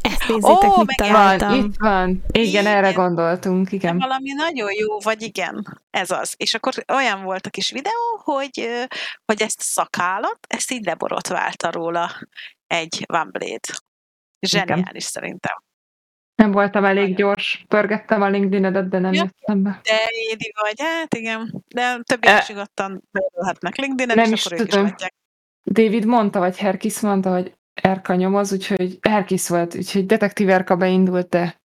Ezt nézzétek, Ó, mit Van, találtam. itt van. Igen, Igen. erre gondoltunk, De igen. valami nagyon jó, vagy igen, ez az. És akkor olyan volt a kis videó, hogy, hogy ezt a szakállat, ezt így leborotválta róla egy One Blade. Zseniális szerintem. Nem voltam elég gyors. Pörgettem a LinkedIn-edet, de nem Ja. jöttem be. De Édi vagy, hát igen, de többiek E- is nyugodtan bejelölhetnek LinkedIn-en, Nem és is akkor ők is tudom. látják. David mondta, vagy Herkis mondta, hogy Erka nyomoz, úgyhogy Herkis volt, úgyhogy detektív Erka beindult, de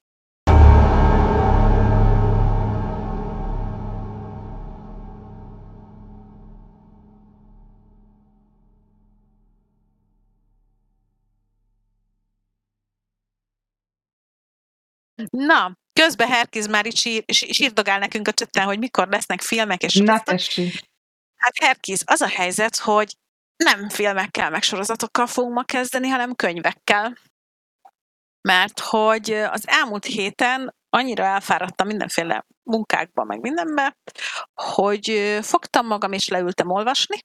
Na, közben Herkiz már itt sír, sí- sírdogál nekünk a csötten, hogy mikor lesznek filmek és na tessék. Hát Herkiz, az a helyzet, hogy nem filmekkel, meg sorozatokkal fogunk ma kezdeni, hanem könyvekkel. Mert hogy az elmúlt héten annyira elfáradtam mindenféle munkákba, meg mindenbe, hogy fogtam magam és leültem olvasni.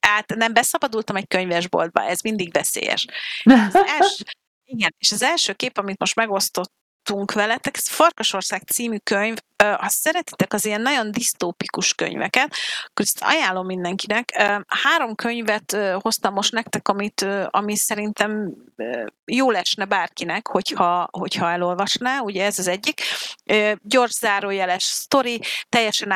Hát nem beszabadultam egy könyvesboltba, ez mindig veszélyes. [LAUGHS] Az első, igen, és az első kép, amit most megosztottunk veletek, ez Farkasország című könyv. Ha szeretitek az ilyen nagyon disztópikus könyveket, akkor ezt ajánlom mindenkinek. Három könyvet hoztam most nektek, amit, ami szerintem jó lesne bárkinek, hogyha, hogyha elolvasná. Ugye ez az egyik. Gyors zárójeles sztori, teljesen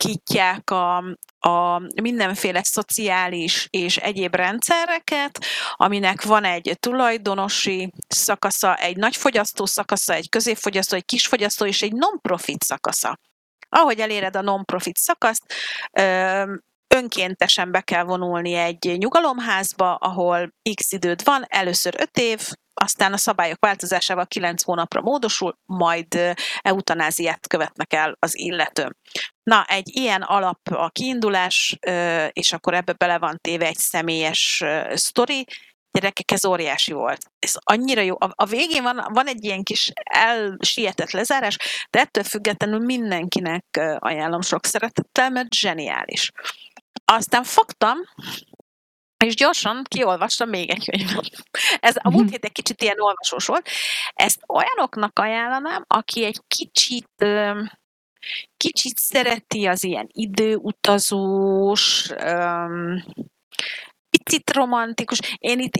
átalakítják a, a mindenféle szociális és egyéb rendszereket, aminek van egy tulajdonosi szakasza, egy nagyfogyasztó szakasza, egy középfogyasztó, egy kisfogyasztó és egy non-profit szakasza. Ahogy eléred a non-profit szakaszt, önkéntesen be kell vonulni egy nyugalomházba, ahol x időd van, először 5 év, aztán a szabályok változásával 9 hónapra módosul, majd eutanáziát követnek el az illető. Na, egy ilyen alap a kiindulás, és akkor ebbe bele van téve egy személyes sztori, gyerekek, ez óriási volt. Ez annyira jó. A, a végén van, van egy ilyen kis elsietett lezárás, de ettől függetlenül mindenkinek ajánlom sok szeretettel, mert zseniális. Aztán fogtam, és gyorsan kiolvastam még egy könyvet. Ez a múlt hét egy kicsit ilyen olvasós volt. Ezt olyanoknak ajánlanám, aki egy kicsit, kicsit szereti az ilyen időutazós, picit romantikus. Én itt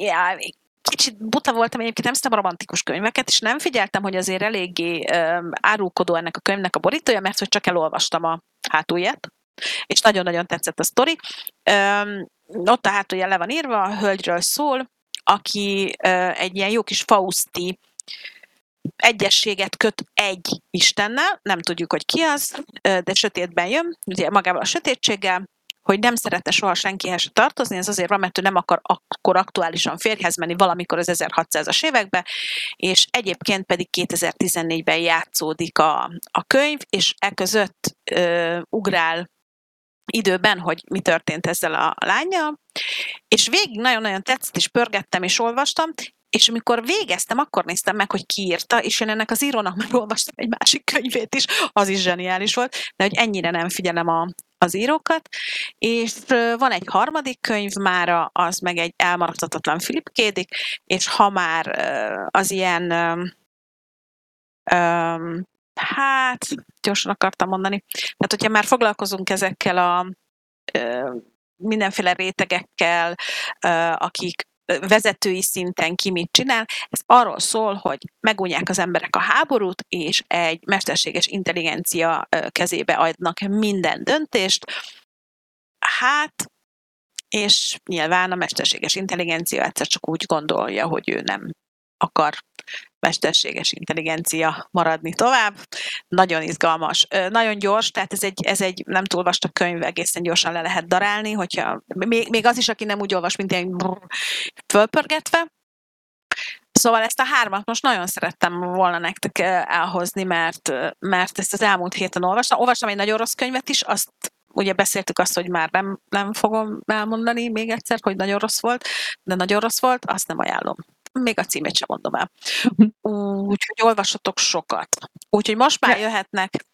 kicsit buta voltam, egyébként nem szedem romantikus könyveket, és nem figyeltem, hogy azért eléggé árulkodó ennek a könyvnek a borítója, mert hogy csak elolvastam a hátulját, és nagyon-nagyon tetszett a sztori. Um, ott a hátulja le van írva, a hölgyről szól, aki uh, egy ilyen jó kis fauszti egyességet köt egy Istennel, nem tudjuk, hogy ki az, de sötétben jön, ugye magával a sötétséggel, hogy nem szeretne soha senkihez tartozni, ez azért van, mert ő nem akar akkor aktuálisan férjhez menni valamikor az 1600-as években, és egyébként pedig 2014-ben játszódik a, a könyv, és e között ö, ugrál időben, hogy mi történt ezzel a lányjal, és végig nagyon-nagyon tetszett, és pörgettem, és olvastam, és amikor végeztem, akkor néztem meg, hogy ki írta, és én ennek az írónak már olvastam egy másik könyvét is, az is zseniális volt, de hogy ennyire nem figyelem a, az írókat, és van egy harmadik könyv mára, az meg egy elmaradhatatlan Philip Kédik, és ha már az ilyen hát, gyorsan akartam mondani, tehát hogyha már foglalkozunk ezekkel a mindenféle rétegekkel, akik vezetői szinten ki mit csinál. Ez arról szól, hogy megunják az emberek a háborút, és egy mesterséges intelligencia kezébe adnak minden döntést. Hát, és nyilván a mesterséges intelligencia egyszer csak úgy gondolja, hogy ő nem akar mesterséges intelligencia maradni tovább. Nagyon izgalmas, nagyon gyors, tehát ez egy, ez egy nem túl vastag könyv, egészen gyorsan le lehet darálni, hogyha még, még az is, aki nem úgy olvas, mint én fölpörgetve. Szóval ezt a hármat most nagyon szerettem volna nektek elhozni, mert, mert ezt az elmúlt héten olvastam. Olvastam egy nagyon rossz könyvet is, azt ugye beszéltük azt, hogy már nem, nem fogom elmondani még egyszer, hogy nagyon rossz volt, de nagyon rossz volt, azt nem ajánlom még a címét sem mondom el. Úgyhogy olvassatok sokat. Úgyhogy most már jöhetnek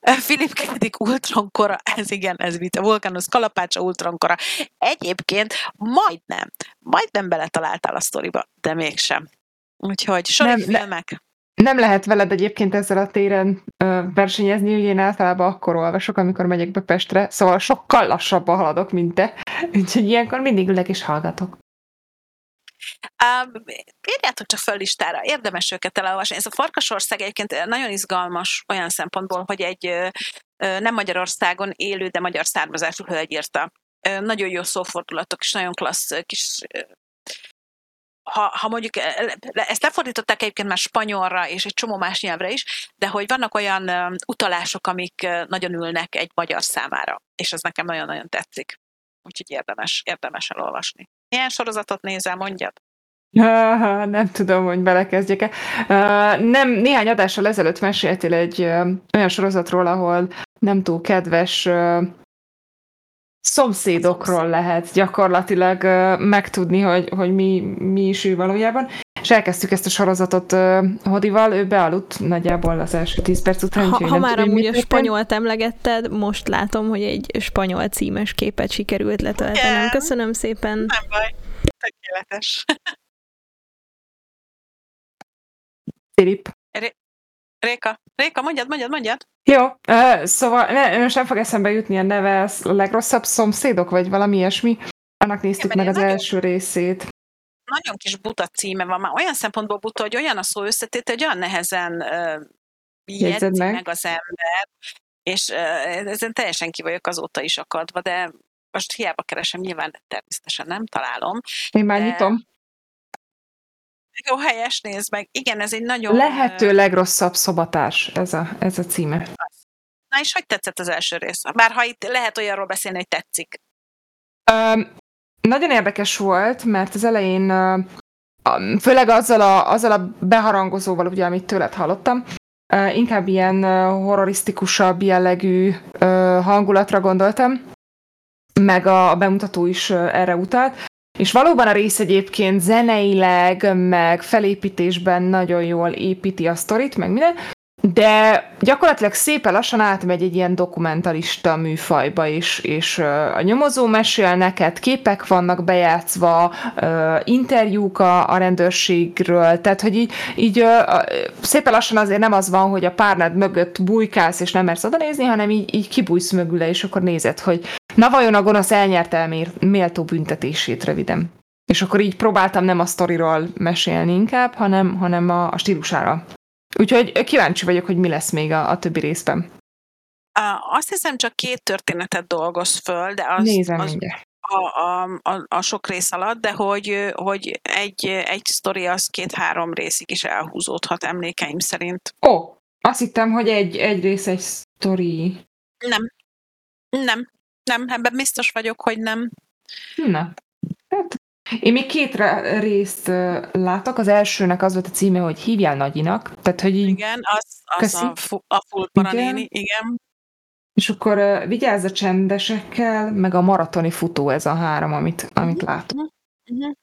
Filip Kedik Ultronkora, ez igen, ez vita, Vulkanus Kalapácsa Ultronkora. Egyébként majdnem, majdnem beletaláltál a sztoriba, de mégsem. Úgyhogy sorry nem, filmek. Nem lehet veled egyébként ezzel a téren ö, versenyezni, hogy én általában akkor olvasok, amikor megyek be Pestre, szóval sokkal lassabban haladok, mint te. Úgyhogy ilyenkor mindig ülek és hallgatok. Um, írjátok csak föl listára, érdemes őket elolvasni. Ez a Farkasország egyébként nagyon izgalmas olyan szempontból, hogy egy nem Magyarországon élő, de magyar származású hölgy írta. Nagyon jó szófordulatok, és nagyon klassz kis ha, ha mondjuk ezt lefordították egyébként már spanyolra és egy csomó más nyelvre is, de hogy vannak olyan utalások, amik nagyon ülnek egy magyar számára, és ez nekem nagyon-nagyon tetszik. Úgyhogy érdemes, érdemes elolvasni. Milyen sorozatot nézel, mondjad? Nem tudom, hogy belekezdjek-e. Nem, néhány adással ezelőtt meséltél egy olyan sorozatról, ahol nem túl kedves szomszédokról lehet gyakorlatilag megtudni, hogy, hogy mi, mi is ő valójában. És elkezdtük ezt a sorozatot uh, Hodival, ő bealudt nagyjából az első tíz perc után. Ha, ha már amúgy a spanyolt emlegetted, most látom, hogy egy spanyol címes képet sikerült letöltenem. Yeah. Köszönöm szépen. Nem baj, tökéletes. Filip. Réka, Réka, mondjad, mondjad, mondjad. Jó, uh, szóval ne, most nem fog eszembe jutni a neve, a legrosszabb szomszédok, vagy valami ilyesmi. Annak néztük Igen, meg az első részét. Nagyon kis buta címe van, már olyan szempontból buta, hogy olyan a szó összetét, hogy olyan nehezen uh, jegyzi meg. meg az ember, és uh, ezen teljesen ki vagyok azóta is akadva, de most hiába keresem, nyilván természetesen nem találom. Én már de... nyitom. Jó helyes, nézd meg. Igen, ez egy nagyon... Lehető legrosszabb szobatás, ez a, ez a címe. Na és hogy tetszett az első rész? Bár ha itt lehet olyanról beszélni, hogy tetszik. Um, nagyon érdekes volt, mert az elején főleg azzal a, azzal a beharangozóval, ugye, amit tőled hallottam, inkább ilyen horrorisztikusabb jellegű hangulatra gondoltam, meg a, bemutató is erre utalt. És valóban a rész egyébként zeneileg, meg felépítésben nagyon jól építi a sztorit, meg minden. De gyakorlatilag szépen lassan átmegy egy ilyen dokumentalista műfajba is, és a nyomozó mesél neked, képek vannak bejátszva, interjúk a, a rendőrségről, tehát hogy így, így szépen lassan azért nem az van, hogy a párnád mögött bujkálsz, és nem mersz oda nézni, hanem így, így kibújsz mögüle, és akkor nézed, hogy na vajon a gonosz elnyerte el méltó büntetését röviden. És akkor így próbáltam nem a sztoriról mesélni inkább, hanem, hanem a, a stílusára. Úgyhogy kíváncsi vagyok, hogy mi lesz még a, a többi részben. Azt hiszem, csak két történetet dolgoz föl, de az, Nézem az a, a, a, a sok rész alatt, de hogy, hogy egy, egy sztori az két-három részig is elhúzódhat emlékeim szerint. Ó, oh, azt hittem, hogy egy, egy rész egy sztori. Nem. Nem. Nem, ebben biztos vagyok, hogy nem. Na, hát én még két részt látok. Az elsőnek az volt a címe, hogy hívjál Nagyinak. Tehát, hogy így... Igen, az, az a, fu- a full paranéni, igen. igen. És akkor uh, vigyázz a csendesekkel, meg a maratoni futó, ez a három, amit, amit uh-huh. látok. Uh-huh.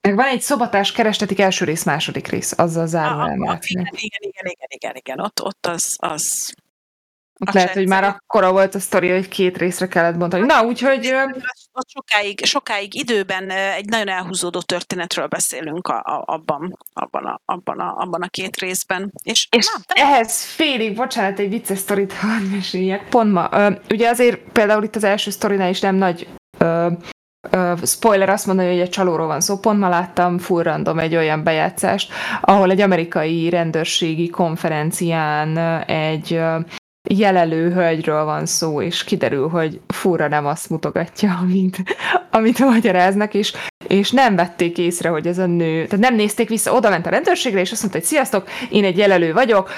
Meg van egy szobatás kerestetik első rész, második rész, azzal ah, igen, igen, igen, igen, igen, igen, ott, ott az, az, ott lehet, hogy már akkora volt a sztori, hogy két részre kellett bontani. Na, úgyhogy... Ott sokáig, sokáig időben egy nagyon elhúzódó történetről beszélünk a, a, abban, abban, a, abban, a, abban a két részben. És, és na, ehhez félig, bocsánat, egy vicces sztorit [LAUGHS] hadd meséljek. Pont ma. Ugye azért például itt az első sztorinál is nem nagy ö, ö, spoiler azt mondani, hogy egy csalóról van szó. Pont ma láttam full random egy olyan bejátszást, ahol egy amerikai rendőrségi konferencián egy jelelő hölgyről van szó, és kiderül, hogy fura nem azt mutogatja, amit, amit magyaráznak, és, és nem vették észre, hogy ez a nő, tehát nem nézték vissza, oda ment a rendőrségre, és azt mondta, hogy sziasztok, én egy jelelő vagyok,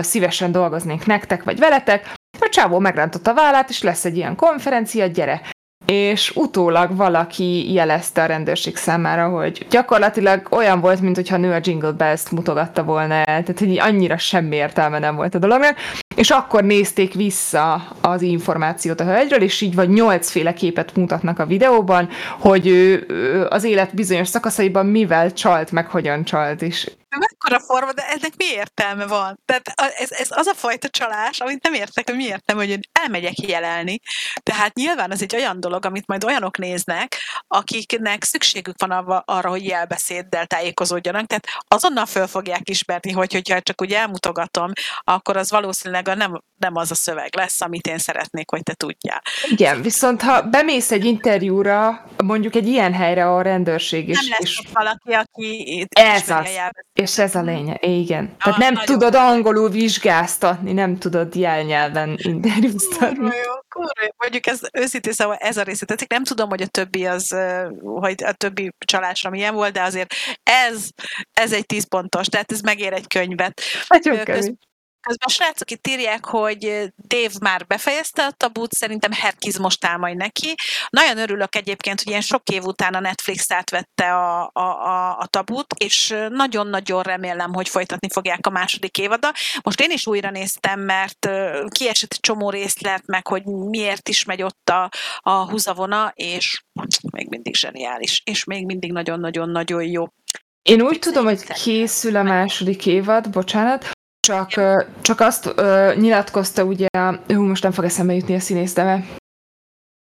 szívesen dolgoznék nektek, vagy veletek, a csávó megrántotta a vállát, és lesz egy ilyen konferencia, gyere és utólag valaki jelezte a rendőrség számára, hogy gyakorlatilag olyan volt, mint hogyha nő a Jingle Bells-t mutogatta volna el, tehát hogy annyira semmi értelme nem volt a dolognak, és akkor nézték vissza az információt a hölgyről, és így vagy nyolcféle képet mutatnak a videóban, hogy ő, ő az élet bizonyos szakaszaiban mivel csalt, meg hogyan csalt, és mekkora forma, de ennek mi értelme van? Tehát ez, ez az a fajta csalás, amit nem értek, hogy mi értem, hogy én elmegyek jelelni. Tehát nyilván az egy olyan dolog, amit majd olyanok néznek, akiknek szükségük van arra, arra hogy jelbeszéddel tájékozódjanak, tehát azonnal föl fogják ismerni, hogy hogyha csak úgy elmutogatom, akkor az valószínűleg a nem, nem az a szöveg lesz, amit én szeretnék, hogy te tudjál. Igen, viszont ha bemész egy interjúra, mondjuk egy ilyen helyre a rendőrség is. Nem lesz és... valaki, aki ez az. És ez a lényeg, igen. Tehát nem tudod angolul vizsgáztatni, nem tudod jelnyelven interjúztatni. Mondjuk ez őszintén szóval ez a része tetszik. Nem tudom, hogy a többi az, hogy a többi csalásra milyen volt, de azért ez, ez egy tíz pontos, tehát ez megér egy könyvet. Nagyon Köz, Közben a srácok itt írják, hogy Dave már befejezte a tabut, szerintem Herkiz most áll majd neki. Nagyon örülök egyébként, hogy ilyen sok év után a Netflix átvette a, a, a, a tabut, és nagyon-nagyon remélem, hogy folytatni fogják a második évada. Most én is újra néztem, mert kiesett egy csomó részlet, meg hogy miért is megy ott a, a húzavona, és még mindig zseniális, és még mindig nagyon-nagyon-nagyon jó. Én úgy tudom, hogy készül a második évad, bocsánat, csak, csak azt uh, nyilatkozta ugye, hú, most nem fog eszembe jutni a színész neve.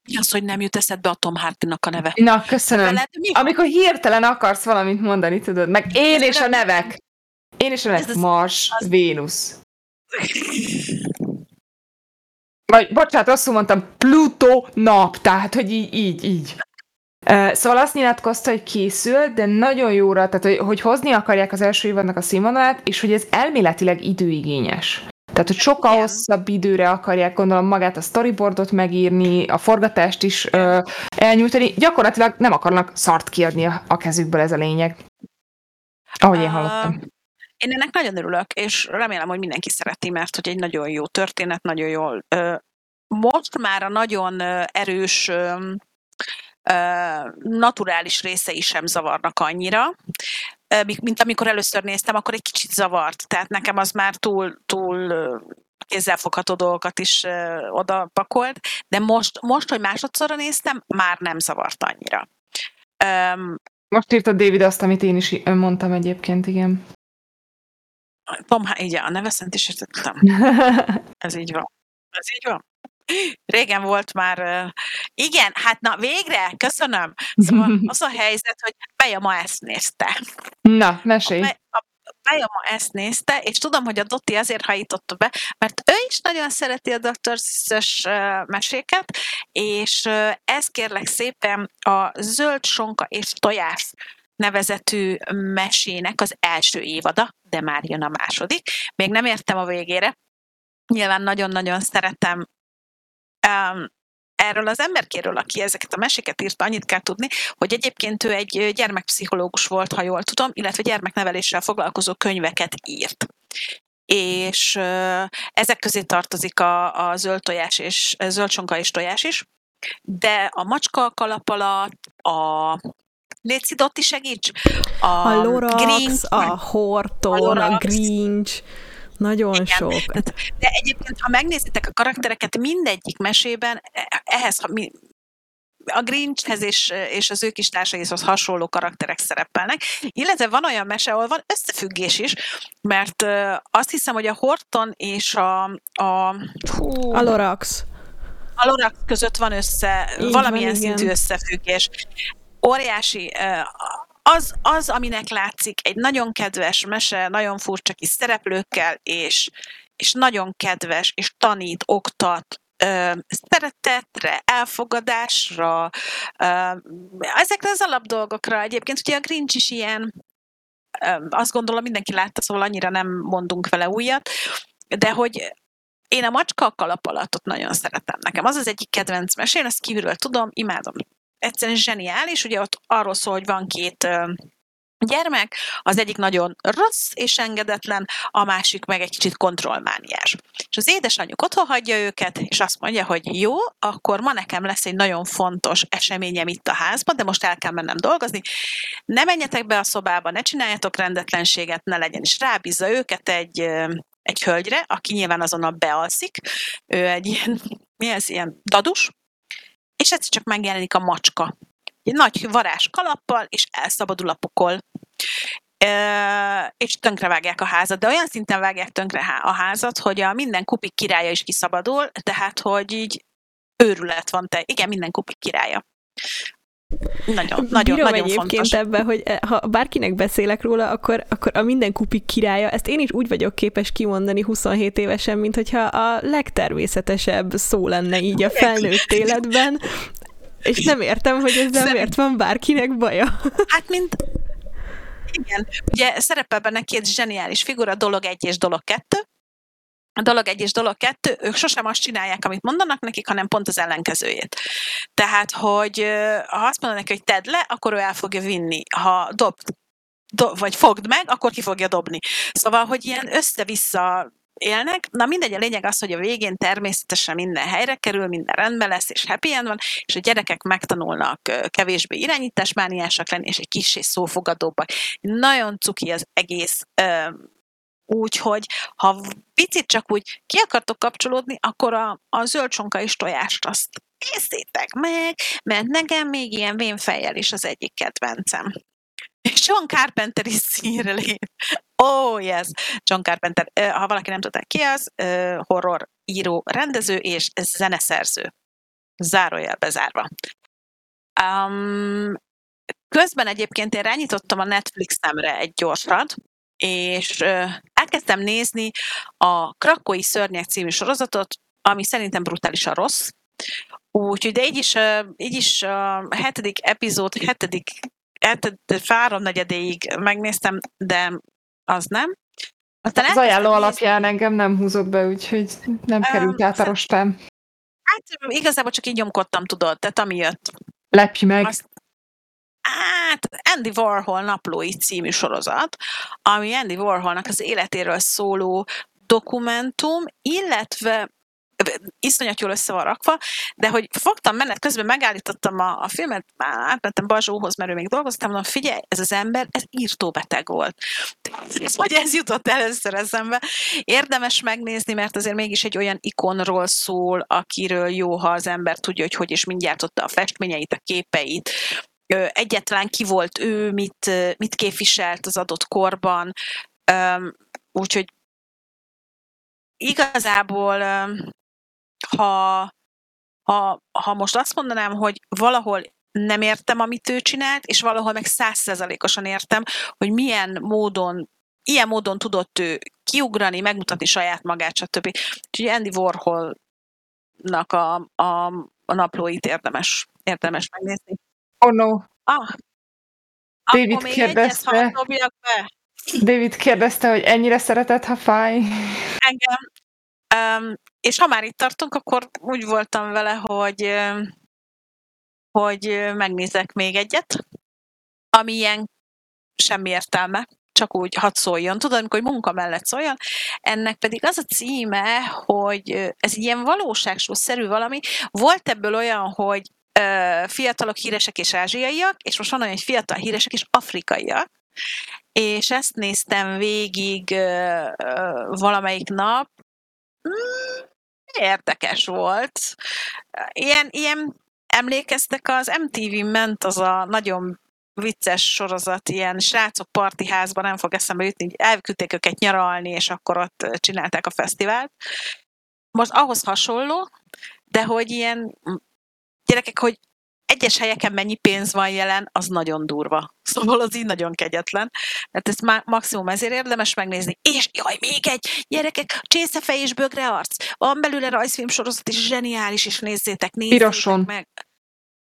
Mi az, hogy nem jut eszedbe a Tom Hardy-nak a neve? Na, köszönöm. Veled, Amikor hirtelen akarsz valamit mondani, tudod, meg én és a nevek. Én és a nevek. Mars, az... Vénusz. Vagy, bocsánat, rosszul mondtam, Pluto nap, tehát, hogy így, így, így. Szóval azt nyilatkozta, hogy készül, de nagyon jóra, tehát hogy, hogy hozni akarják az első évadnak a színvonalát, és hogy ez elméletileg időigényes. Tehát, hogy sokkal Igen. hosszabb időre akarják gondolom magát a storyboardot megírni, a forgatást is ö, elnyújtani. Gyakorlatilag nem akarnak szart kiadni a, a kezükből, ez a lényeg. Ahogy én hallottam. Uh, én ennek nagyon örülök, és remélem, hogy mindenki szereti, mert hogy egy nagyon jó történet, nagyon jól. Uh, most már a nagyon erős naturális részei sem zavarnak annyira, mint amikor először néztem, akkor egy kicsit zavart. Tehát nekem az már túl, túl kézzelfogható dolgokat is oda pakolt, de most, most, hogy másodszorra néztem, már nem zavart annyira. Um, most írta David azt, amit én is mondtam egyébként, igen. Tom, így a neve szerint is értettem. [LAUGHS] Ez így van. Ez így van. Régen volt már, igen, hát na végre, köszönöm. Szóval [LAUGHS] az a helyzet, hogy Beja ma ezt nézte. Na, mesélj. A, a, Beja ma ezt nézte, és tudom, hogy a Dotti azért hajította be, mert ő is nagyon szereti a Dr. Seuss meséket, és ez kérlek szépen a Zöld Sonka és Tojás nevezetű mesének az első évada, de már jön a második. Még nem értem a végére. Nyilván nagyon-nagyon szeretem um, erről az emberkéről, aki ezeket a meséket írta, annyit kell tudni, hogy egyébként ő egy gyermekpszichológus volt, ha jól tudom, illetve gyermekneveléssel foglalkozó könyveket írt. És ezek közé tartozik a, a zöld tojás és zöldsonka és tojás is, de a macska kalap alatt, a Léci Dotti segíts! A, a Lorax, Grinch, a Horton, a, Lorax, a Grinch, nagyon Igen. sok. De egyébként, ha megnézitek a karaktereket, mindegyik mesében e, ehhez, a Grinchhez és, és az ő kis társaihoz hasonló karakterek szerepelnek, illetve van olyan mese, ahol van összefüggés is, mert azt hiszem, hogy a Horton és a, a, hú, a Lorax. A Lorax között van össze, Így valamilyen van, szintű összefüggés. Óriási, az, az, aminek látszik, egy nagyon kedves mese, nagyon furcsa kis szereplőkkel, és, és nagyon kedves, és tanít, oktat, szeretetre, elfogadásra, ezekre az alapdolgokra egyébként, ugye a Grinch is ilyen, azt gondolom mindenki látta, szóval annyira nem mondunk vele újat, de hogy én a macska kalapalatot nagyon szeretem. Nekem az az egyik kedvenc mesén, ezt kívülről tudom, imádom egyszerűen zseniális, ugye ott arról szól, hogy van két gyermek, az egyik nagyon rossz és engedetlen, a másik meg egy kicsit kontrollmániás. És az édesanyjuk otthon hagyja őket, és azt mondja, hogy jó, akkor ma nekem lesz egy nagyon fontos eseményem itt a házban, de most el kell mennem dolgozni. Ne menjetek be a szobába, ne csináljatok rendetlenséget, ne legyen, is rábízza őket egy, egy hölgyre, aki nyilván azonnal bealszik. Ő egy ilyen, mi ez, ilyen dadus, és egyszer csak megjelenik a macska. Egy nagy varázs kalappal, és elszabadul a pokol. és tönkre vágják a házat, de olyan szinten vágják tönkre a házat, hogy a minden kupik királya is kiszabadul, tehát hogy így őrület van te. Igen, minden kupik királya. Nagyon, nagyon, Bírom nagyon egyébként fontos. ebben, hogy eh, ha bárkinek beszélek róla, akkor, akkor a minden kupik királya, ezt én is úgy vagyok képes kimondani 27 évesen, mint hogyha a legtermészetesebb szó lenne így a felnőtt életben, és nem értem, hogy ezzel miért van bárkinek baja. Hát, mint igen, ugye szerepel benne két zseniális figura, dolog egy és dolog kettő, dolog egy és dolog kettő, ők sosem azt csinálják, amit mondanak nekik, hanem pont az ellenkezőjét. Tehát, hogy ha azt mondanak hogy tedd le, akkor ő el fogja vinni. Ha dob, do, vagy fogd meg, akkor ki fogja dobni. Szóval, hogy ilyen össze-vissza élnek. Na mindegy, a lényeg az, hogy a végén természetesen minden helyre kerül, minden rendben lesz, és happy end van, és a gyerekek megtanulnak kevésbé irányításmániásak lenni, és egy és szófogadóbbak. Nagyon cuki az egész Úgyhogy ha picit csak úgy ki akartok kapcsolódni, akkor a, a zöldsonka és tojást azt nézzétek meg, mert nekem még ilyen vénfejjel is az egyik kedvencem. John Carpenter is színre lép. Oh, yes! John Carpenter, ha valaki nem tudta, ki az, horror író, rendező és zeneszerző. Zárójel bezárva. Um, közben egyébként én rányítottam a Netflix-emre egy gyorsat, és elkezdtem nézni a Krakói Szörnyek című sorozatot, ami szerintem brutálisan rossz. Úgyhogy, de így is, így is a hetedik epizód, hetedik, hetedik negyedéig megnéztem, de az nem. Aztán az ajánló nézni. alapján engem nem húzott be, úgyhogy nem került át a rostám. Hát igazából csak így nyomkodtam, tudod, tehát ami jött. Lepj meg! Azt, Hát Andy Warhol naplói című sorozat, ami Andy Warholnak az életéről szóló dokumentum, illetve iszonyat jól össze van rakva, de hogy fogtam menet közben, megállítottam a, a filmet, már átmentem Bazsóhoz, mert ő még dolgoztam, mondom, figyelj, ez az ember, ez írtóbeteg volt. Vagy ez jutott először eszembe. Érdemes megnézni, mert azért mégis egy olyan ikonról szól, akiről jó, ha az ember tudja, hogy hogy is mindjárt ott a festményeit, a képeit, egyetlen ki volt ő, mit, mit képviselt az adott korban. úgyhogy igazából, ha, ha, ha most azt mondanám, hogy valahol nem értem, amit ő csinált, és valahol meg százszerzalékosan értem, hogy milyen módon, ilyen módon tudott ő kiugrani, megmutatni saját magát, stb. Úgyhogy Andy Warholnak a, a, a naplóit érdemes, érdemes megnézni. Oh no. Ah, David kérdezte, be. David kérdezte, hogy ennyire szeretett, ha fáj. Engem. Um, és ha már itt tartunk, akkor úgy voltam vele, hogy hogy megnézek még egyet, ami ilyen semmi értelme, csak úgy hadd szóljon. Tudod, amikor munka mellett szóljon. Ennek pedig az a címe, hogy ez ilyen valóságsó-szerű valami. Volt ebből olyan, hogy fiatalok híresek és ázsiaiak, és most van olyan, hogy fiatal híresek és afrikaiak, és ezt néztem végig valamelyik nap, hmm, érdekes volt. Ilyen, ilyen emlékeztek, az MTV ment az a nagyon vicces sorozat, ilyen srácok partiházban, nem fog eszembe jutni, elküldték őket nyaralni, és akkor ott csinálták a fesztivált. Most ahhoz hasonló, de hogy ilyen gyerekek, hogy egyes helyeken mennyi pénz van jelen, az nagyon durva. Szóval az így nagyon kegyetlen. mert ezt má- maximum ezért érdemes megnézni. És jaj, még egy, gyerekek, Csészefej és Bögre arc. Van belőle rajzfilm sorozat, és zseniális, és nézzétek, nézzétek Piroson. meg.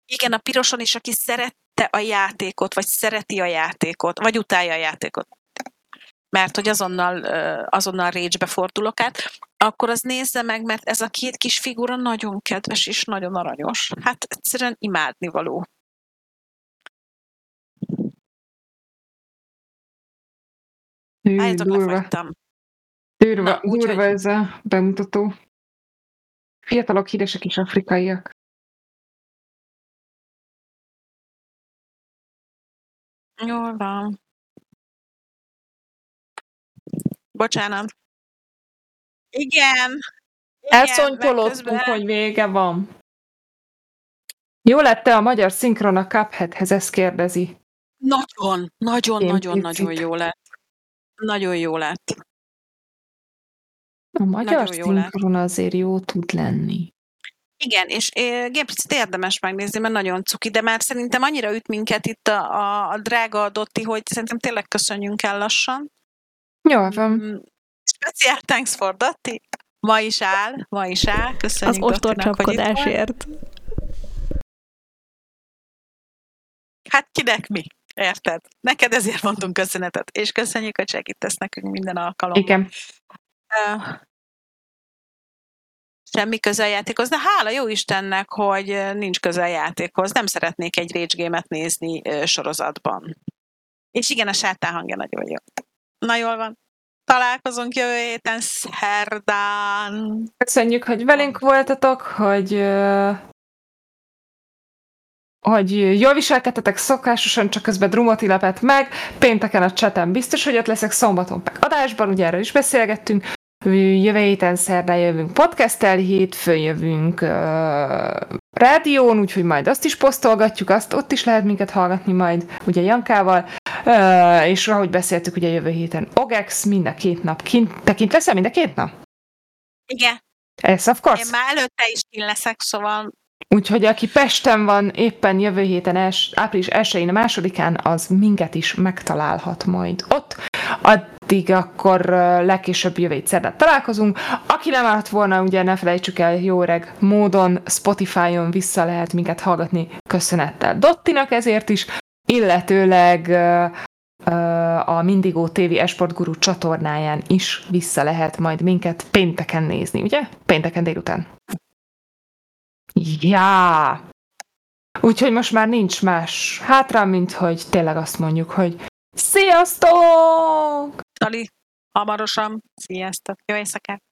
Igen, a piroson is, aki szerette a játékot, vagy szereti a játékot, vagy utálja a játékot mert hogy azonnal, azonnal rage fordulok át, akkor az nézze meg, mert ez a két kis figura nagyon kedves és nagyon aranyos. Hát egyszerűen imádnivaló. Hű, durva. Durva, Na, durva hogy... ez a bemutató. Fiatalok, híresek és afrikaiak. Jól van. Bocsánat. Igen. Elszonytolottunk, hogy vége van. Jó lett-e a magyar szinkron a Cupheadhez, ezt kérdezi. Nagyon, nagyon, Én nagyon, picit. nagyon jó lett. Nagyon jó lett. A magyar nagyon szinkron lett. azért jó tud lenni. Igen, és Gépricit érdemes megnézni, mert nagyon cuki, de már szerintem annyira üt minket itt a, a, a drága Dotti, hogy szerintem tényleg köszönjünk el lassan. Jól van. Speciál thanks for Dotti. Ma is áll, ma is áll. Köszönjük Az ostorcsapkodásért. Hát kinek mi? Érted? Neked ezért mondunk köszönetet, és köszönjük, hogy segítesz nekünk minden alkalommal. Igen. Uh, semmi közeljátékhoz, de hála jó Istennek, hogy nincs közeljátékhoz. Nem szeretnék egy Rage Game-et nézni uh, sorozatban. És igen, a sátán hangja nagyon jó. Na jól van. Találkozunk jövő héten szerdán. Köszönjük, hogy velünk voltatok, hogy hogy jól viselkedtetek szokásosan, csak közben Drumoti lepett meg, pénteken a csetem biztos, hogy ott leszek, szombaton meg adásban, ugye erről is beszélgettünk, jövő héten szerdán jövünk podcasttel, hétfőn jövünk uh, rádión, úgyhogy majd azt is posztolgatjuk, azt ott is lehet minket hallgatni majd, ugye Jankával, és ahogy beszéltük, ugye jövő héten OGEX, mind a két nap kint, te kint leszel mind a két nap? Igen. Ez of course. Én már előtte is kint leszek, szóval Úgyhogy aki Pesten van éppen jövő héten, els, április 1-én, a másodikán, az minket is megtalálhat majd ott. Addig akkor legkésőbb jövő szerdán találkozunk. Aki nem állt volna, ugye ne felejtsük el, jó reg módon Spotify-on vissza lehet minket hallgatni köszönettel Dottinak ezért is, illetőleg a Mindigo TV Esport Guru csatornáján is vissza lehet majd minket pénteken nézni, ugye? Pénteken délután. Ja! Úgyhogy most már nincs más hátra, mint hogy tényleg azt mondjuk, hogy Sziasztok! Tali, hamarosan. Sziasztok. Jó éjszakát!